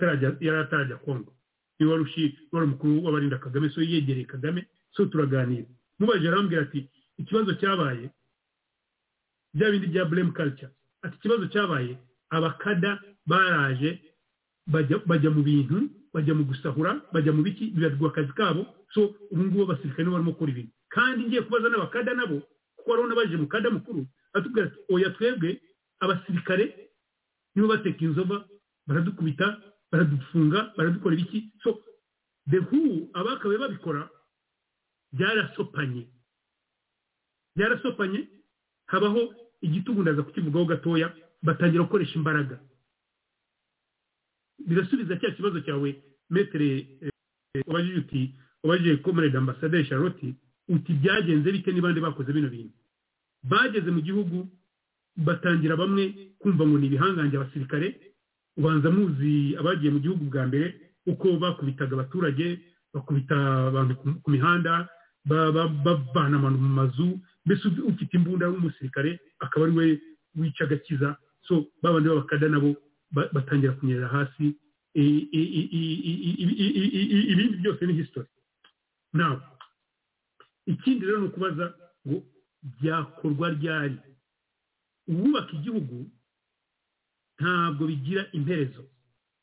atarajya kongo ni we wari umukuru w'abarinda kagame so yegereye kagame so turaganira. Mubajije arambwira ati ikibazo cyabaye bya bindi bya blame culture ati ikibazo cyabaye abakada baraje bajya mu bintu bajya mu gusahura bajya mu biki bibagirwa akazi kabo so ubu ngubu abasirikare barimo gukora ibintu. Kandi ngiye kubaza n'abakada nabo kuko wari unabajije mukada mukuru atubwira ati oya twebwe abasirikare nibo bateka inzoba baradukubita baradufunga baradukora ibiki? So the who abakabaye babikora byarasopanye. Byarasopanye habaho igitugu ndaza kukivugaho gatoya batangira gukoresha imbaraga. Birasubiza cya kibazo cyawe metere ubajije uti ubajije komerede ambasaderi charlotte uti byagenze bite n'ibandi bakoze bino bintu? Bageze mu gihugu batangira bamwe kumva ngo ni ibihangange abasirikare ubanza muzi abagiye mu gihugu bwa mbere uko bakubitaga abaturage bakubita abantu ku mihanda bavana abantu mu mazu mbese ufite imbunda w'umusirikare akaba ari we wica agakiza so babandi b'abakada nabo batangira kunyerera hasi ibindi byose ni hisitori nawe ikindi rero ni ukubaza ngo byakorwa ryari? Uwubaka igihugu ntabwo bigira imperezo.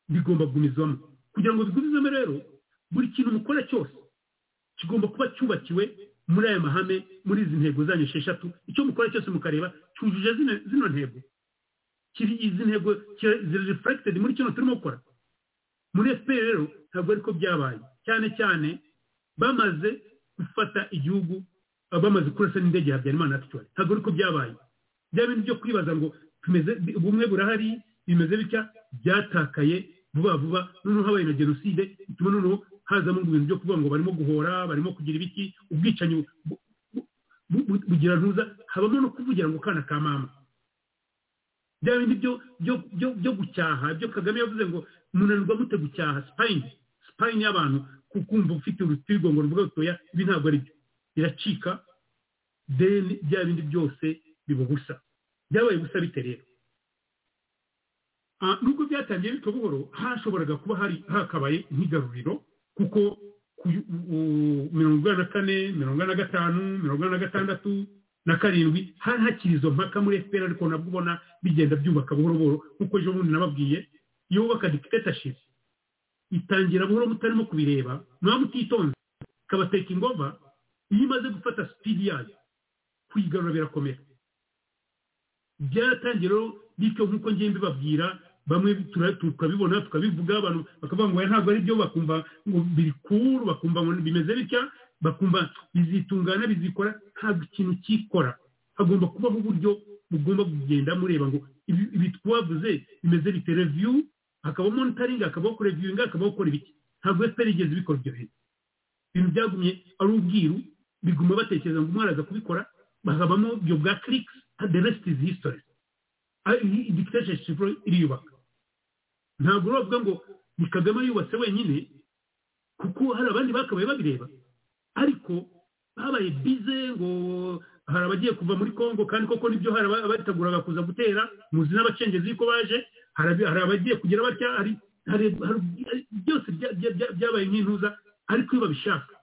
Bigomba kugumizwamo kugira ngo bigumizwemo rero buri kintu mukora cyose kigomba kuba cyubakiwe muri aya mahame muri izi ntego zanyu esheshatu. Icyo mukora cyose mukareba cyujuje zino ntego. Izi ntego ziri muri kino turimo gukora. Muri efuperi rero ntabwo ariko byabaye. Cyane cyane bamaze gufata igihugu bamaze kurasa n'indege ya habyarimana atuwari ntabwo ariko byabaye. Bya bintu byo kwibaza ngo tumeze ubumwe burahari bimeze bitya? Byatakaye vuba vuba. Noneho habaye na jenoside bituma noneho hazamo ibintu byo kuvuga ngo barimo guhora barimo kugira ibiki ubwicanyi bugira ntuza. Habamo no kuvugira ngo kana ka mama. Bya bindi byo gucyaha. Byo kagame yavuze ngo munanirwa mute gucyaha. Sipayini sipayini y'abantu kumva ufite urutirigongo ruvuga rutoya ibi ntabwo ari byo biracika deni bya bindi byose biba ubusa. Byabaye ubusa bite rero? Nubwo byatangiye bityo buhoro hashoboraga kuba hari hakabaye nk'igaruriro kuko mirongo ine na kane mirongo ine na gatanu mirongo ine na gatandatu na karindwi hari hakiri izo mpaka muri efuperi ariko nabwo ubona bigenda byubaka buhoro buhoro nk'uko ejo bundi nababwiye iyo wubaka dikitetashipu itangira buhoro mutarimo kubireba mwaba mutitonze ikabateka ingova iyo imaze gufata sipidi yayo kuyigarura birakomera byaratangiye rero bityo nk'uko ngiye mbibabwira bamwe tukabibona tukabivuga abantu bakavuga ngo ntabwo ari byo bakumva ngo biri kuru bakumva ngo bimeze bitya bakumva bizitungana bizikora ntabwo ikintu cyikora hagomba kubaho uburyo mugomba kugenda mureba ngo ibi twavuze bimeze bite? Reviyu hakabaho monitoringi hakabaho kureviyinga hakabaho gukora ibiki. Ntabwo efuperi igeze ibikora ibyo bintu. Ibintu byagumye ari ubwiru biguma batekereza ngo umwana aza kubikora hakabamo ibyo bwa kirikisi the rest is history. Dictatorship iriyubaka. Ntabwo uravuga ngo ni kagame yubatse wenyine kuko hari abandi bakabaye babireba. Ariko babaye bize ngo hari abagiye kuva muri congo kandi koko ni byo hari abateguraga kuza gutera muzi n'abacengezi yuko baje hari abagiye kugira batya hari byose byabaye nk'intuza ariko iyo babishaka.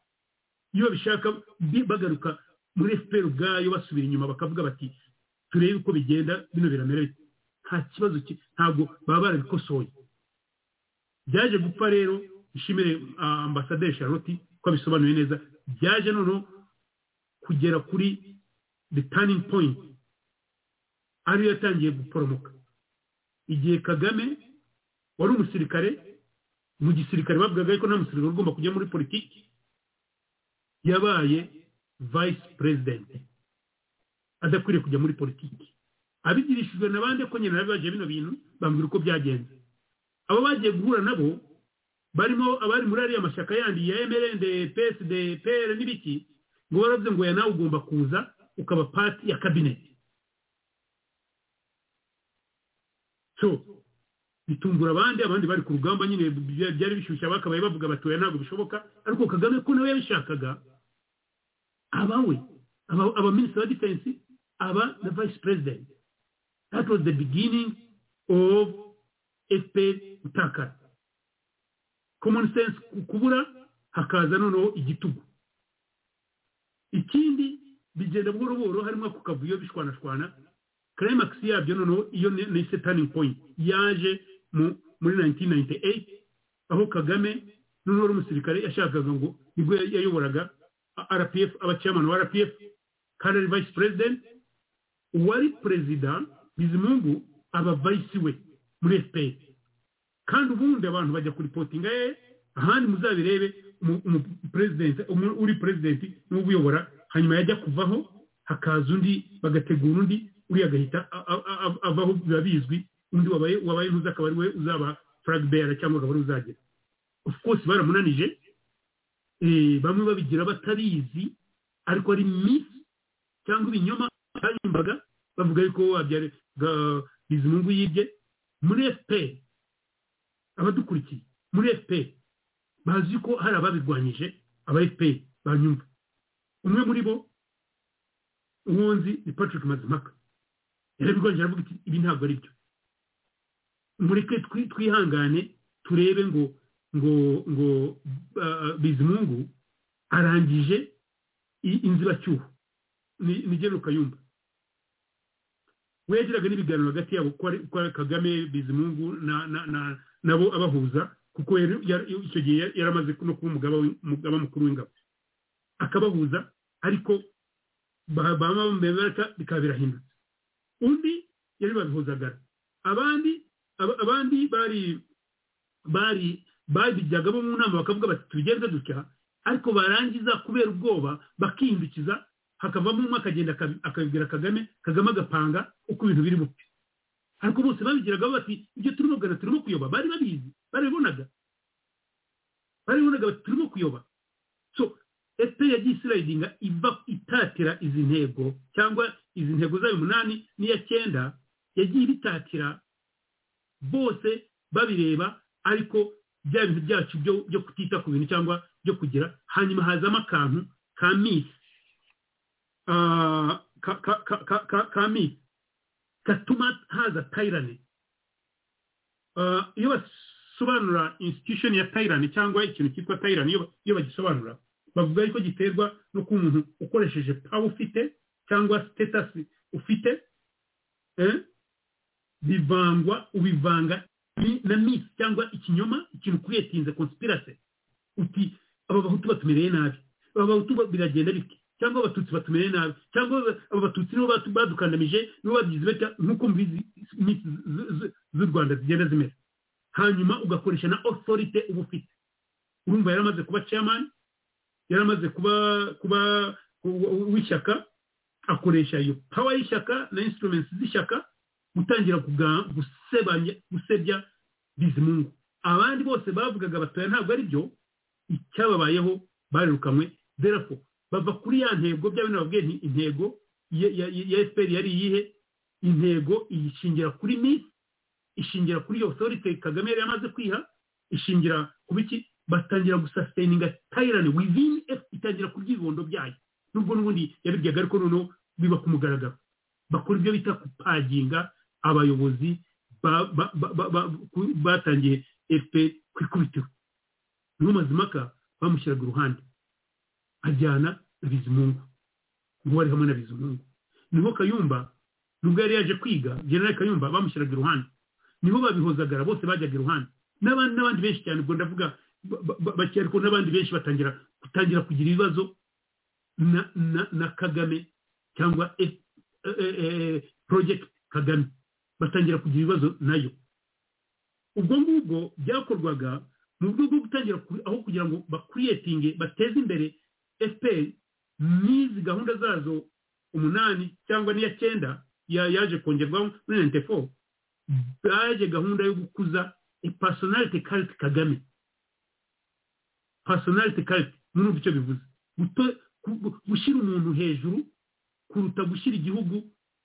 Iyo babishaka bagaruka muri efuperi ubwayo basubira inyuma bakavuga bati turebe uko bigenda bino biramera nta kibazo ntabwo baba barabikosoye. Byaje gupfa rero ishimire ambasaderi charlotte ko abisobanuye neza byaje noneho kugera kuri the turning point ariyo yatangiye guporomoka. Igihe kagame wari umusirikare mu gisirikare bavugaga ko nta musirikare ugomba kujya muri politiki yabaye vice president. Adakwiriye kujya muri politiki. Abigirishijwe n'abandi ko nyine baje bino bintu bambwira uko byagenze. Abo bagiye guhura nabo barimo abari muri ariya mashyaka yandi ya emerende psd pr n'ibiki ngo baravuze ngo ya nawe ugomba kuza ukaba pati ya kabineti so bitungura abandi abandi bari ku rugamba nyine byari bishyushye bakabaye bavuga bati oya ntabwo bishoboka. Ariko kagame ko nawe yabishakaga abawe aba minisitiri wa defense aba na vice president. That was the beginning of fpr gutakara common sense kubura hakaza noneho igitugu. Ikindi bigenda buhoro buhoro harimo ako kavuyo bishwanashwana climax yabyo noneho iyo ni turning point. Yaje muri 1998 aho kagame noneho umusirikare yashakaga ngo ni bwo yayoboraga rpf abachairman wa rpf kandi ari vice president uwari perezida bizimungu aba vice we muri fpr kandi ubundi abantu bajya kuripotinga ye ahandi muzabirebe umuperezidenti uri perezidenti n'uba uyobora hanyuma yajya kuvaho hakaza undi bagategura undi uriya agahita avaho biba bizwi undi wabaye ntuzi akaba ari we uzaba bearer cyangwa akaba ari uzagera. Of course baramunanije bamwe babigira batabizi ariko ari miss cyangwa ibinyoma bayumvaga bavuga yuko bizimungu yibye. Muri fpr abadukurikiye muri fpr bazi ko hari ababirwanyije aba fpr banyumva. Umwe muri bo uwunzi ni patrick mazimaka yarabirwanyije aravuga ati ibi ntabwo ari byo mureke twihangane turebe ngo ngo ngo bizimungu arangije inzibacyuho. Ni geno kayumba. We yagiraga n'ibiganiro hagati yabo ko kagame bizimungu nabo abahuza kuko icyo gihe yari amaze no kuba umugaba mukuru w'ingabo. Akabahuza ariko bikaba birahindutse. Undi yari babihuzagara abandi abandi bari bari babijyagamo mu nama bakavuga bati tubigenze dutya. Ariko barangiza kubera ubwoba bakihindukiza hakavamo umwe akagenda akabibwira kagame kagame agapanga uko ibintu biri bupfe. Ariko bose babigiragaho bati ibyo turimo kugana turimo kuyoba. Bari babizi barabibonaga barabibonaga bati turimo kuyoba. So epe yagiye isirayidinga iva itatira izi ntego cyangwa izi ntego zayo umunani n'iya cyenda yagiye ibitatira. Bose babireba ariko bya bintu byacu byo kutita ku bintu cyangwa byo kugira hanyuma hazamo akantu ka misi ka misi gatuma haza tayirani iyo basobanura institution ya tayirani cyangwa ikintu cyitwa tayirani iyo bagisobanura bavuga yuko giterwa no kuba umuntu ukoresheje pawa ufite cyangwa sitetasi ufite bivangwa ubivanga na misi cyangwa ikinyoma ikintu kuyetinze konspirasi uti aba bahutu batumereye nabi. Aba bahutu biragenda biti cyangwa abatutsi batumereye nabi? Cyangwa aba batutsi nibo badukandamije nibo bagize bata nk'uko mbizi misi z'u rwanda zigenda zimera. Hanyuma ugakoresha na authority uba ufite urumva yaramaze kuba chairman yaramaze kuba kuba w'ishyaka akoresha iyo power y'ishyaka na instruments z'ishyaka gutangira gusebya bizimungu abandi bose bavugaga batoya ntabwo ari byo. Icyababayeho barirukanywe therefore bava kuri ya ntego bya babwiye nti intego ya fpr yari iyihe? Intego iyishingira kuri misi ishingira kuri iyo authority kagame yari yamaze kwiha ishingira ku biki? Batangira gusustaininga tyrant within f itangira kurya ibibondo byayo. Nubwo n'ubundi yabiryaga ariko noneho biba ku mugaragaro. Bakora ibyo bita kupaginga abayobozi batangiye fpr ku ikubitiro ni ho mazimaka bamushyiraga iruhande ajyana na bizimungu ngo bari hamwe na bizimungu ni ho kayumba nubwo yari yaje kwiga generali kayumba bamushyiraga iruhande ni ho babihozagara bose bajyaga iruhande. N'abandi benshi cyane ubwo ndavuga bake ariko n'abandi benshi batangira gutangira kugira ibibazo na kagame cyangwa project kagame. Batangira kugira ibibazo na yo. Ubwo ngubwo byakorwaga mu buryo bwo gutangira aho kugira ngo bakuriyetinge bateze imbere fpr n'izi gahunda zazo umunani cyangwa n'iya cyenda yaje kongerwaho muri nayinite foru baje gahunda yo gukuza personality cult kagame. Personality cult murumva icyo bivuze. Gushyira umuntu hejuru kuruta gushyira igihugu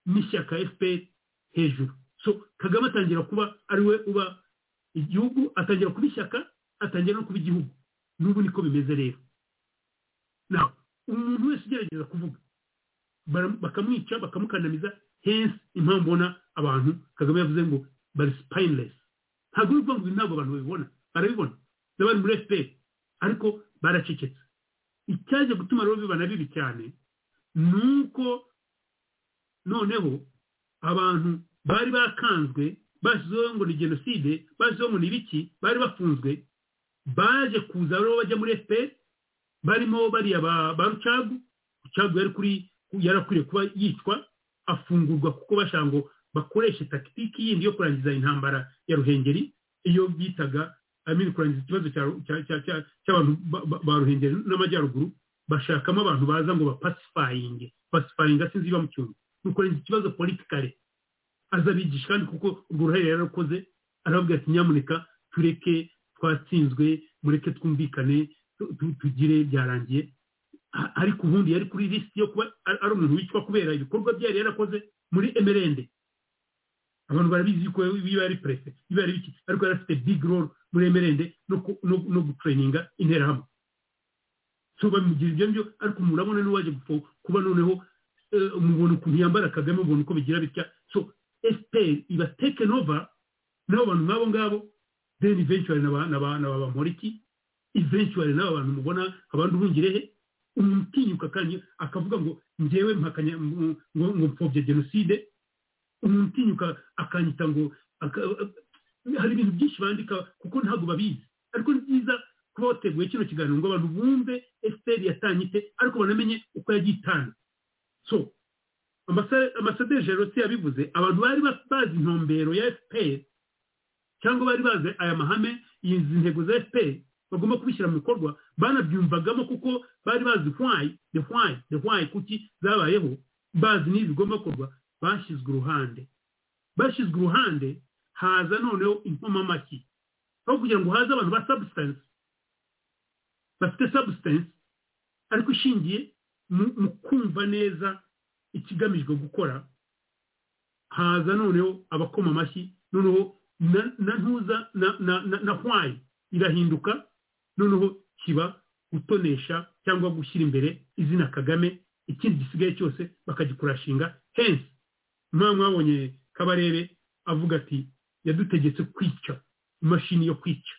n'ishyaka fpr hejuru. So kagame atangira kuba ari we uba igihugu atangira kuba ishyaka atangira no kuba igihugu. N'ubu niko bimeze rero. Nawe umuntu wese ugerageza kuvuga bakamwica bakamukandamiza hensi impamvu ubona abantu kagame yavuze ngo bari spineless ntabwo uri kuvuga ngo ntabwo abantu babibona. Barabibona. N'abari muri fpr ariko baracecetse. Icyaje gutuma rero biba na bibi cyane ni uko noneho abantu bari bakanzwe bashyizeho ngo ni jenoside bashyizeho ngo ni ibiki bari bafunzwe baje kuza rero bajya muri fpr barimo bariya ba rucagu rucagu yari akwiriye kuba yicwa afungurwa kuko bashaka ngo bakoreshe takitiki yindi yo kurangiza intambara ya ruhengeri iyo bitaga amini kurangiza ikibazo cy'abantu ba ruhengeri n'amajyaruguru bashakamo abantu baza ngo bapasifayinge pasifayinga sinzi iba mu cyumba ni ukurangiza ikibazo politikare aza abigisha kandi kuko urwo ruhare yararukoze aravuga ati nyamuneka tureke twatsinzwe mureke twumvikane tugire byarangiye. Ariko ubundi yari kuri lisiti yo kuba ari umuntu wicwa kubera ibikorwa byari yarakoze muri emerende. Abantu barabizi yuko biba ari perefe biba ari biki? Ariko yari afite big role muri emerende no gutureyininga interahamwe. So bamugira ibyo ngibyo ariko murabona n'uwaje kuba noneho eh, mubona ukuntu yambara kagame mubona uko bigira bitya. So fpr iba taken over. N'abo bantu nk'abo ngabo then eventually na ba- na ba- na ba bamporiki eventually n'aba bantu mubona abandi ubungirehe umuntu utinyuka kandi akavuga ngo njyewe mpakanya ngo mpfobye jenoside umuntu utinyuka akanyita ngo hari ibintu byinshi bandika kuko ntabwo babizi. Ariko ni byiza kuba wateguye kino kiganiro ngo abantu bumve fpr yatanyite ariko banamenye uko yagiye itanga so ambasaderi jeroti yabivuze abantu bari ba- bazi intumbero ya fpr cyangwa bari bazi aya mahame izi ntego za fpr bagomba kubishyira mu bikorwa banabyumvagamo kuko bari bazi why the why the why kuki zabayeho bazi n'ibi bigomba gukorwa bashyizwe uruhande. Bashyizwe uruhande haza noneho inkomamashyi aho kugira ngo haze abantu ba substance. Bafite substance ariko ishingiye mu kumva neza ikigamijwe gukora haza noneho abakoma amashyi noneho na ntuza na hwayi irahinduka noneho kiba gutonesha cyangwa gushyira imbere izina kagame ikindi gisigaye cyose bakagikurashinga hensi mwaba mwabonye kabarebe avuga ati yadutegetse kwica imashini yo kwica.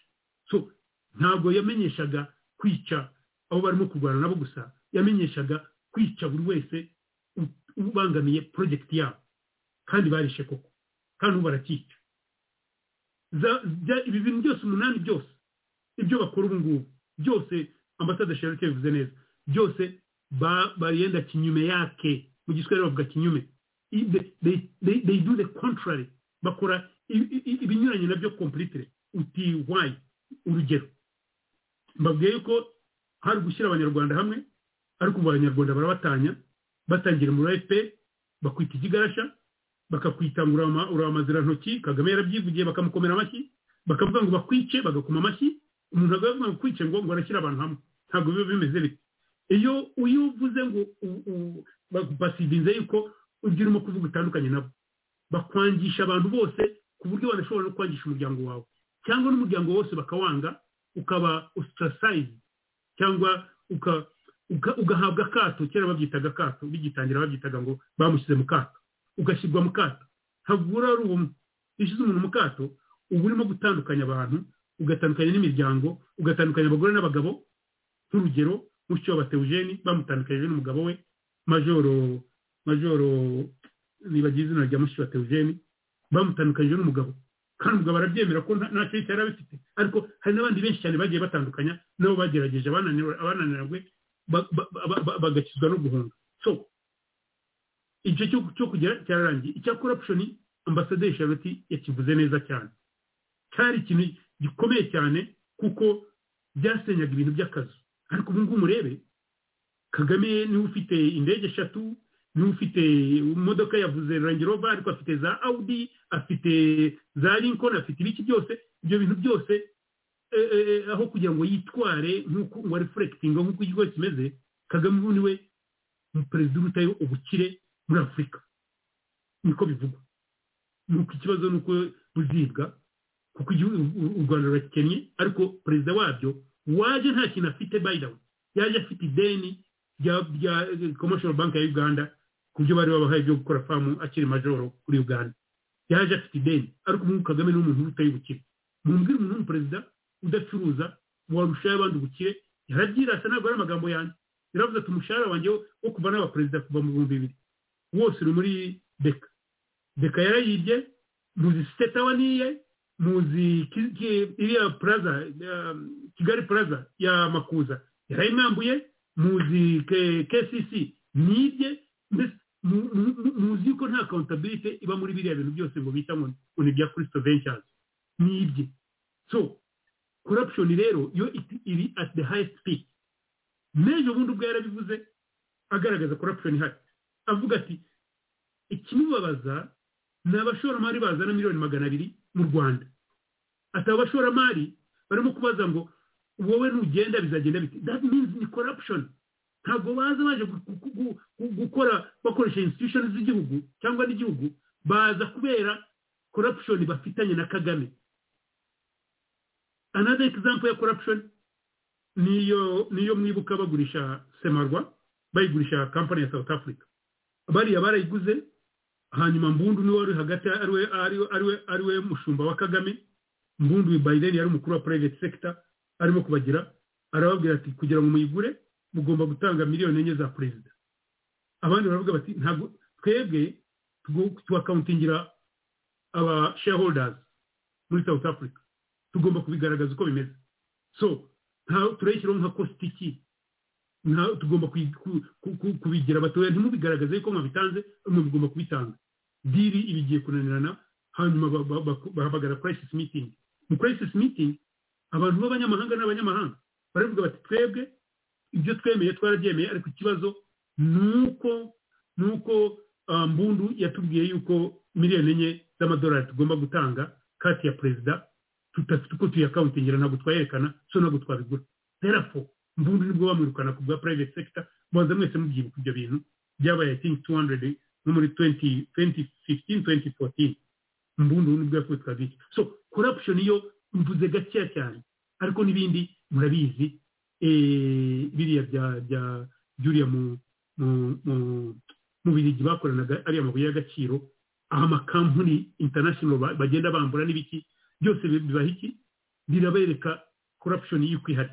So ntabwo yamenyeshaga kwica abo barimo kurwana nabo gusa yamenyeshaga kwica buri wese ubangamiye porojegiti yabo kandi barishe koko kandi ubu barakica ibi bintu byose umunani byose ibyo bakora ubu ngubu byose ambasade sherite bivuze neza byose ba- barienda kinyume yake mu giswahili bavuga kinyume. They- do the contrary. Bakora ibinyuranye na byo completely. Uti why? Urugero. Mbabwiye yuko hari gushyira abanyarwanda hamwe ariko ubu abanyarwanda barabatanya. Batangira muri fpr bakwita ikigarasha bakakwita ngo urama- uramazira-ntoki kagame yarabyivugiye bakamukomera amashyi bakavuga ngo bakwice bagakoma amashyi umuntu ntabwo yavuga ngo kwice ngo ngo arashyira abantu hamwe. Ntabwo biba bimeze bityo iyo iyo uvuze ngo bagupasibinze yuko ibyo urimo kuvuga utandukanye nabo bakwangisha abantu bose ku buryo banashobora no kwangisha umuryango wawe. Cyangwa n'umuryango wose bakawanga ukaba ostracized cyangwa ugahabwa akato. Kera babyitaga akato. Bigitangira babyitaga ngo bamushyize mu kato. Ugashyirwa mu kato. Uri ari ubumwe ushyize umuntu mu kato uba urimo gutandukanya abantu ugatandukanya n'imiryango ugatandukanya abagore n'abagabo nk'urugero wa Theogene bamutandukanyije n'umugabo we majoro majoro nibagize izina rya mushyo wa Theogene bamutandukanyije n'umugabo. Kandi umugabo arabyemera ko nta- ntacyo yari abifite. Ariko hari n'abandi benshi cyane bagiye batandukanya nabo bagerageje abananirwe ba- ba- ba- ba- bagakizwa no guhunga. So icyo cyo kugera cyararangiye icya corruption ambasaderi charlotte yakivuze neza cyane. Cyari ikintu gikomeye cyane kuko byasenyaga ibintu by'akazi. Ariko ubu ngubu murebe kagame ni we ufite indege eshatu ni we ufite imodoka yavuze range rover ariko afite za audi afite za lincoln afite ibiki byose ibyo bintu byose aho kugira ngo yitware nk'uko ngo reflectinga nk'uko igihugu kimeze kagame ubu ni we perezida urutayo ubukire muri afurika niko bivugwa. Nuko ikibazo ni uko buzibwa kuko u- rwanda rurakennye ariko perezida wabyo waje nta kintu afite way. Yaje afite ideni rya eh, commercial bank ya uganda ku byo bari babahaye byo gukora famu akiri majoro kuri uganda. Yaje afite ideni. Ariko ubu kagame ni umuntu urutaye ubukire. Mumbwire umuntu w'umuperezida udacuruza warushaho abandi ubukire yarabyirasa ntabwo ari amagambo yanjye yaravuze ati umushahara wanjye wo- kuva n'aba perezida kuva mu bihumbi bibiri. Wose uri muri beka beka yarayibye muzi sitetawa niye muzi iriya plaza um, kigali plaza ya makuza. Yarayimwambuye muzi kcc nibye muzi ko nta accountability iba muri biriya bintu byose ngo bita ngo ni ibya kristo ventures. Nibye so corruption rero yo it- iri at the highest peak. N'ejo bundi ubwo yarabivuze agaragaza corruption ihari avuga ati ikimubabaza ni abashoramari bazana miliyoni magana abiri mu rwanda. Ati abo bashoramari barimo kubaza ngo wowe nugenda bizagenda bite? That means ni corruption. Ntabwo baza baje gu- gu- gu- gu- gukora bakoresha institution z'igihugu cyangwa n'igihugu baza kubera corruption bafitanye na kagame. Another example ya corruption niyo niyo mwibuka bagurisha semarwa bayigurisha kampani ya south africa. Bariya barayiguze hanyuma mbundu ni we wari hagati ari we ari we ari we mushumba wa kagame. Mbundu biden yari umukuru wa private sector arimo kubagira arababwira ati kugira ngo muyigure mugomba gutanga miliyoni enye za perezida abandi baravuga bati ntabwo twebwe tuwakauntingira aba shareholders muri south africa. Tugomba kubigaragaza uko bimeze. So turayishyiraho nka kositiki tugomba kubigira batoya ntimubigaragaze yuko mwabitanze mugomba kubitanga. Diri ibi igiye kunanirana hanyuma bahamagara crisis meeting. Mu crisis meeting abantu b'abanyamahanga n'abanyamahanga baravuga bati twebwe ibyo twemeye twarabyemeye ariko ikibazo ni uko ni uko mbundu yatubwiye yuko miliyoni enye z'amadolari tugomba gutanga kati ya perezida tudafite uko tuyakawuntingira ntabwo twayerekana so ntabwo twabigura therefore mbundu ni bwo bamwirukana ku bwa private sector mubanza mwese mubyibuka ibyo bintu. Byabaye think 200 no muri 2015 2014 mbundu ni bwo yakubitwaga iki so corruption yo mvuze gakeya cyane. Ariko n'ibindi murabizi. Biriya bya bya byuriya mu mu birigi bakoranaga ariya mabuye y'agaciro. Aho amakampani international bagenda bambura n'ibiki? Byose bibaha iki? Birabereka corruption y'uko ihari.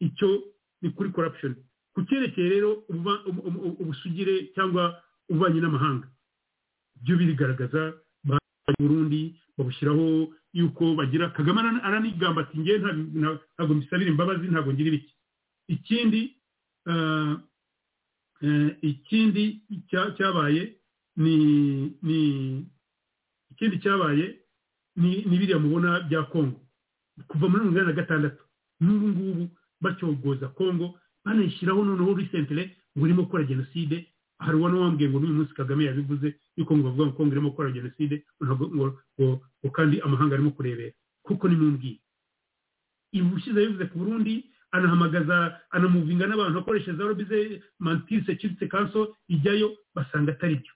Icyo ni kuri corruption. Ku cyerekeye rero ubusugire cyangwa ububanyi n'amahanga. Byo birigaragaza Burundi babushyiraho yuko bagira kagame aranigamba ati ngewe ntabwo mbisabira imbabazi ntabwo ngira ibiki. Ikindi ikindi cyabaye ni ikindi cyabaye ni biriya mubona bya kongo kuva muri mirongo inani na gatandatu n'ubu ngubu bacyogoza kongo banayishyiraho noneho risentire ngo irimo gukora jenoside. Hari uwo wambwiye ngo n'uyu munsi kagame yabivuze yuko ngo bavuga ngo kongo irimo gukora jenoside ngo kandi amahanga arimo kurebera. Kuko ni mumbwiye ibi ushize yabivuze ku burundi anahamagaza anamuvinga n'abantu akoresha za robize mantiri security council ijyayo basanga atari byo.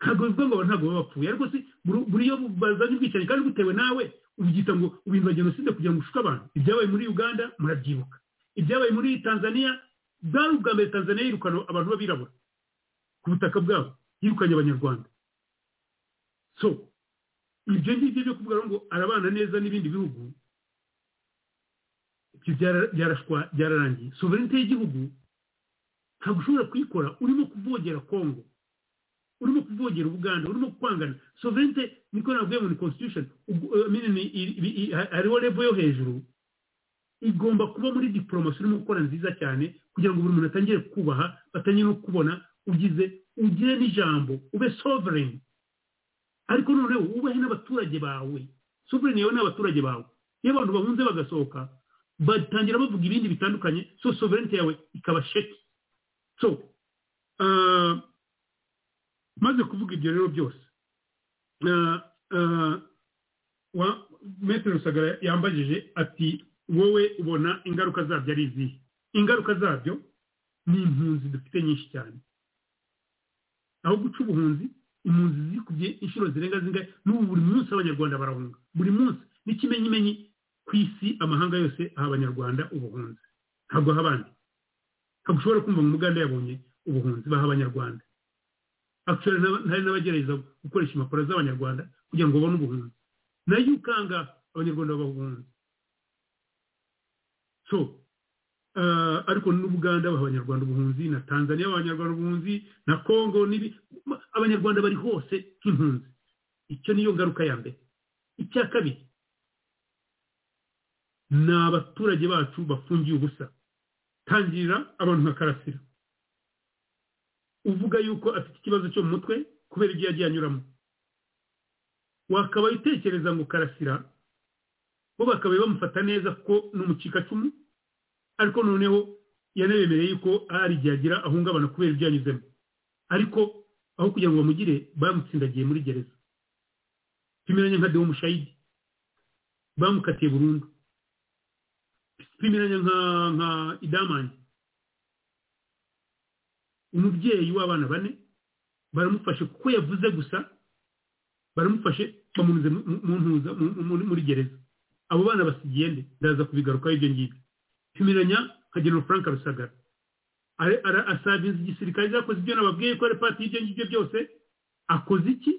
Ntabwo bivuga ngo ntabwo baba bapfuye. Ariko si buri iyo bazanye ubwicanyi kandi butewe nawe ubyita ngo ubintu jenoside kugira ngo ushuke abantu. Ibyabaye muri uganda murabyibuka. Ibyabaye muri tanzania bwari ubwa mbere tanzania yirukana abantu b'abirabura ku butaka bwabo yirukanye abanyarwanda. So ibyo ngibyo byo kuvuga ngo arabana neza n'ibindi bihugu byararangiye. Sovereignty y'igihugu ntabwo ushobora kuyikora. Urimo kuvogera kongo urimo kuvogera ubuganda urimo kwangana. Sovereignty niko navuye ngo ni constitution hariho level yo hejuru. Igomba kuba muri diporomasi urimo gukora nziza cyane kugira ngo buri muntu atangire kubaha batangire no kubona ugize ugire n'ijambo ube sovereign. Ariko noneho wubahe n'abaturage bawe. Sovereign yawe n'abaturage bawe. Iyo abantu bahunze bagasohoka batangira bavuga ibindi bitandukanye so sovereignty yawe ikaba sheki. So maze kuvuga ibyo rero byose. Metero rusagara yambajije ati wowe ubona ingaruka zabyo ari izihe? Ingaruka zabyo ni impunzi dufite nyinshi cyane. Aho guca ubuhunzi impunzi zikubye inshuro zirenga zingahe n'ubu buri munsi abanyarwanda barahunga. Buri munsi. N'ikimenyimenyi ku isi amahanga yose aha abanyarwanda ubuhunzi ntabwo aha abandi. Ntabwo ushobora kumva mu muganda yabonye ubuhunzi baha abanyarwanda. Hari n'abagerageza gukoresha impapuro z'abanyarwanda kugira ngo babone ubuhunzi. Nayo ukanga abanyarwanda babaha so ariko n'ubuganda baha abanyarwanda ubuhunzi na tanzania abanyarwanda ubuhunzi na congo abanyarwanda bari hose nk'impunzi. Icyo niyo ngaruka ya mbere. Icya kabiri ni abaturage bacu bafungiye ubusa. Tangirira abantu nka karasira. Uvuga yuko afite ikibazo cyo mu mutwe kubera ibyo yagiye anyuramo. Wakaba utekereza ngo karasira bo bakabaye bamufata neza ko ni umucikacumu ariko noneho yanabemereye yuko hari igihe agira ahungabana kubera ibyo yanyuzemo ariko aho kugira ngo bamugire bamutsindagiye muri gereza. Pimiranya nka dewo mushayidi. Bamukatiye burundu. Pimiranya nka idamange umubyeyi w'abana bane baramufashe kuko yavuze gusa baramufashe bamunyuze mu ntuza muri gereza. Abo bana basigiye nde? Ndaza kubigarukaho ibyo ngibyo. Pimiranya nka general frank rusagara. Ara- ara- asavinza igisirikare zakoze ibyo nababwiye ko ari pati y'ibyo ngibyo byose. Akoze iki?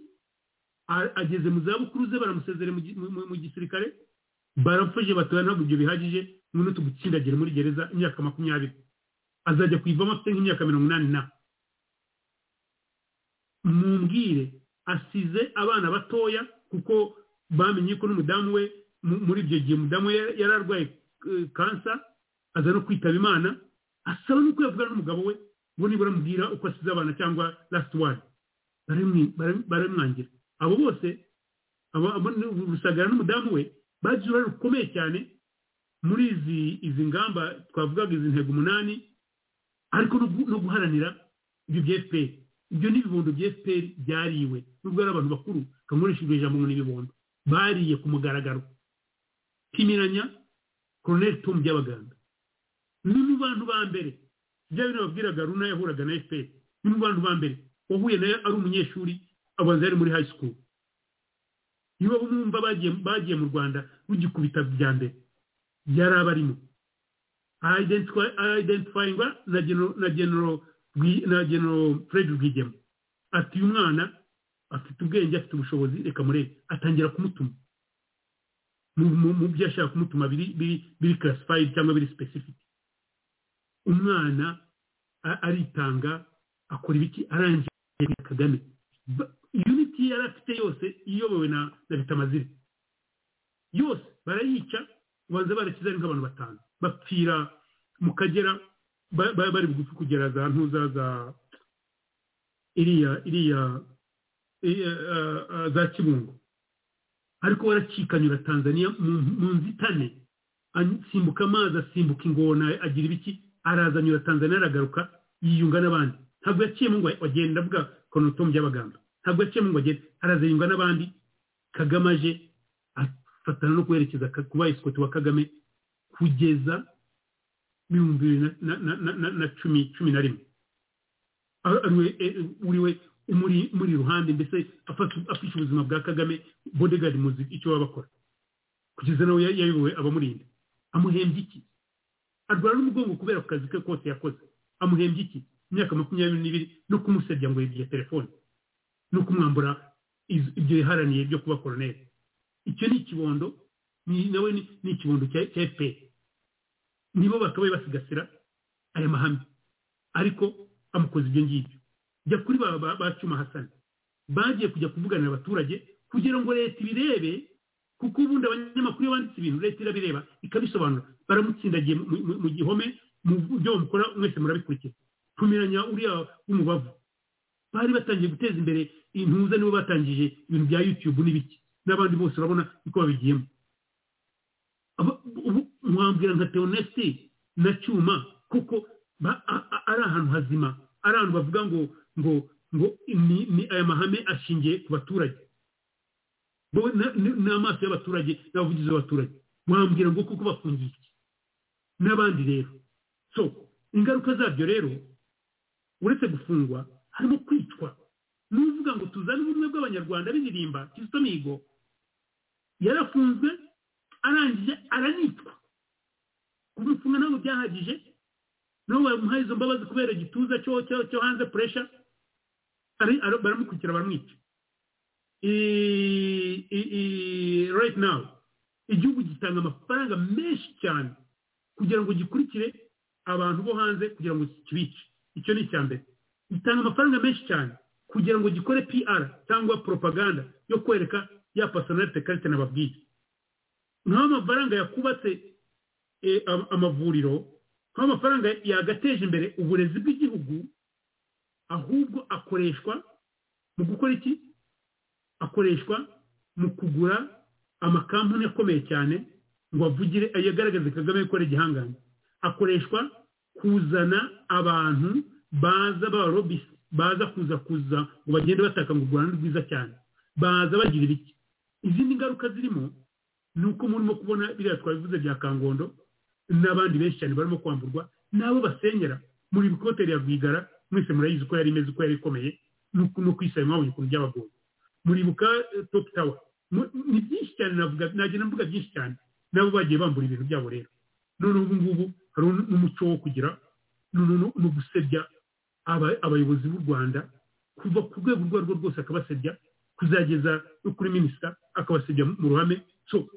Ageze mu zabukuru ze baramusezere mu gi- mu- mu- mu gisirikare. Barapfuje batoya ntabwo ibyo bihagije. Noneho tugutsindagire muri gereza imyaka makumyabiri. Azajya kuyivamo afite nk'imyaka mirongo inani na. Mumbwire asize abana batoya kuko bamenye ko n'umudamu we mu- muri ibyo gihe umudamu we yari arwaye eh, kansa aza no kwitaba imana asaba nuko yavugana n'umugabo we bo nibura amubwira uko asize abana cyangwa baramwi- baram- baramwangira abo bose rusagara n'umudamu we bagize uruhare rukomeye cyane muri izi ngamba twavugaga izi ntego umunani ariko no gu- no guharanira ibyo bya fpr ibyo ni ibibondo bya fpr byariwe. Nubwo ari abantu bakuru kamurisha iryo jambo ngo ni ibibondo bariye ku mugaragaro. Pimiranya koroneli tomu by'abaganga ni mu bantu ba mbere. Bya bintu babwiraga runa yahuraga na fpr ni mu bantu ba mbere. Wahuye na yo ari umunyeshuri abanza yari muri school. Iyo mwumva bagiye bagiye mu rwanda rugikubita bya mbere. Yari abarimo identifyingwa na general na general fred rwigema. Ati uyu mwana afite ubwenge afite ubushobozi reka murebe atangira kumutuma. Mu- byo ashaka kumutuma biri classified cyangwa biri specific. Umwana aritanga akora ibiki arangije kagame. Unity yari afite yose iyobowe na bitamazire yose barayica ubanza barakiza ari nk'abantu batanu. Bapfira mu kagera ba- ba- bari bugufi kugera za ntuza za iriya iriya iriya, ah, ah, za kibungo ariko waracikanyura tanzania mu- nzitane. Asimbuka amazi asimbuka ingona agira ibiki? Arazanyura tanzania aragaruka yiyunga n'abandi. Ntabwo yaciyemo ngo agenda avuga konotomu by'abaganga ntabwo yaciyemo ngo agende araza yiyunga n'abandi. Kagame aje afatana no kwerekeza kuba esikoti wa kagame. Kugeza ibihumbi bibiri na- cumi cumi na rimwe. Ari- ari we, eh, uri we umuri muri iruhande afata- afisha ubuzima bwa kagame bodegadi muzi icyo baba bakora. Kugeza nawe ya- yayobowe abamurinda. Amuhembye iki? Arwara n'umugongo kubera ku kazi ke kose yakoze. Amuhembye iki? Imyaka makumyabiri n'ibiri no kumusebya ngo yibye telefone. No kumwambura ibyo yaharaniye byo kuba koroneri icyo ni ikibondo nawe ni ikibondo cya fpr nibo bakabaye basigasira aya mahame ariko amukoze ibyo ngibyo. Jya kuri ba cyuma hasani bagiye kujya kuvuganira abaturage kugira ngo leta ibirebe kuko ubundi abanyamakuru iyo banditse ibintu leta irabireba ikabisobanura. Baramutsindagiye mu- gihome mu byo bamukora mwese murabikurikira. Tumiranya uriya w'umubavu. Bari batangiye guteza imbere intuza nibo batangije ibintu bya youtube n'ibiki. N'abandi bose urabona uko babigiyemo. Ubu mwambwira nka teoneste na cyuma kuko ari ahantu hazima. Ari ahantu bavuga ngo ngo ngo ni aya mahame ashingiye ku baturage. N'amaso y'abaturage n'abavugizi b'abaturage. Mwambwira ngo kuko bafungiye n'abandi rero. So ingaruka zabyo rero uretse gufungwa harimo kwicwa. N'uvuga ngo tuzane ubumwe bw'abanyarwanda biririmba kizito mihigo yarafunzwe arangije aranicwa kumufunga ntabwo byahagije nabo bamuhaye izo mbabazi kubera igituza cyo cyo hanze puresha baramukurikira baramwica. Right now igihugu gitanga amafaranga menshi cyane kugira ngo gikurikire abantu bo hanze kugira ngo kibice. Icyo ni icya mbere. Gitanga amafaranga menshi cyane kugira ngo gikore pr cyangwa propaganda yo kwereka ya personalite karite nababwiye. Nk'aho amafaranga yakubatse amavuriro nk'aho amafaranga yagateje imbere uburezi bw'igihugu ahubwo akoreshwa mu gukora iki? Akoreshwa mu kugura amakampani akomeye cyane ngo avugire yagaragaze kagame gukora igihangange akoreshwa kuzana abantu baza b'abarobisi baza kuza kuza ngo bagende bataka ngo u rwiza cyane. Baza bagira ibiki izindi ngaruka zirimo ni uko murimo kubona biriya twabivuze bya kangondo n'abandi benshi cyane barimo kwamburwa n'abo basenyera muri bikoteri ya rwigara mwese murayizi uko yari imeze uko yari ikomeye no kwisaba mwabonye ukuntu byabagoye muribuka eh, top tower. Mu- ni byinshi cyane nagenda mvuga byinshi cyane nabo bagiye bambura ibintu byabo rero. None ubu ngubu hari n'umuco wo kugira no gusebya abayobozi b'u rwanda kuva ku rwego urwo arirwo rwose akabasebya kuzageza no kuri minisita akabasebya mu ruhame. So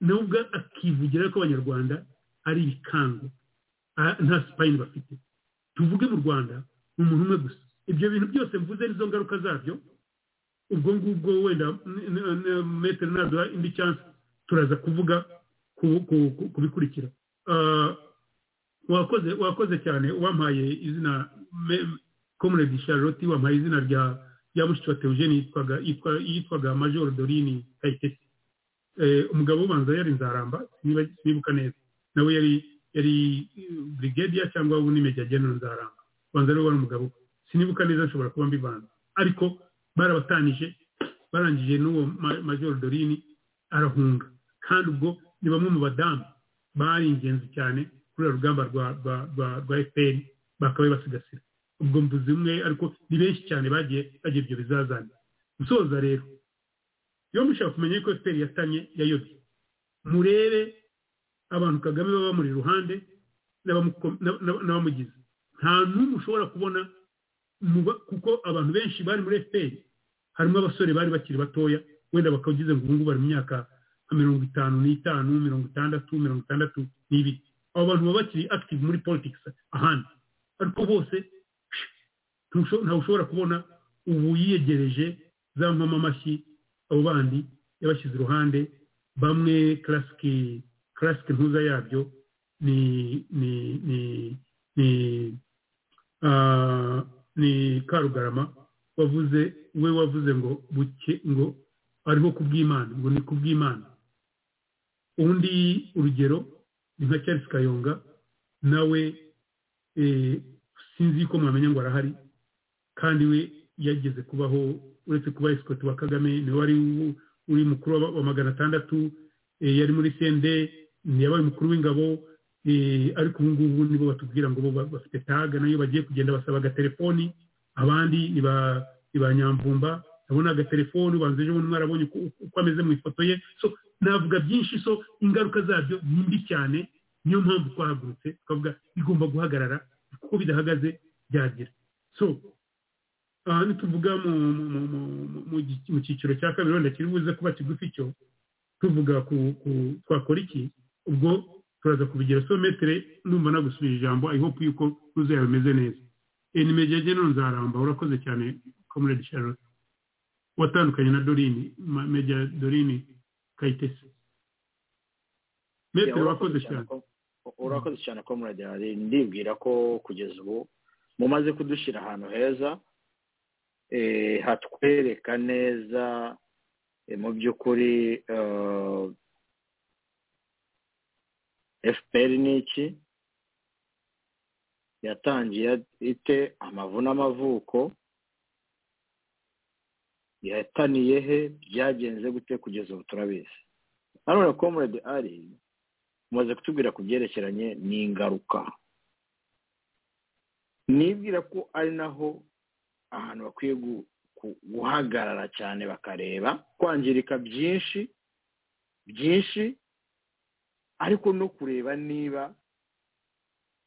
nawe ubwo akivugira ko abanyarwanda ari ibikango nta sipayini bafite. Tuvuge mu rwanda ni umuntu umwe gusa. Ibyo bintu byose mvuze nizo ngaruka zabyo ubwo ngubwo wenda metero naduha indi cyansi turaza kuvuga ku bikurikira wakoze wakoze cyane wampaye izina comrade charlotte wampaye izina rya rya mushiki wa teogene yitwaga yitwaga major dorini kayitesi. Umugabo ubanza yari nzaramba sinibuka neza. Nawe yari yari brigadier cyangwa ubu ni meja general nzaramba. Ubanza rero wari umugabo sinibuka neza nshobora kuba mbivanze ariko barabatanije barangije n'uwo major dorini arahunga. Kandi ubwo ni bamwe mu badamu bari ingenzi cyane kuri uru rugamba rwa fpr bakabaye basigasira ubwo mvuze umwe ariko ni benshi cyane bagiye bagira ibyo bizazane. Gusoza rero iyo mushaka kumenya ko fpr yatanye yayobye murebe abantu kagame baba bamuri iruhande n'abamugize. Nta n'umwe ushobora kubona kuko abantu benshi bari muri fpr harimo abasore bari bakiri batoya wenda bakagize ngo ubungubu bari mu myaka nka mirongo itanu n'itanu mirongo itandatu mirongo itandatu n'ibiri. Abo bantu baba bakiri active muri politics ahandi. Ariko bose ntawe ushobora kubona ubu yiyegereje za nkoma amashyi abo bandi yabashyize iruhande bamwe karasike karasike ntuza yabyo ni ni ni ni ni karugarama wavuze we wavuze ngo buke ngo ariho kubw'imana ngo ni kubw'imana. Undi urugero ni nka Charles kayonga nawe sinzi ko mwamenya ngo arahari kandi we yageze kubaho uretse kuba esikoti wa kagame ni we wari uri mukuru wa magana atandatu yari muri sende yabaye umukuru w'ingabo ariko ubu ngubu nibo batubwira ngo bo bafite taga na yo bagiye kugenda basaba agatelefoni abandi ni ba nyamvumba ndabona agatelefoni ubanza ejo bundi mwarabonye uko ameze mu ifoto ye. So navuga byinshi so ingaruka zabyo ni mbi cyane niyo mpamvu twahagurutse tukavuga bigomba guhagarara kuko bidahagaze byagira. So aha nituvuga mu cyiciro cya kabiri wenda kiri buze kuba kigufi cyo tuvuga ku twakora iki? Ubwo turaza kubigira so metere numva nagusubira ijambo i hope yuko uzaba bimeze neza. Ni media general nzaramba urakoze cyane comrade charlotte watandukanye na dorini media dorini kayitesi metere urakoze cyane. urakoze cyane comrade hari ndibwira ko kugeza ubu mumaze kudushyira ahantu heza hatwereka neza mu by'ukuri fpr ni iki? Yatangiye ite amavu n'amavuko yataniye he? Byagenze gute kugeza ubu turabizi? Nanone comrade ari? Umaze kutubwira ku byerekeranye n'ingaruka. Nibwira ko ari naho ahantu bakwiye guhagarara cyane bakareba. Kwangirika byinshi byinshi ariko no kureba niba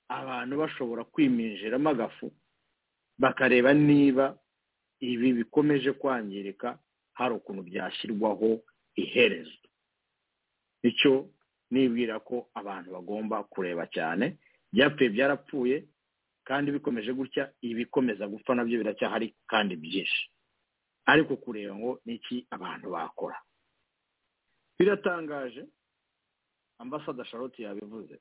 abantu bashobora kwiminjiramo agafu bakareba niba ibi bikomeje kwangirika hari ukuntu byashyirwaho iherezo. Icyo nibwira ko abantu bagomba kureba cyane byapfuye byarapfuye kandi bikomeje gutya ibikomeza gupfa na byo biracyahari kandi byinshi. Ariko kureba ngo niki abantu bakora. Biratangaje ambasada charlotte yabivuze.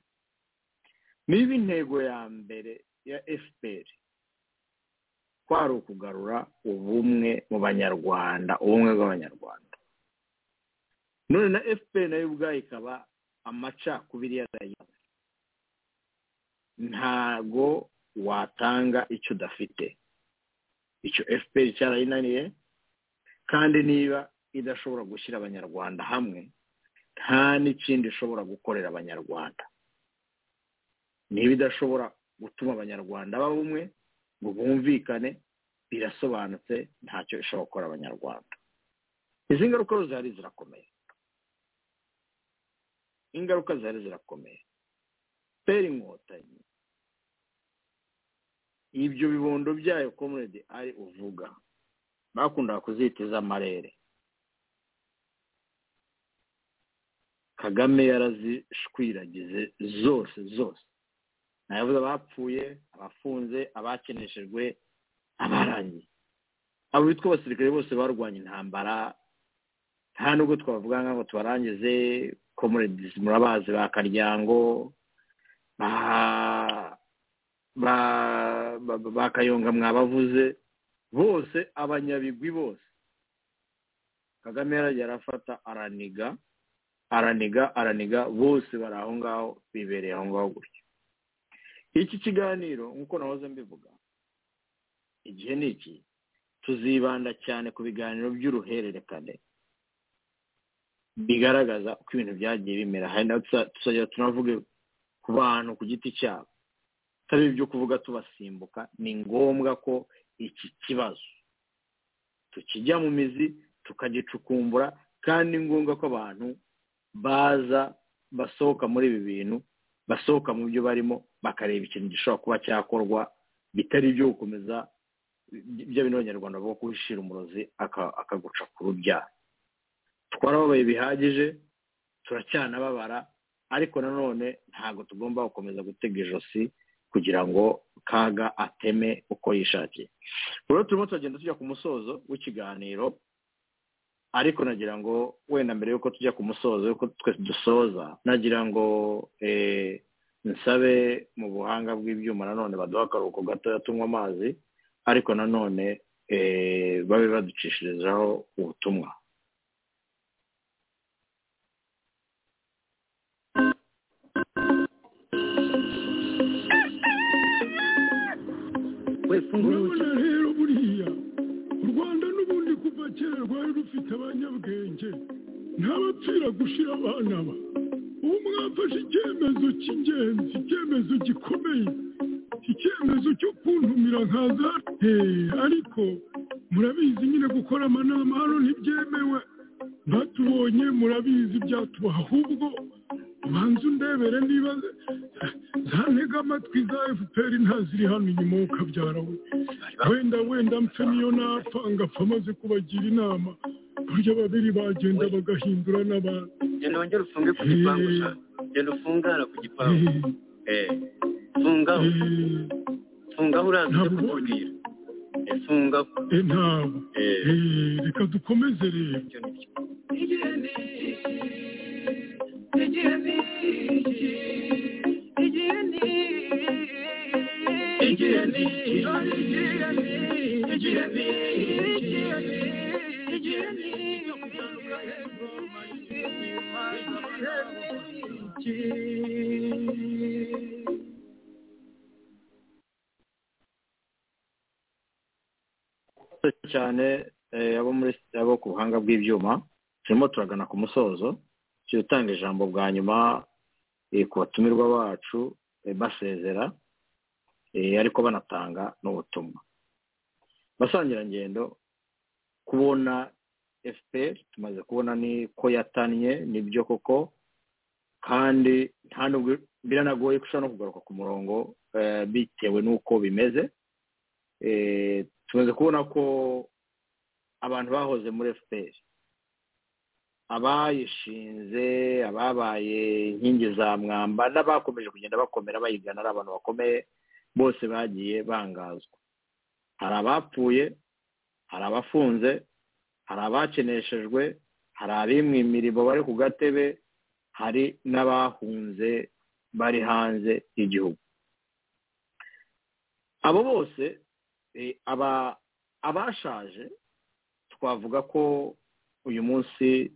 Niba intego ya mbere ya fpr kwari ukugarura ubumwe mu banyarwanda ubumwe bw'abanyarwanda. None na fpr na yo ubwayo ikaba amacakubiri yarayize ntago watanga icyo udafite. Icyo fpr cyarayinaniye kandi niba idashobora gushyira abanyarwanda hamwe nta n'ikindi ishobora gukorera abanyarwanda. Niba idashobora gutuma abanyarwanda baba umwe ngo bumvikane birasobanutse ntacyo ishobora gukora abanyarwanda. Izi ngaruka zihari zirakomeye. Ingaruka zihari zirakomeye. Pera inkotanyi ibyo bibondo byayo komurede ari uvuga. Bakundaga kuzita iz'amarere kagame yarazishwiragize zose zose. Ntayavuze abapfuye abafunze abakeneshejwe abarangiye abo bitwa abasirikare bose barwanya intambara nta nubwo twavuga ngo tubarangize komuredizi murabazi ba karyango ba kayonga mwabavuze bose abanyabigwi bose. Kagame yaragiye arafata araniga. Araniga araniga bose bari aho ngaho bibereye aho ngaho gutya. Iki kiganiro nk'uko nahoze mbivuga igihe ni iki? Tuzibanda cyane ku biganiro by'uruhererekane bigaragaza uko ibintu byagiye bimera. Hari naho tuzajya tunavuge ku bantu ku giti cyabo. Atari ibyo kuvuga tubasimbuka. Ni ngombwa ko iki kibazo tukijya mu mizi tukagicukumbura kandi ni ngombwa ko abantu baza basohoka muri ibi bintu basohoka mu byo barimo bakareba ikintu gishobora kuba cyakorwa bitari ibyo gukomeza ibyo bintu abanyarwanda bavuga ko wishira umurozi akaguca ku rubyaro twarababaye bihagije turacyanababara ariko nanone ntabwo tugomba gukomeza gutega ijosi kugira ngo kaga ateme uko yishakiye. Rero turimo turagenda tujya ku musozo w'ikiganiro ariko nagira ngo wenda mbere y'uko tujya ku musozo y'uko twese dusoza nagira ngo nsabe mu buhanga bw'ibyuma nanone baduha akaruhuko gatoya tunywa amazi ariko nanone babe baducishirizaho ubutumwa. Urabona kuva kera rwari rufite abanyabwenge. Ntabapfira gushira abana ba. Ubu mwafashe icyemezo cy'ingenzi icyemezo gikomeye. Icyemezo cyo kuntumira nkaza ariko murabizi nyine gukora amanama hano ntibyemewe. Batubonye murabizi byatubaha ahubwo ubanza undebere niba zantega amatwi za efuperi ntaziri hano inyuma ukabyara we. Wenda wenda mpfe niyo napfa ngapfa amaze kubagira inama. Burya babiri bagenda bagahindura n'abantu. Genda wongere ufunge ku gipangu sha genda ufungara ku gipangu. Fungaho. Fungaho uraza ujye kutubwira. Fungaho. Ntabwo. Reka dukomeze rero. Cyane muri abo ku buhanga bw'ibyuma turimo turagana ku musozo. Turi gutanga ijambo bwa nyuma ku batumirwa bacu basezera ariko banatanga n'ubutumwa. Basangirangendo kubona fpr tumaze kubona ni ko yatannye ni byo koko kandi nta nubwo biranagoye ko ushobora no kugaruka ku murongo bitewe n'uko bimeze. Tumaze kubona ko abantu bahoze muri fpr abayishinze ababaye inkingi za mwamba n'abakomeje kugenda bakomera bayigana ari abantu bakomeye bose bagiye bangazwa. Hari abapfuye hari abafunze hari abakeneshejwe hari abimwe imirimo bari ku gatebe hari n'abahunze bari hanze y'igihugu. Abo bose abashaje twavuga ko uyu munsi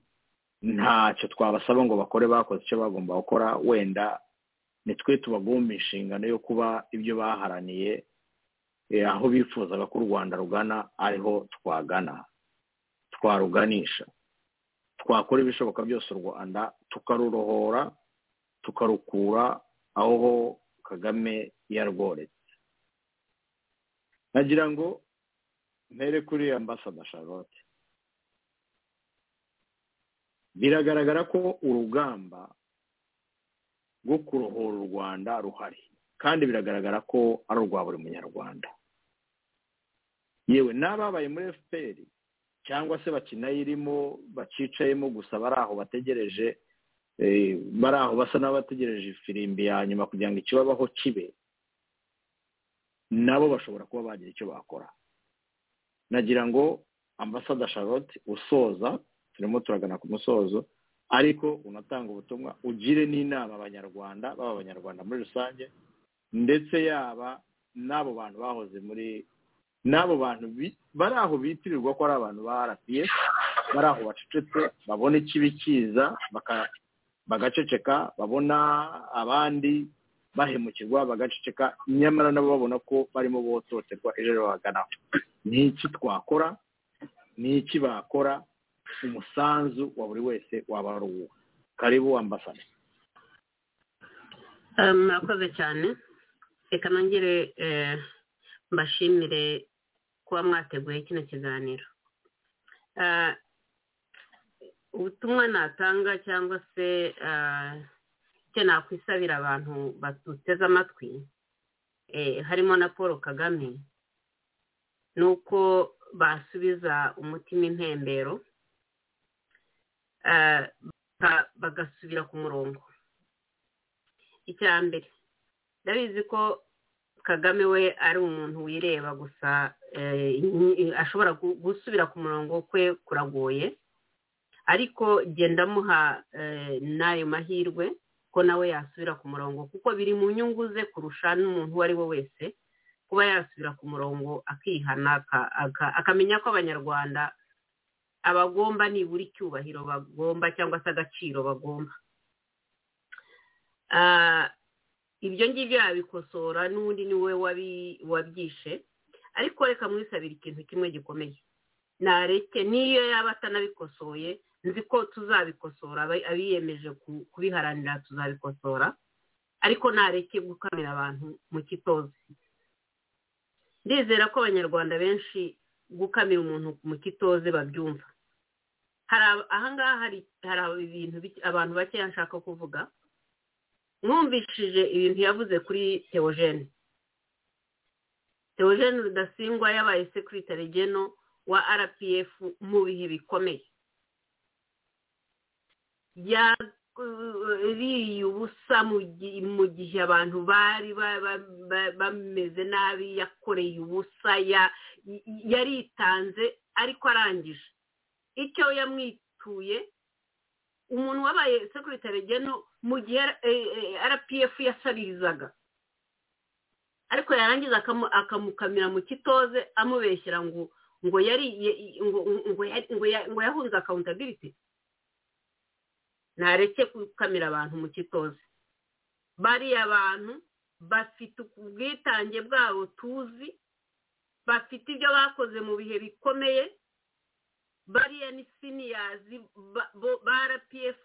ntacyo twabasaba ngo bakore bakoze icyo bagomba gukora. Wenda nitwe tubagomba inshingano yo kuba ibyo baharaniye aho bifuzaga ko u rwanda rugana ariho twagana twaruganisha. Twakora ibishoboka byose u rwanda tukarurohora tukarukura aho kagame yarworetse. Nagira ngo mpere kuri ambasada charlotte. Biragaragara ko urugamba rwo kurohora u rwanda ruhari kandi biragaragara ko ari urwa buri munyarwanda. Yewe n'ababaye muri fpr cyangwa se bakinayirimo bacicayemo gusa bari aho bategereje bari aho basa n'abategereje ifirimbi ya nyuma kugira ngo ikibabaho kibe nabo bashobora kuba bagira icyo bakora. Nagira ngo ambasada charlotte usoza turimo turagana ku musozo ariko unatanga ubutumwa ugire n'inama abanyarwanda baba abanyarwanda muri rusange ndetse yaba n'abo bantu bahoze muri n'abo bantu bari aho bitirirwa ko ari abantu ba rps bari aho bacecetse babona ikibi kiza bagaceceka babona abandi bahemukirwa bagaceceka nyamara nabo babona ko barimo bototerwa ejo babaganaho ni iki twakora? Ni iki bakora? Umusanzu wa buri wese waba ari uwo karibu ambasada murakoze cyane. Reka nongere mbashimire kuba mwateguye kino kiganiro. Ubutumwa natanga cyangwa se icyo nakwisabira abantu baduteze amatwi harimo na paul kagame ni uko basubiza umutima impembero bagasubira ku murongo. Icya mbere ndabizi ko kagame we ari umuntu wireba gusa ashobora gusubira ku murongo kwe kuragoye. Ariko genda amuha n'ayo mahirwe ko nawe yasubira ku murongo kuko biri mu nyungu ze kurusha n'umuntu uwo ari we wese kuba yasubira ku murongo akihana akamenya ko abanyarwanda abagomba nibura icyubahiro bagomba cyangwa se agaciro bagomba. Ibyo ngibyo yabikosora n'undi ni we wabyishe. Ariko reka mwisabira ikintu kimwe gikomeye. Nareke n'iyo yaba atanabikosoye nzi ko tuzabikosora abiyemeje kubiharanira tuzabikosora. Ariko nareke gukamira abantu mu kitozi. Ndizera ko abanyarwanda benshi gukamira umuntu mu kitoze babyumva. Ahangaha hari ibintu abantu bakeya nshaka kuvuga. Mwumvishije ibintu yavuze kuri teogene teogene rudasingwa yabaye sekiritari geno wa rpf mu bihe bikomeye. Yariye ubusa mu gihe abantu bari bameze nabi yakoreye ubusa yaritanze ariko arangije. Icyo yamwituye umuntu wabaye sekiritari geno mu gihe rpf yasabirizaga ariko yarangiza akamukamira mu kitoze amubeshyira ngo ngo yari ngo yahunze akawuntabiriti ntareke gukamira abantu mu kitoze. Bariya bantu bafite ubwitange bwabo tuzi bafite ibyo bakoze mu bihe bikomeye bariya ni siniyazi ba rpf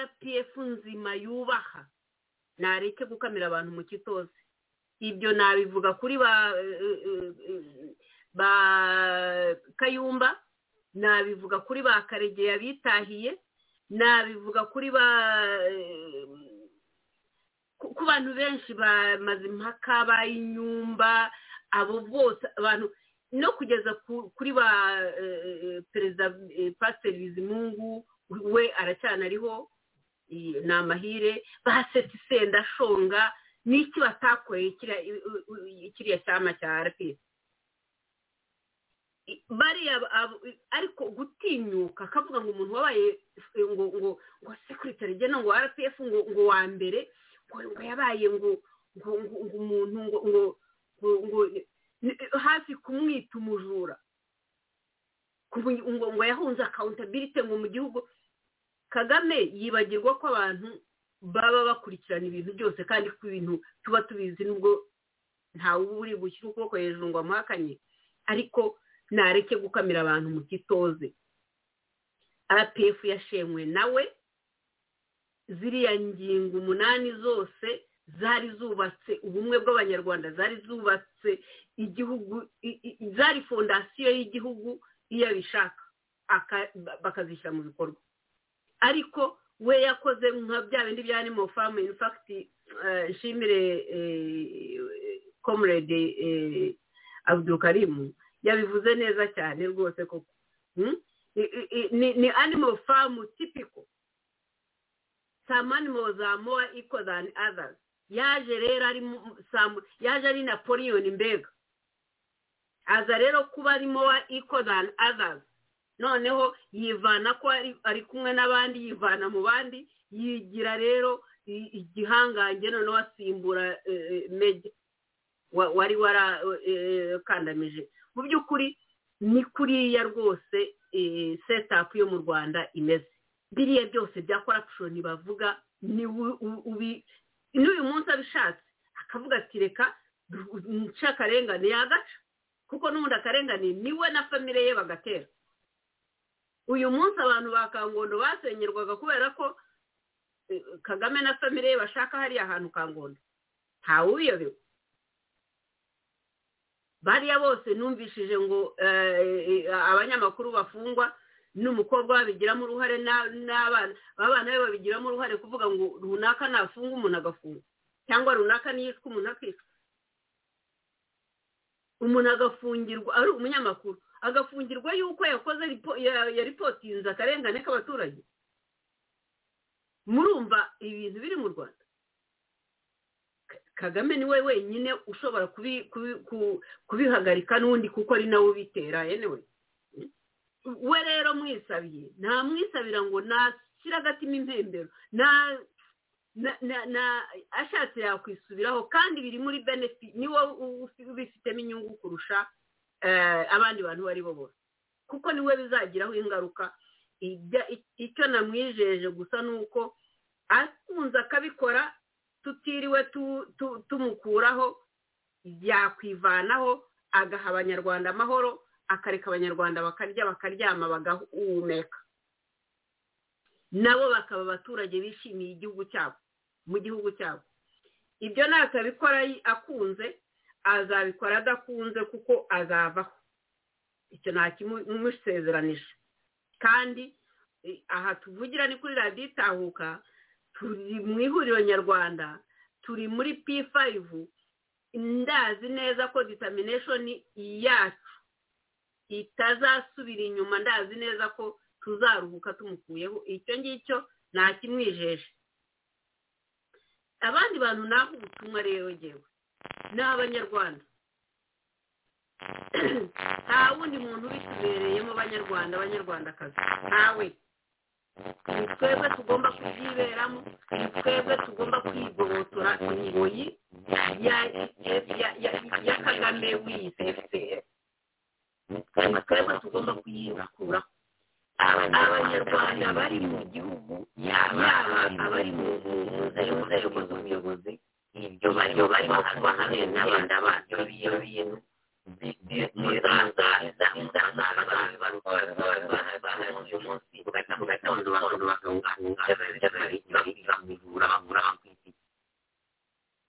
rpf nzima yubaha. Ntareke gukamira abantu mu kitoze ibyo nabivuga kuri ba kayumba nabivuga kuri ba karegeya bitahiye nabivuga kuri ba ku bantu benshi bamaze impaka bayinyumba abo bose abantu no kugeza kuri ba perezida pasiteri bizimungu we aracyanariho ni amahire ba seti sendashonga n'iki batakoreye kiriya cyama cya rpf bariya ariko gutinyuka akavuga ngo umuntu wabaye ngo ngo ngo sekiritari gena ngo rpf ngo ngo wa mbere ngo yabaye ngo ngo ngo umuntu ngo ngo ngo hafi kumwita umujura ngo ngo yahunze akawuntabirite ngo mu gihugu kagame yibagirwa ko abantu baba bakurikirana ibintu byose kandi ko ibintu tuba tubizi nubwo ntawe uba uri gushyira ukuboko hejuru ngo amuhakanye. Ariko ntareke gukamira abantu mu kitoze rpf yashenywe nawe. Ziriya ngingo umunani zose zari zubatse ubumwe bw'abanyarwanda zari zubatse igihugu zari fondasiyo y'igihugu iyo abishaka bakazishyira mu bikorwa. Ariko we yakoze nka bya bindi bya animal farm in fact nshimire comrade abdukarimu yabivuze neza cyane rwose koko. Ni animal farm typical. Some animals are more equal than others. Yaje rero ari yaje ari napoleon mbega. Aza rero kuba ari more equal than others. Noneho yivana ko ari kumwe n'abandi yivana mu bandi yigira rero igihangange noneho asimbura meja. Wari warakandamije mu by'ukuri ni kuriya rwose setapu yo mu rwanda imeze. Biriya byose bya korapushoni bavuga n'uyu munsi abishatse. Akavuga ati reka nce akarengane. Yagaca. Kuko n'ubundi akarengane ni we na famire ye bagatera. Uyu munsi abantu ba kangondo basenyerwaga kubera ko kagame na famire ye bashaka hariya hantu kangondo. Ntawuyobewe bariya bose numvishije ngo abanyamakuru bafungwa n'umukobwa babigiramo uruhare n'abana abana be babigiramo uruhare kuvuga ngo runaka nafunga umuntu agafunga cyangwa runaka niyicwa umuntu akicwa. Umuntu agafungirwa ari umunyamakuru agafungirwa yuko yakoze yaripotinze akarengane k'abaturage. Murumva ibintu biri mu rwanda. Kagame ni we wenyine ushobora kubihagarika n'undi kuko ari nawe ubitera yenewe we rero mwisabiye ntamwisabira ngo nashyire agatima impembero ashatse yakwisubiraho kandi biri muri benefit ni we ubifitemo inyungu kurusha abandi bantu abo ari bo bose. Kuko ni we bizagiraho ingaruka. Icyo namwijeje gusa ni uko akunze akabikora tutiriwe tumukuraho yakwivanaho agaha abanyarwanda amahoro akareka abanyarwanda bakarya bakaryama bagahumeka. Nabo bakaba abaturage bishimiye igihugu cyabo mu gihugu cyabo. Ibyo natabikora akunze azabikora adakunze kuko azavaho. Icyo nta kimusezeranije kandi aha tuvugira ni kuri radiyo itahuka turi mu ihuriro nyarwanda turi muri p5 ndazi neza ko determination yacu itazasubira inyuma ndazi neza ko tuzaruhuka tumukuyeho. Icyo ngicyo nta kimwijeje abandi bantu naho ubutumwa rero ngewe ni abanyarwanda. <clears throat> Nta wundi muntu ubitubereyemo abanyarwanda abanyarwandakazi. Ntawe ni twebwe tugomba kubyiberamo ni twebwe tugomba kwigobotora ingoyi ya kagame wiyise fpr ni twebwe tugomba kuyikuraho abanyarwanda bari mu gihugu yaba abari mu nzego z'ubuyobozi ibyo barimo barimo kubahamwe n'abandi abandi ibyo bintu bizaza uyu munsi mu gatondo bakawuvura bavura bakwisi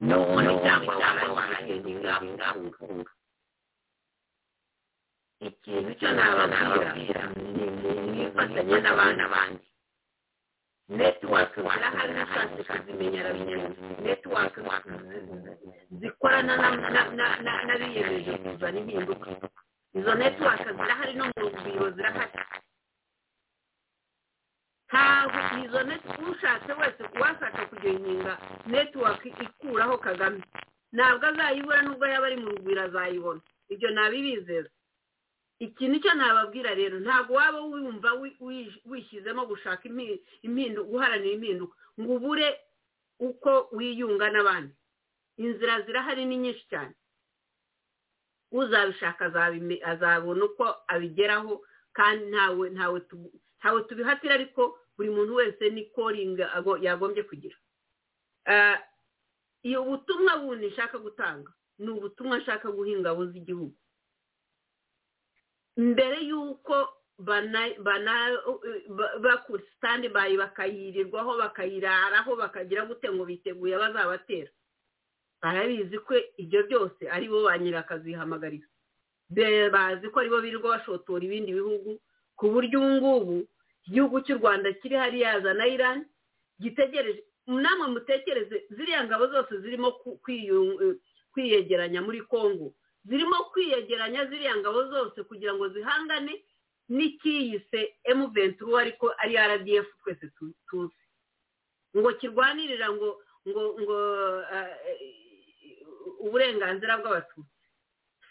none cyangwa baragenda ingamba ikintu cyo nababwira nifatanya n'abana bandi netiwaka zirahari nashatse kuzimenya arabimenya netiwaka zikorana n'abiyemeje kuzana impinduka izo netiwaka zirahari no mu biro zirahari ntabwo izo ushatse wese uwashaka kujoyininga netiwaka ikuraho kagame. Ntabwo azayibura nubwo yaba ari mu rugwiro azayibona. Ibyo ntabibizeza ikintu cyo nababwira rero. Ntabwo waba wumva wishyizemo gushaka impinduka guharanira impinduka. Ngo ubure uko wiyunga n'abandi. Inzira zirahari ni nyinshi cyane. Uzabishaka azabona uko abigeraho kandi ntawe ntawe tubihatira ariko buri muntu wese ni koringa yagombye kugira. Iyo butumwa bundi nshaka gutanga ni ubutumwa nshaka guha ingabo z'igihugu mbere y'uko bakura sitandi bayi bakayirirwaho bakayiraraho bakagira gute ngo biteguye bazabatera barabizi ko ibyo byose ari bo ba nyirakazihamagariza bazi ko ari bo birirwa bashotora ibindi bihugu ku buryo ubu ngubu igihugu cy'u rwanda kiri hariya na irani gitegereje namwe mutekereze ziriya ngabo zose zirimo kwiyegeranya muri congo zirimo kwiyegeranya ziriya ngabo zose kugira ngo zihangane n'ikiyise emu venturu ariko ari rdf twese tuzi. Ngo kirwanirira ngo ngo ngo uburenganzira bw'abatutsi.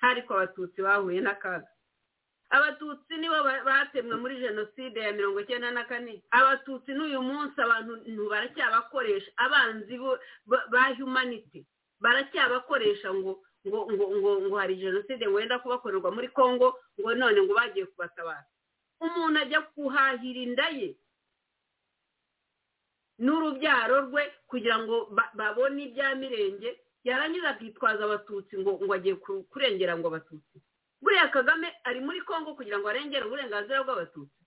Ariko abatutsi bahuye n'akaga. Abatutsi nibo batemwe muri jenoside ya mirongo icyenda na kane. Abatutsi n'uyu munsi abantu baracyabakoresha abanzi ba humanity. Baracyabakoresha ngo ngo ngo ngo ngo hari jenoside wenda kubakorerwa muri congo ngo none ngo bagiye kubatabara. Umuntu ajya kuhahira inda ye n'urubyaro rwe kugira ngo babone ibya mirenge yarangiza akitwaza abatutsi ngo ngo agiye kurengera ngo abatutsi. Buriya kagame ari muri congo kugira ngo arengere uburenganzira bw'abatutsi.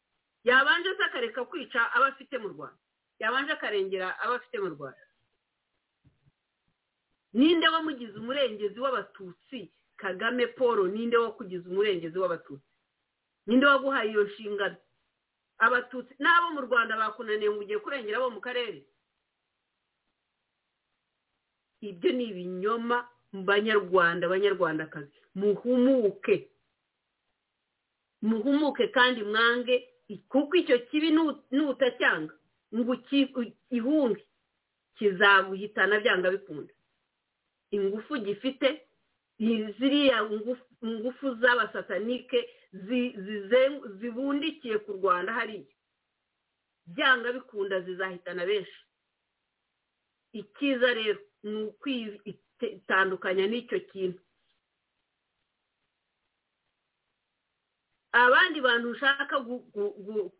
Yabanje se akareka kwica abo afite mu rwanda. Yabanje akarengera abo afite mu rwanda. Ninde wamugize umurengezi w'abatutsi? Kagame paul ninde wakugize umurengezi w'abatutsi? Ninde waguhaye iyo nshingano? Abatutsi n'abo mu rwanda bakunaniye ngo ugiye kurengera abo mu karere? Ibyo ni ibinyoma banyarwanda banyarwandakazi. Muhumuke. Muhumuke kandi mwange kuko icyo kibi nutacyanga ngo ihunge. Kizaguhitana byanga bikunda. Ingufu gifite ziriya ngufu z'abasatanike zibundikiye ku rwanda hariya byanga bikunda zizahitana benshi. Icyiza rero ni ukwitandukanya n'icyo kintu. Abandi bantu ushaka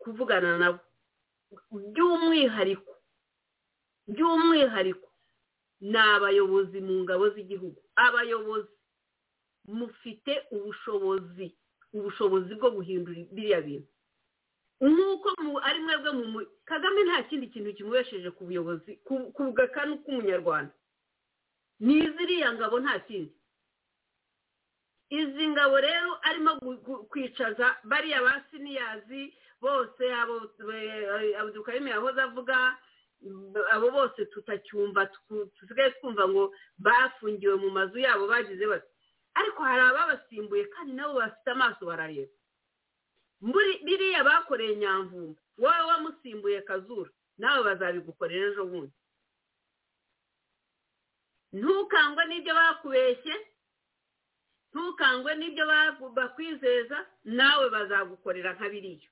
kuvugana nabo. By'umwihariko by'umwihariko ni abayobozi mu ngabo z'igihugu. Abayobozi mufite ubushobozi ubushobozi bwo guhindura biriya bintu. Nk'uko ari mwebwe mu kagame nta kindi kintu kimubesheje ku buyobozi ku gakanu k'umunyarwanda. Ni ziriya ngabo nta kindi. Izi ngabo rero arimo kwicaza bariya ba siniyazi bose abo dukarimi yahoze avuga abo bose tutacyumva dusigaye twumva ngo bafungiwe mu mazu yabo bagize bati ariko hari ababasimbuye kandi nabo bafite amaso barareba. Biriya bakoreye nyamvumba wowe wamusimbuye kazura nawe bazabigukorera ejo bundi. Ntukangwe n'ibyo bakubeshye ntukangwe n'ibyo bakwizeza nawe bazagukorera nka biriya.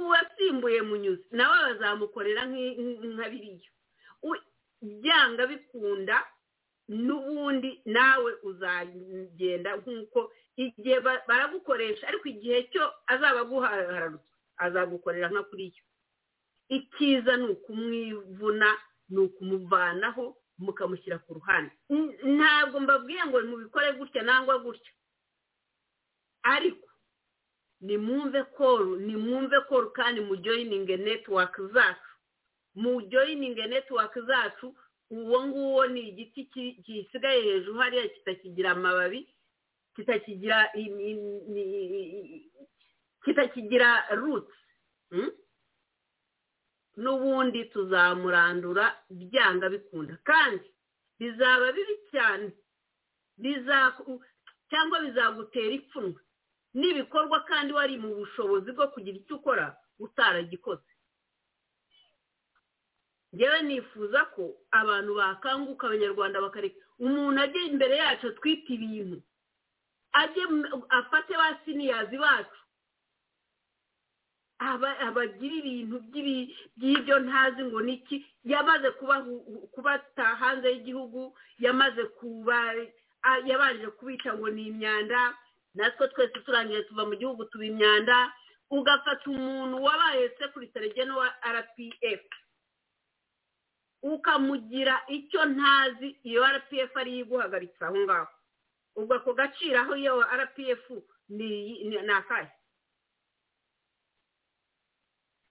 Uwasimbuye munyuzi nawe bazamukorera nka biriya. Byanga bikunda n'ubundi nawe uzagenda nk'uko igihe baragukoresha. Ariko igihe cyo azaba aguhararutse azagukorera nka kuriya. Icyiza ni ukumwivuna ni ukumuvanaho mukamushyira ku ruhande. Ntabwo mbabwiye ngo mubikore gutya nangwa gutya. Ariko nimwumve koru nimwumve koru kandi mujoyininge netiwaka zacu. Mujoyininge netiwaka zacu uwo nguwo ni igiti gisigaye hejuru hariya kitakigira amababi kitakigira kitakigira rutsi n'ubundi tuzamurandura byanga bikunda. Kandi bizaba bibi cyane. Cyangwa bizagutera ipfunwe. N'ibikorwa kandi wari mu bushobozi bwo kugira icyo ukora utaragikoze ngewe nifuza ko abantu bakanguka abanyarwanda bakareka. Umuntu ajya imbere yacu atwite ibintu ajye afate ba siniyazi bacu. Abagira ibintu by'ibyo ntazi ngo niki yamaze kubata hanze y'igihugu yamaze kuba yabanje kubica ngo ni imyanda natwe twese turangije tuva mu gihugu tuba imyanda ugafata umuntu wabaye sekuritari geno wa rpf ukamugira icyo ntazi iyo rpf ariyo iguhagaritse aho ngaho. Ubwo ako gaciro aho iyo rpf ni akahe?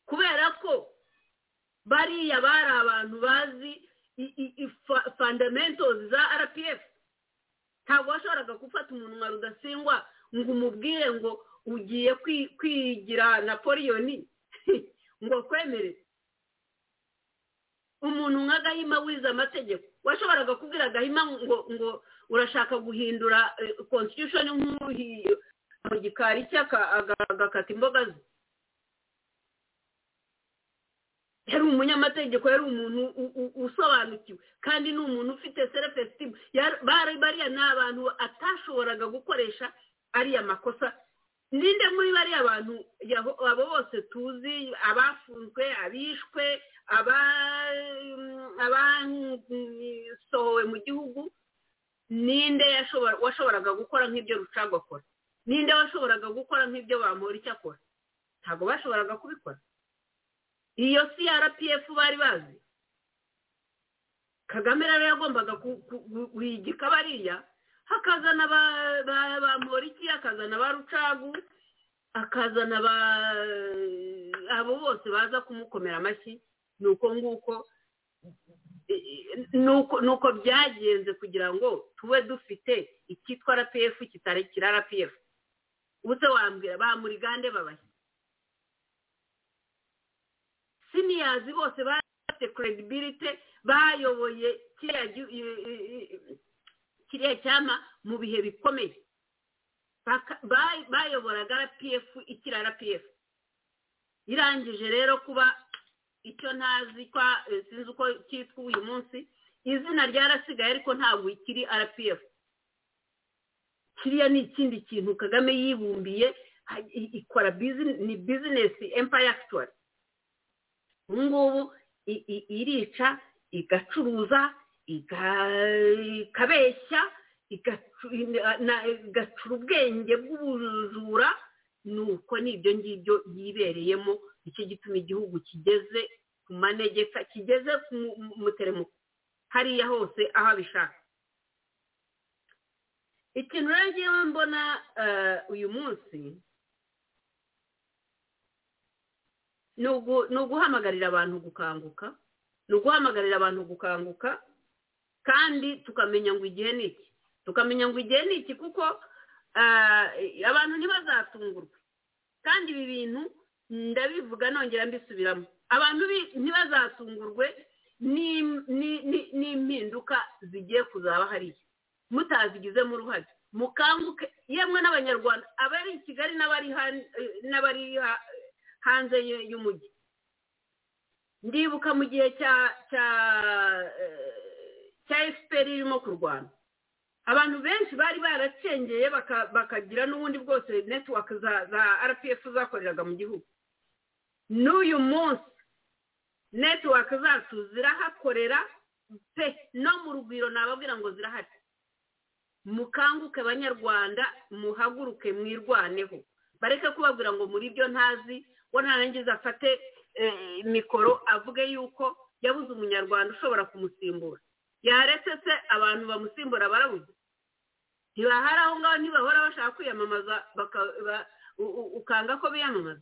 Kubera ko bariya bari abantu bazi fundamentos za rpf ntabwo washoboraga gufata umuntu nka rudasingwa ngo umubwire ngo ugiye kwigira napoliyoni <laughs> ngo kwemere. Umuntu nka gahima wize amategeko. Washoboraga kubwira gahima ngo ngo urashaka guhindura constitution nk'uhiye mu gikari cye agakata imboga ze. Yari umunyamategeko yari umuntu usobanukiwe. Kandi ni umuntu ufite self-esteem. Bariya ni abantu atashoboraga gukoresha ariya makosa. Ninde muri bariya bantu abo bose tuzi abafunzwe abishwe abasohowe mu gihugu ninde washoboraga gukora nk'ibyo rucago akora? Ninde washoboraga gukora nk'ibyo bamura icyo akora? Ntabwo bashoboraga kubikora. Iyo crpf bari bazi kagame rero yagombaga guhigika bariya hakazana ba moriki akazana ba rucagu akazana abo bose baza kumukomera amashyi ni uko nguko ni uko byagenze kugira ngo tube dufite icyitwa rpf kitari kira rpf ubu se wambwira ba murigande babashye. Siniyazi bose bafite credibility bayoboye kiriya cyama mu bihe bikomeye. Bayoboraga rpf ikira rpf irangije rero kuba icyo ntazi kwa sinzi uko cyitwa uyu munsi izina ryarasigaye ariko ntabwo ikiri rpf kiriya ni ikindi kintu kagame yibumbiye ikora ni bizinesi actually ubu ngubu irica igacuruza ikabeshya igacura ubwenge bw'ubujura ni uko n'ibyo ngibyo yibereyemo ni cyo gituma igihugu kigeze ku manegeka kigeze ku muteremuko hariya hose aho abishaka ikintu rero ngewe mbona uyu munsi ni uguhamagarira abantu gukanguka ni uguhamagarira abantu gukanguka kandi tukamenya ngo igihe ni iki. Tukamenya ngo igihe ni iki kuko abantu ntibazatungurwe. Kandi ibi bintu ndabivuga nongera mbisubiramo. Abantu ntibazatungurwe n'impinduka zigiye kuzaba hariya. Mutazigizemo uruhare mukanguke yemwe n'abanyarwanda abari i kigali n'abari hanze y'umujyi. Ndibuka mu gihe cya cya cya efuperi irimo kurwana. Abantu benshi bari baracengeye bakagira n'ubundi bwose netiwaka za rpf zakoreraga mu gihugu. N'uyu munsi netiwaka zacu zirahakorera pe no mu rugwiro nababwira ngo zirahari. Mukanguke abanyarwanda muhaguruke mwirwaneho. Bareke kubabwira ngo muri byo ntazi we ntarangiza afate mikoro avuge yuko yabuze umunyarwanda ushobora kumusimbura. Yaretse se abantu bamusimbura barabuze? Ntibahari aho ngaho ntibahora bashaka kwiyamamaza ukanga ko biyamamaza?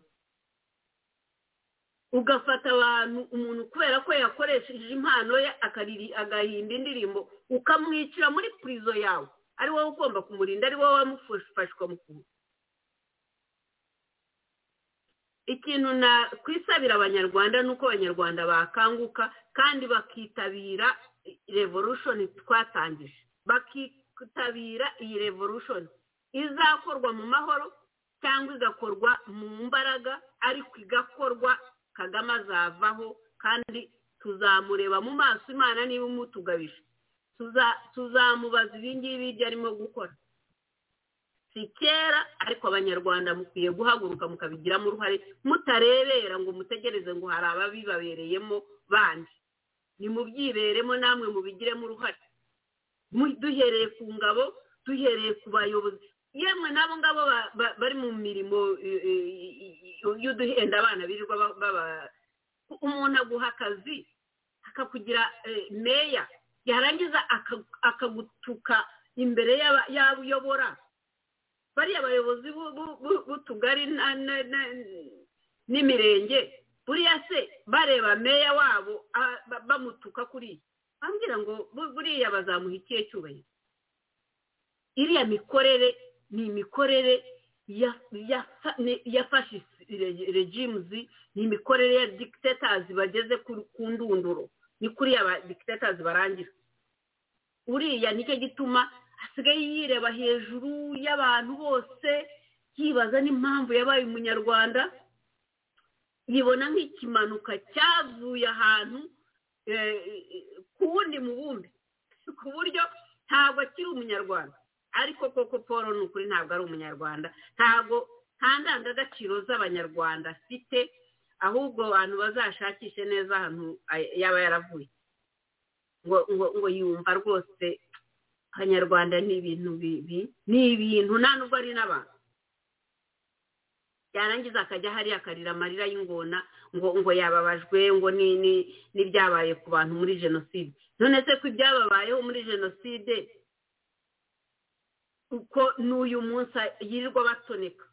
Ugafata abantu umuntu kubera ko yakoresheje impano ye agahimba indirimbo ukamwicira muri purizo yawe. Ari wowe ugomba kumurinda ari wowe wamufashe ukamukura ikintu kwisabira abanyarwanda ni uko abanyarwanda bakanguka kandi bakitabira revolution twatangije. Bakitabira iyi revolution. Izakorwa mu mahoro cyangwa igakorwa mu mbaraga ariko igakorwa kagame azavaho kandi tuzamureba mu maso imana niba umutugabije. Tuzamubaza ibingibi ibyo arimo gukora. Si kera ariko abanyarwanda mukwiye guhaguruka mukabigiramo uruhare mutarebera ngo mutegereze ngo hari ababibabereyemo bandi. Nimubyiberemo namwe mubigiremo uruhare. Duhereye ku ngabo duhereye ku bayobozi. Yemwe n'abo ngabo bari mu mirimo y'uduhenda abana birirwa baba umuntu aguha akazi akakugira meya yarangiza akagutuka imbere y'abo uyobora bariya bayobozi b'utugari n'imirenge buriya se bareba meya wabo bamutuka kuriya bambwira ngo buriya bazamuha ikihe cyubahiro iriya mikorere ni imikorere ya regimuzi ni imikorere ya dikitatazi bageze ku ndunduro. Ni kuriya dikitatazi barangira. Uriya ni cyo gituma asigaye yireba hejuru y'abantu bose yibaza n'impamvu yabaye umunyarwanda yibona nk'ikimanuka cyavuye ahantu ku wundi mubumbe ku buryo ntabwo akiri umunyarwanda. Ariko koko paul ni ukuri ntabwo ari umunyarwanda. Ntabwo nta ndangagaciro z'abanyarwanda afite ahubwo abantu bazashakishe neza ahantu yaba yaravuye. Ngo yumva rwose abanyarwanda ni ibintu bibi ni ibintu nta nubwo ari n'abantu. Yarangiza akajya hariya akarira amarira y'ingona ngo ngo yababajwe ngo n'ibyabaye ku bantu muri jenoside. None se ko ibyababayeho muri jenoside uko n'uyu munsi yirirwa batoneka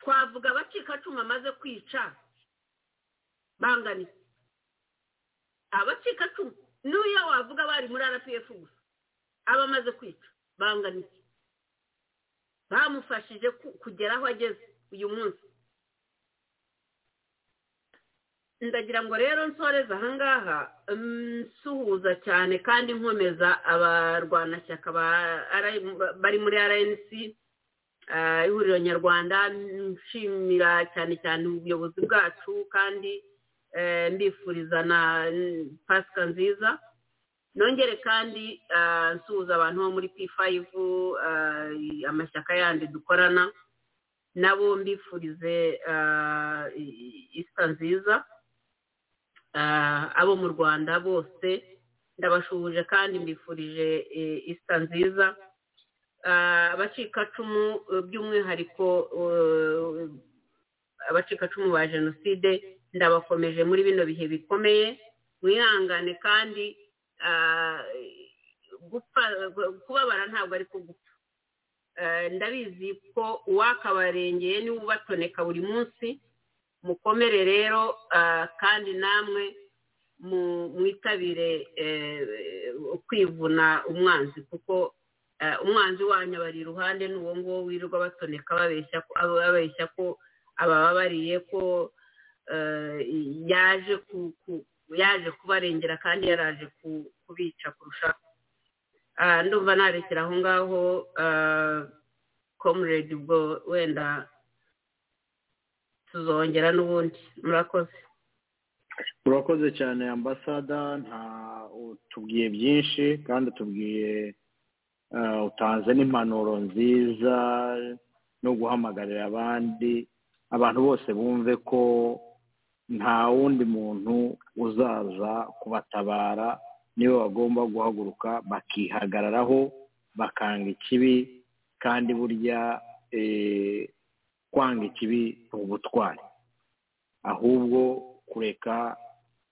twavuga abacikacumu amaze kwica bangana abacikacumu n'iyo wavuga bari muri rpf gusa. Aba amaze kwica bangana iki bamufashije kugera aho ageze uyu munsi. Ndagira ngo rero nsoreze ahangaha nsuhuza cyane kandi nkomeza abarwanashyaka bari muri rnc ihuriro nyarwanda. Nshimira cyane cyane ubuyobozi bwacu kandi mbifuriza na pasika nziza. Nongere kandi nsuhuza abantu bo muri p5 amashyaka yandi dukorana nabo mbifurize isa nziza abo mu rwanda bose. Ndabashuhuje kandi mbifurije isa nziza abacikacumu by'umwihariko abacikacumu ba jenoside ndabakomeje muri bino bihe bikomeye. Mwihangane kandi kubabara ntabwo ari ko gupfa ndabizi ko uwakabarengeye ni we ubatoneka buri munsi. Mukomere rero kandi namwe mwitabire kwivuna umwanzi kuko umwanzi wanyu abari iruhande n'uwo nguwo wirirwa batoneka babeshya ko abababariye ko yaje yaje kubarengera kandi yaraje kubica kurushaho ndumva narekera aho ngaho komuredi ubwo wenda tuzongera n'ubundi. Murakoze. Urakoze cyane ambasada nta utubwiye byinshi kandi utubwiye utanze n'impanuro nziza no guhamagarira abandi abantu bose bumve ko nta wundi muntu uzaza kubatabara ni we bagomba guhaguruka bakihagararaho bakanga ikibi kandi burya kwanga ikibi ni ubutwari. Ahubwo kureka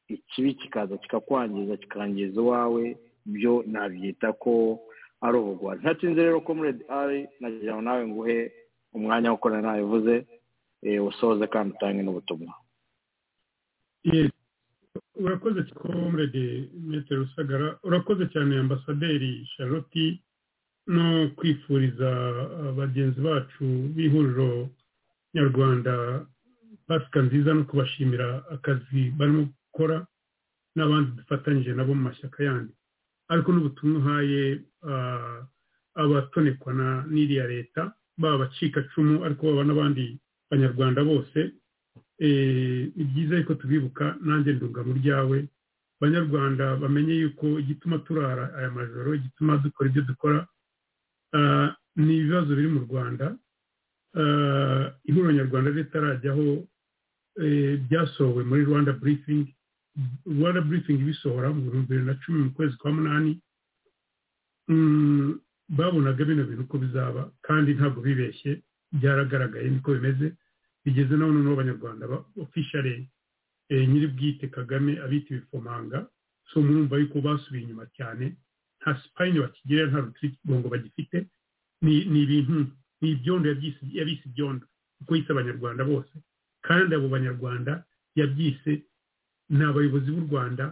ikibi kikaza kikakwangiza kikangiza iwawe byo nabyita ko ari ubugwari ntatinze rero ko muri ari nagira ngo nawe nguhe umwanya wo gukorana nabivuze usoze kandi utange n'ubutumwa. Urakoze komurede metero rusagara urakoze cyane ambasaderi charlotte no kwifuriza bagenzi bacu b'ihuriro nyarwanda pasika nziza no kubashimira akazi barimo gukora n'abandi dufatanyije nabo mu mashyaka yandi. Ariko n'ubutumwa uhaye abatonekwa n'iriya leta baba abacikacumu ariko baba n'abandi banyarwanda bose ni byiza yuko tubibuka nanjye ndunga mu ryawe banyarwanda bamenye yuko igituma turara aya majoro igituma dukora ibyo dukora ni ibibazo biri mu rwanda. Ihuriro nyarwanda ritarajyaho byasohowe muri rwanda burifingi rwanda burifingi bisohora mu bihumbi bibiri na cumi mu kwezi kwa munani. Babonaga bino bintu uko bizaba kandi ntabwo bibeshye. Byaragaragaye niko bimeze. Bigeze naho noneho abanyarwanda ofishare nyiri bwite kagame abita ibifomanga so murumva yuko basubiye inyuma cyane nta sipayini bakigira nta rutirigongo bagifite ni ibintu ni ibyondo yabise ibyondo kuko yise abanyarwanda bose. Kandi abo banyarwanda yabyise ni abayobozi b'u rwanda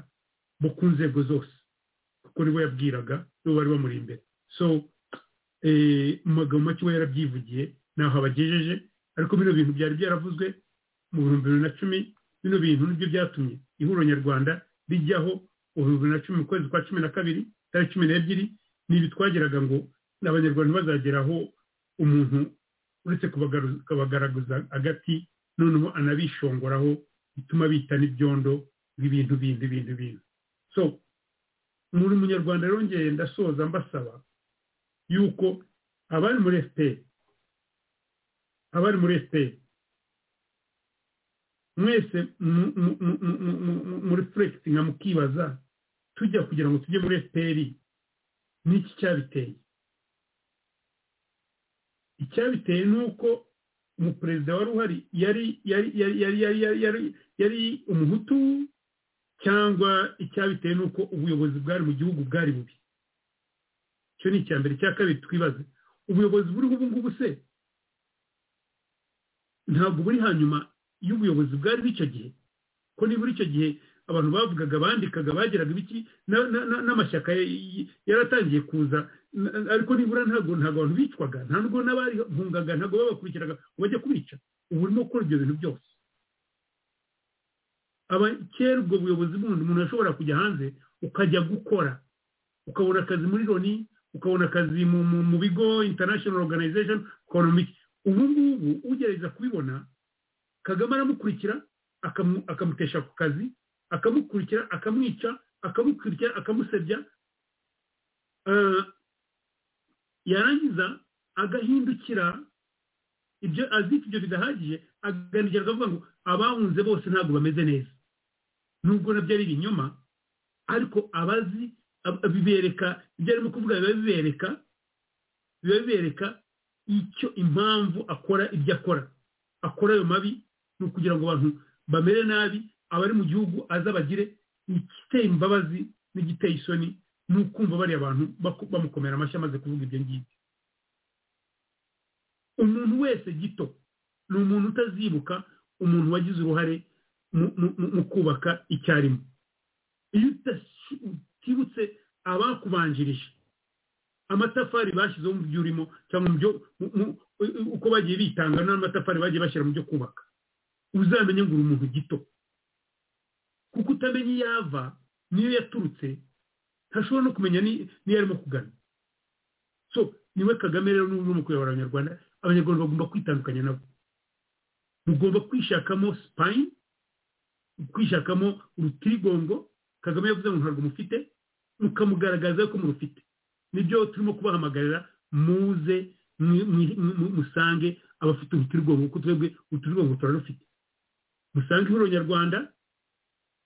bo ku nzego zose kuko nibo yabwiraga nibo bari bamuri imbere. So mu magambo make we yarabyivugiye ntaho abagejeje ariko bino bintu byari byaravuzwe mu bihumbi bibiri na cumi bino bintu ni byo byatumye ihuriro nyarwanda rijyaho mu bihumbi bibiri na cumi mu kwezi kwa cumi na kabiri tariki cumi n'ebyiri ni ibi twageraga ngo abanyarwanda ntibazageraho umuntu uretse kubagaragaza agati noneho anabishongoraho bituma bita n'ibyondo bw'ibintu bindi bindi bintu so muri munyarwanda rero ngeye ndasoza mbasaba yuko abari muri efuperi abari muri esiteri mwese muri furekisi nka mukibaza tujya kugira ngo tujye muri esiteri n'iki cyabiteye? Icyabiteye ni uko umuperezida wari uhari yari yari yari yari yari yari yari umuhutu cyangwa icyabiteye ni uko ubuyobozi bwari mu gihugu bwari bubi. Icyo ni icya mbere cya kabiri twibaze. Ubuyobozi buriho ubu ngubu se? Ntabwo buri hanyuma y'ubuyobozi bwari bw'icyo gihe ko nibura icyo gihe abantu bavugaga bandikaga bageraga ibiki n'amashyaka yaratangiye kuza ariko nibura ntabwo ntabwo abantu bicwaga nta nubwo n'abahungaga ntabwo babakurikiraga ngo bajye kubica ubu urimo gukora ibyo bintu byose. Kera ubwo buyobozi bundi umuntu ashobora kujya hanze ukajya gukora. Ukabona akazi muri loni ukabona akazi mu bigo international organization ukabona ubu ngubu ugerageza kubibona kagame aramukurikira akamutesha ku kazi akamukurikira akamwica akamukurikira akamusebya. Yarangiza agahindukira ibyo azi ibyo bidahagije aganira akavuga ngo abahunze bose ntabwo bameze neza. Nubwo na byo ari ibinyoma ariko abazi bibereka ibyo arimo kuvuga biba bibereka biba bibereka icyo impamvu akora ibyo akora. Akora ayo mabi ni ukugira ngo abantu bamere nabi abari mu gihugu aza bagire igiteye imbabazi n'igiteye isoni ni ukumva bariya abantu bamukomera amashyi amaze kuvuga ibyo ngibyo. Umuntu wese gito ni umuntu utazibuka umuntu wagize uruhare mu kubaka icyarimwe. Iyo utibutse abakubanjirije amatafari bashyizeho mu byo urimo cyangwa mu byo uko bagiye bitanga n'amatafari bagiye bashyira mu byo kubaka. Uzamenye ngo uri umuntu gito. Kuko utamenya iyo ava niyo yaturutse ntashobora no kumenya niyo arimo kugana. So ni we kagame rero n'ubu mu kuyobora abanyarwanda abanyarwanda bagomba kwitandukanya nabo. Mugomba kwishakamo sipayini kwishakamo urutirigongo kagame yavuze ngo ntabwo mufite mukamugaragaza ko murufite. Ni byo turimo kubahamagarira muze musange abafite urutirigongo kuko twebwe urutirigongo turarufite musange ihuriro nyarwanda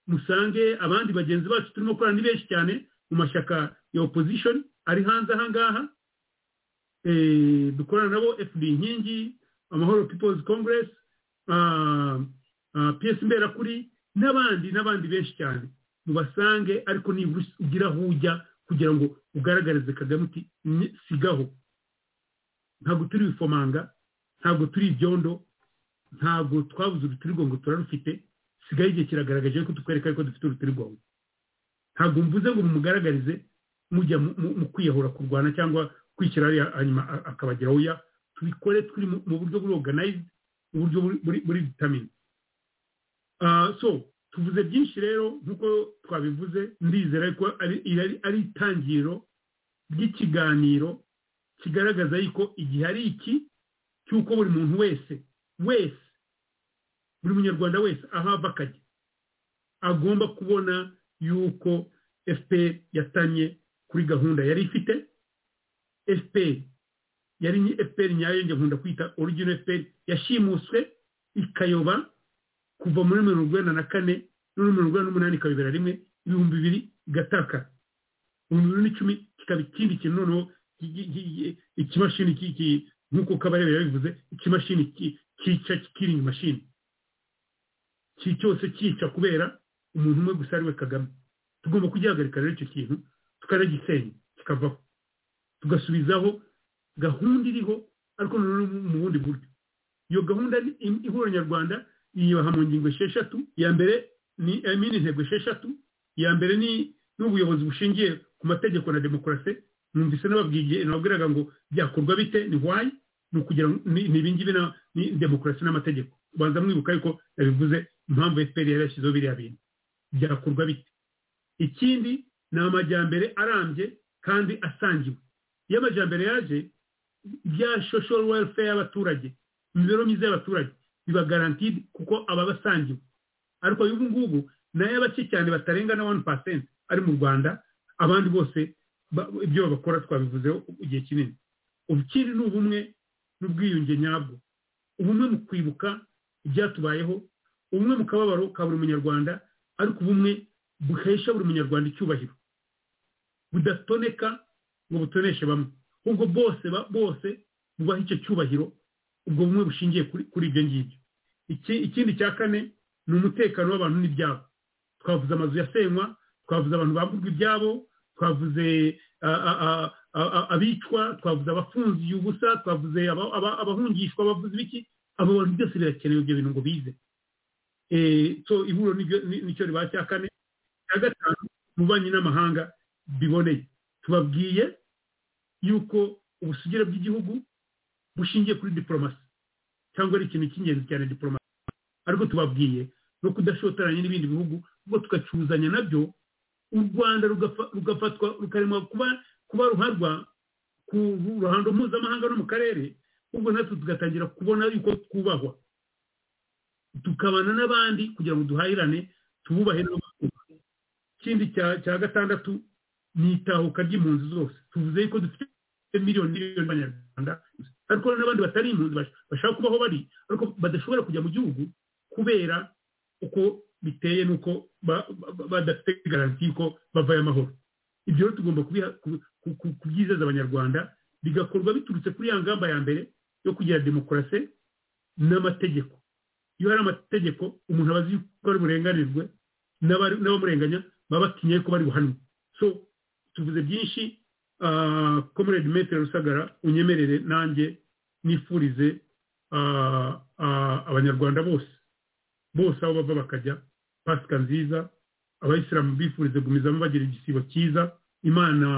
musange abandi bagenzi bacu turimo gukorana ni benshi cyane mu mashyaka ya opposition ari hanze aha ngaha dukorana nabo fd inkingi amahoro people's congress ps mberakuri n'abandi n'abandi benshi cyane. Mubasange ariko nibura ugira aho ujya kugira ngo ugaragarize kagame uti sigaho. Ntabwo turi ibifomanga ntabwo turi ibyondo ntabwo twabuze urutirigongo turarufite sigaho igihe kiragaragaje ko tukwereka ko dufite urutirigongo. Ntabwo mvuze ngo mumugaragarize mujya mu kwiyahura kurwana cyangwa kwishyira hanyuma akabageraho. Oya tubikore turi mu buryo buri organize uburyo buri vitamine so tuvuze byinshi rero nk'uko twabivuze ndizera ko ari itangiriro ry'ikiganiro kigaragaza yuko igihe ari iki cy'uko buri muntu wese wese buri munyarwanda wese aho ava akajya agomba kubona yuko fpr yatanye kuri gahunda yari ifite. Fpr yari fpr nyayo njye nkunda kwita origino fpr yashimuswe ikayoba kuva muri mirongo inani na kane muri mirongo inani n'umunani ikabibera rimwe ibihumbi bibiri igataka ibihumbi bibiri n'icumi kikaba ikindi kintu noneho ikimashini nk'uko kabarebe yabivuze ikimashini cyica kikiringa imashini cyose cyica kubera umuntu umwe gusa ari we kagame. Tugomba kugihagarika rero icyo kintu tukanagisenya kikavaho tugasubizaho gahunda iriho ariko mu bundi buryo. Iyo gahunda ihura nyarwanda yiyubaha mu ngingo esheshatu iya mbere ni intego esheshatu iya mbere ni n'ubuyobozi bushingiye ku mategeko na demokarasi numvise nababwiraga ngo byakorwa bite ni wayi ni ukugira ni ibingibi ni demokarasi n'amategeko. Ubanza mwibuka yuko yabivuze impamvu fpr yari yashyizeho biriya bintu. Byakorwa bite? Ikindi ni amajyambere arambye kandi asangiwe. Iyo amajyambere yaje bya social welfare y'abaturage imibereho myiza y'abaturage biba garantide kuko aba basangiwe. Ariko ubu ngubu na yo bake cyane batarenga na wani pasenti ari mu rwanda abandi bose ibyo bakora twabivuzeho igihe kinini. Ikindi ni ubumwe n'ubwiyunge nyabwo. Ubumwe mu kwibuka ibyatubayeho ubumwe mu kababaro ka buri munyarwanda ariko ubumwe buhesha buri munyarwanda icyubahiro. Budatoneka ngo butoneshe bamwe. Ahubwo bose bose bubaha icyo cyubahiro ubwo bumwe bushingiye kuri ibyo ngibyo. Iki- ikindi cya kane ni umutekano w'abantu n'ibyabo twavuze amazu yasenywa twavuze abantu bamburwa ibyabo twavuze abicwa twavuze abafungiye ubusa twavuze aba- aba- abahungishwa bavuze ibiki? Abo bantu byose birakenewe ibyo bintu ngo bize. Nibyo- ni- ni cyo riba cya kane. Cya gatanu ububanyi n'amahanga biboneye. Tubabwiye yuko ubusugire bw'igihugu bushingiye kuri diporomasi cyangwa ari ikintu cy'ingenzi cyane diporomasi ariko tubabwiye no kudashotoranya n'ibindi bihugu ubwo tugacuzanya na byo u rwanda rugafa- rugafatwa rukaremwa kuba kuba ruharwa ku ruhando mpuzamahanga no mu karere ubwo natwe tugatangira kubona yuko twubahwa. Tukabana n'abandi kugira ngo duhahirane tububahe n'abakubaha ikindi cya gatandatu ni itahuka ry'impunzi zose. Tuvuze yuko dufite miliyoni miliyoni z'abanyarwanda ariko n'abandi batari impunzi bash- bashaka kubaho bari ariko badashobora kujya mu gihugu kubera uko biteye ba- ba- badafite garanti y'uko bavayo amahoro. Ibyo rero tugomba kubyizeza abanyarwanda bigakorwa biturutse kuri ya ngamba ya mbere yo kugira demokarasi n'amategeko. Iyo hari amategeko umuntu aba azi yuko ari burenganirwe n'abamurenganya baba batinye ko bari buhanwe. So tuvuze byinshi comrade metero rusagara unyemerere nanjye nifurize ah, ah, abanyarwanda bose. Bose aho bava bakajya pasika nziza abayisilamu bifurize gumizamo bagira igisibo cyiza imana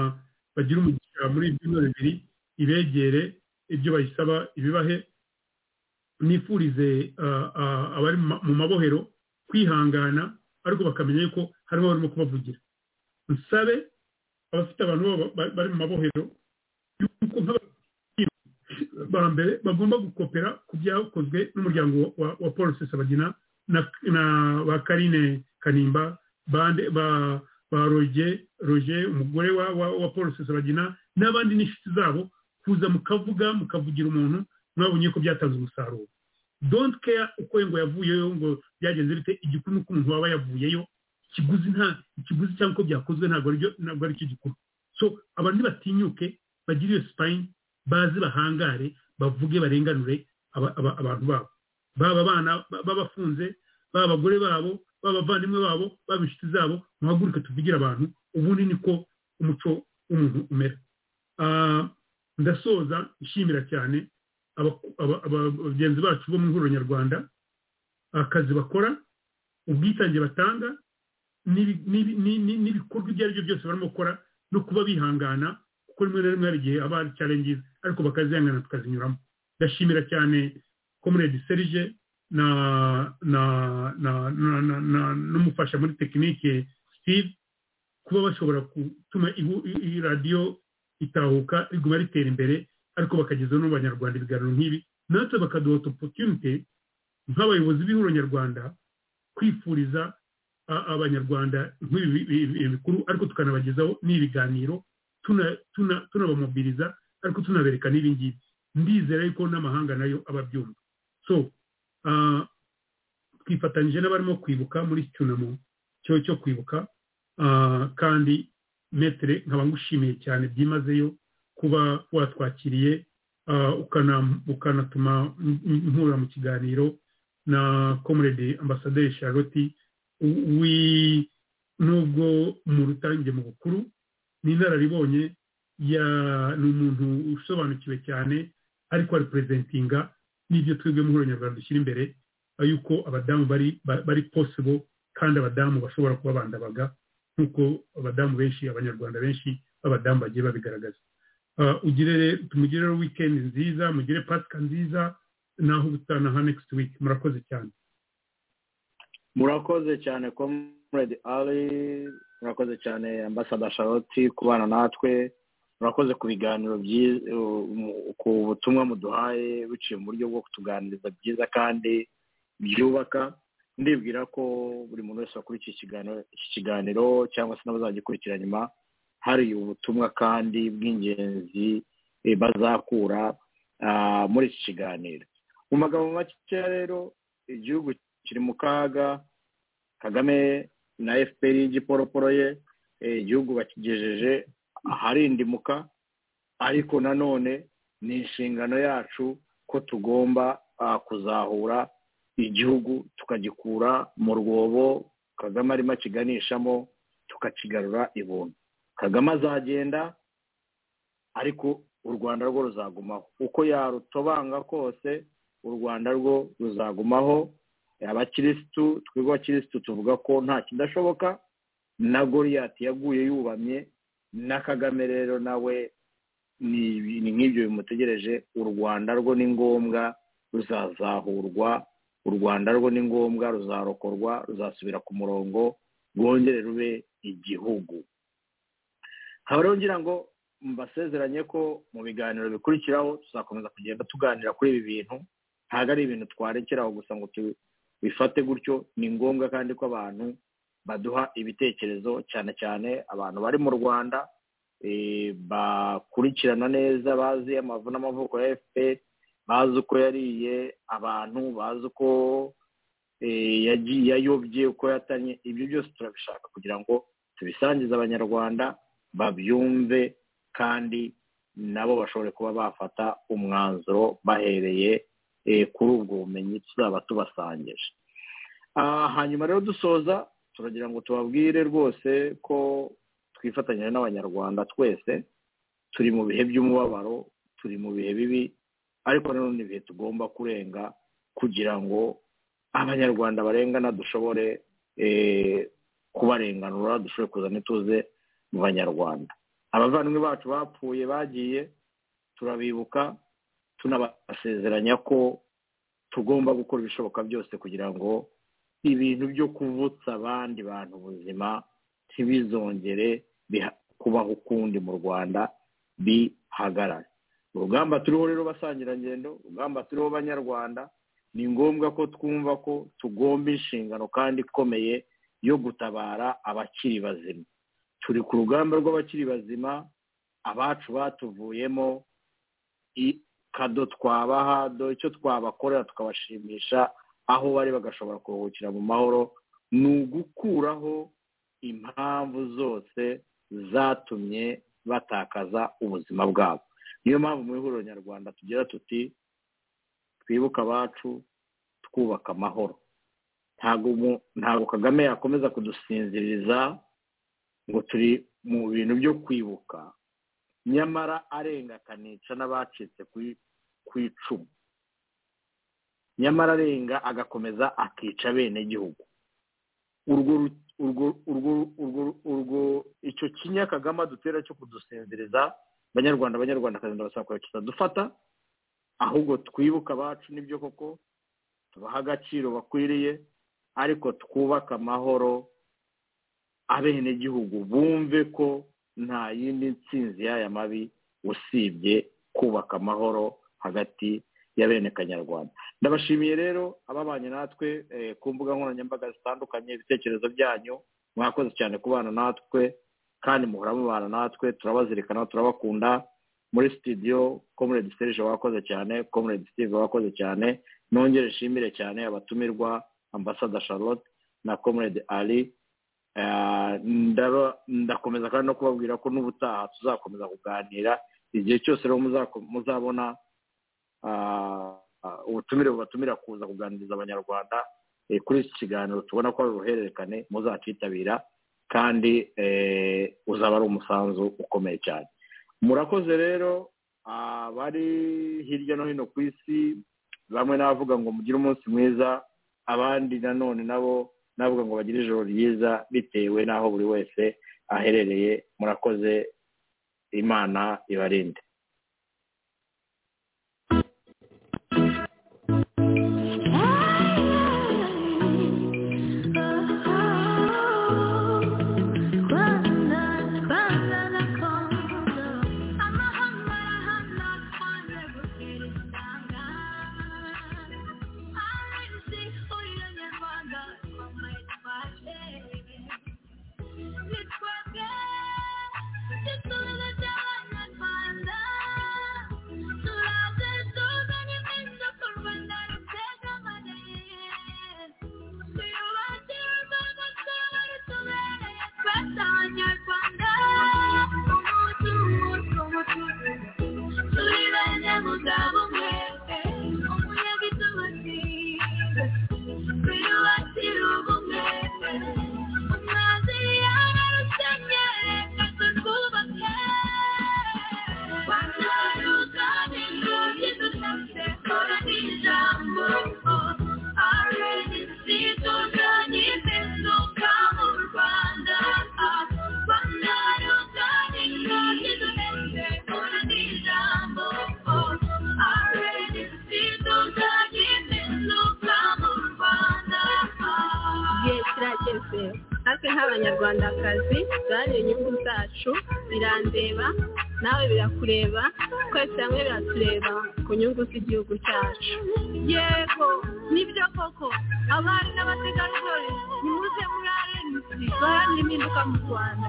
bagira umugisha muri ibi byumweru bibiri ibegere ibyo bayisaba ibibahe nifurize abari mu ma- mu mabohero kwihangana ariko bakamenya yuko harimo barimo kubavugira. Nsabe abafite abantu bari mu mabohero yuko ba mbere bagomba gukopera ku byakozwe n'umuryango wa paul sesabagina na, ba karine kanimba bande ba roge roge umugore wa, wa, wa paul sesabagina n'abandi n'inshuti zabo kuza mukavuga mukavugira umuntu mwabonye ko byatanze umusaruro. Don't care uko ngo yavuyeyo ngo byagenze bite igikuru nuko umuntu waba yavuyeyo ikiguzi nta ikiguzi cyangwa uko byakozwe ntabwo ntabwo ari cyo gikuru. So abantu ntibatinyuke bagire iyo sipayini baze bahangare bavuge barenganure aba- aba- abantu babo. Baba abana ba- b'abafunze baba abagore babo baba abavandimwe babo baba inshuti zabo muhaguruke tuvugire abantu ubundi niko umuco w'umuntu umera. Ah, ndasoza nshimira cyane aba- aba- aba- bagenzi bacu bo mu ihuriro nyarwanda akazi bakora ubwitange batanga n'ibi- n'ibi- ni- ni- n'ibikorwa ibyo ari byo byose barimo gukora no kuba bihangana kuko rimwe na rimwe hari igihe haba hari challenges ariko bakazihangana tukazinyuramo. Ndashimira cyane comrade serge na na na na na na n'umufasha muri tekinike steve kuba bashobora gutuma radiyo itahuka riguma ritera imbere ariko bakageza no mu banyarwanda ibiganiro nk'ibi. Natwe bakaduha opportunity nk'abayobozi b'ihuriro nyarwanda kwifuriza abanyarwanda nk'ibi bi- bi- bi- bikuru ariko tukanabagezaho n'ibiganiro tuna- tuna- tunabamobiriza ariko tunabereka n'ibi ngibi ndizera yuko n'amahanga na yo aba abyumva. So ah, twifatanyije n'abarimo kwibuka muri cyunamo cyo cyo kwibuka ah, kandi metere nkaba ngushimiye cyane byimazeyo kuba watwakiriye ukana- ukanatuma mpura mu kiganiro na comrade ambasaderi charlotte wi nubwo mu rutange mu bukuru ni inararibonye ni umuntu usobanukiwe cyane ariko ari perezentinga n'ibyo twebwe mu nyarwanda dushyira imbere yuko abadamu bari ba- bari possible kandi abadamu bashobora kuba bandabaga nk'uko abadamu benshi abanyarwanda benshi b'abadamu bagiye babigaragaza. Ugire tumugire wikendi nziza mugire pasika nziza naho ubutanaha next week. Murakoze cyane. Murakoze cyane comrade ali. Murakoze cyane ambasada charlotte kubana natwe. Murakoze ku biganiro ku butumwa muduhaye biciye mu buryo bwo kutuganiriza byiza kandi byubaka. Ndibwira ko buri muntu wese wakurikiye iki kiganiro cyangwa se n'abazagikurikira nyuma hari ubutumwa kandi bw'ingenzi bazakura muri iki kiganiro. Mu magambo make rero igihugu kiri mu kaga kagame na fpr y'igiporoporo ye igihugu bakigejeje aharindimuka ariko nanone ni inshingano yacu ko tugomba kuzahura igihugu tukagikura mu rwobo kagame arimo akiganishamo tukakigarura ibuntu kagame azagenda ariko u rwanda rwo ruzagumaho. Uko yarutobanga kose u rwanda rwo ruzagumaho. Abakirisitu twebwe abakirisitu tuvuga ko nta kidashoboka. Na goriyati yaguye yubamye na kagame rero nawe ni nk'ibyo bimutegereje u rwanda rwo ni ngombwa ruzazahurwa u rwanda rwo ni ngombwa ruzarokorwa ruzasubira ku murongo rwongere rube igihugu. Nkaba rero ngira ngo mbasezeranye ko mu biganiro bikurikiraho tuzakomeza kugenda tuganira kuri ibi bintu ntabwo ari ibintu twarekeraho gusa ngo tubifate gutyo. Ni ngombwa kandi ko abantu baduha ibitekerezo cyane cyane abantu bari mu rwanda bakurikirana neza bazi amavu n'amavuko ya fpr bazi uko yariye abantu bazi uko yayobye uko yatanye ibyo byose turabishaka kugira ngo tubisangize abanyarwanda babyumve kandi nabo bashobore kuba bafata umwanzuro bahereye kuri ubwo bumenyi tuzaba tubasangije. Hanyuma rero dusoza turagira ngo tubabwire rwose ko twifatanyije n'abanyarwanda twese turi mu bihe by'umubabaro turi mu bihe bibi ariko nanone ibihe tugomba kurenga kugira ngo abanyarwanda barengana dushobore kubarenganura dushobore kuzana ituze mu banyarwanda. Abavandimwe bacu bapfuye bagiye turabibuka tunabasezeranya ko tugomba gukora ibishoboka byose kugira ngo ibintu byo kuvutsa abandi bantu ubuzima ntibizongere kubaho ukundi mu rwanda bihagarare urugamba turiho rero basangirangendo urugamba turiho banyarwanda ni ngombwa ko twumva ko tugomba inshingano kandi ikomeye yo gutabara abakiri bazima. Turi ku rugamba rw'abakiri bazima abacu batuvuyemo kado twabaha do icyo twabakorera tukabashimisha aho bari bagashobora kuruhukira mu mahoro ni ugukuraho impamvu zose zatumye batakaza ubuzima bwabo. Niyo mpamvu mu ihuriro nyarwanda tugira tuti twibuke abacu twubaka amahoro. Ntabwo kagame yakomeza kudusinziriza ngo turi mu bintu byo kwibuka nyamara arenga akanica n'abacitse ku icumu. Nyamara arenga agakomeza akica bene gihugu urwo icyo kinya kagame dutera cyo kudusinziriza abanyarwanda abanyarwandakazi ndabasaba kitadufata ahubwo twibuka abacu ni byo koko tubaha agaciro bakwiriye ariko twubake amahoro abenegihugu bumve ko nta yindi nsinzi y'aya mabi usibye kubaka amahoro hagati ya bene kanyarwanda. Ndabashimiye rero ababanye natwe ku mbuga nkoranyambaga zitandukanye ibitekerezo byanyu. Mwakoze cyane kubana natwe kandi muhora mubana natwe. Turabazirikana turabakunda. Muri sitidiyo comrade serge wakoze cyane comrade steve wakoze cyane. Nongere nshimire cyane abatumirwa ambasada charlotte na comrade ali. Ndakomeza kandi no kubabwira ko n'ubutaha tuzakomeza kuganira. Igihe cyose rero muzabona ubutumire bubatumira kuza kuganiriza abanyarwanda kuri iki kiganiro tubona ko ari uruhererekane muzakitabira kandi uzaba ari umusanzu ukomeye cyane. Murakoze rero abari hirya no hino ku isi bamwe n'abavuga ngo mugire umunsi mwiza abandi nanone nabo navuga ngo bagire ijoro ryiza bitewe n'aho buri wese aherereye. Murakoze imana ibarinde. Nk'abanyarwandakazi duharanire inyungu zacu birandeba nawe birakureba twese hamwe biratureba ku nyungu z'igihugu cyacu. Yego ni byo koko abari n'abategarugori nimuze muri rnc duharanire impinduka mu rwanda.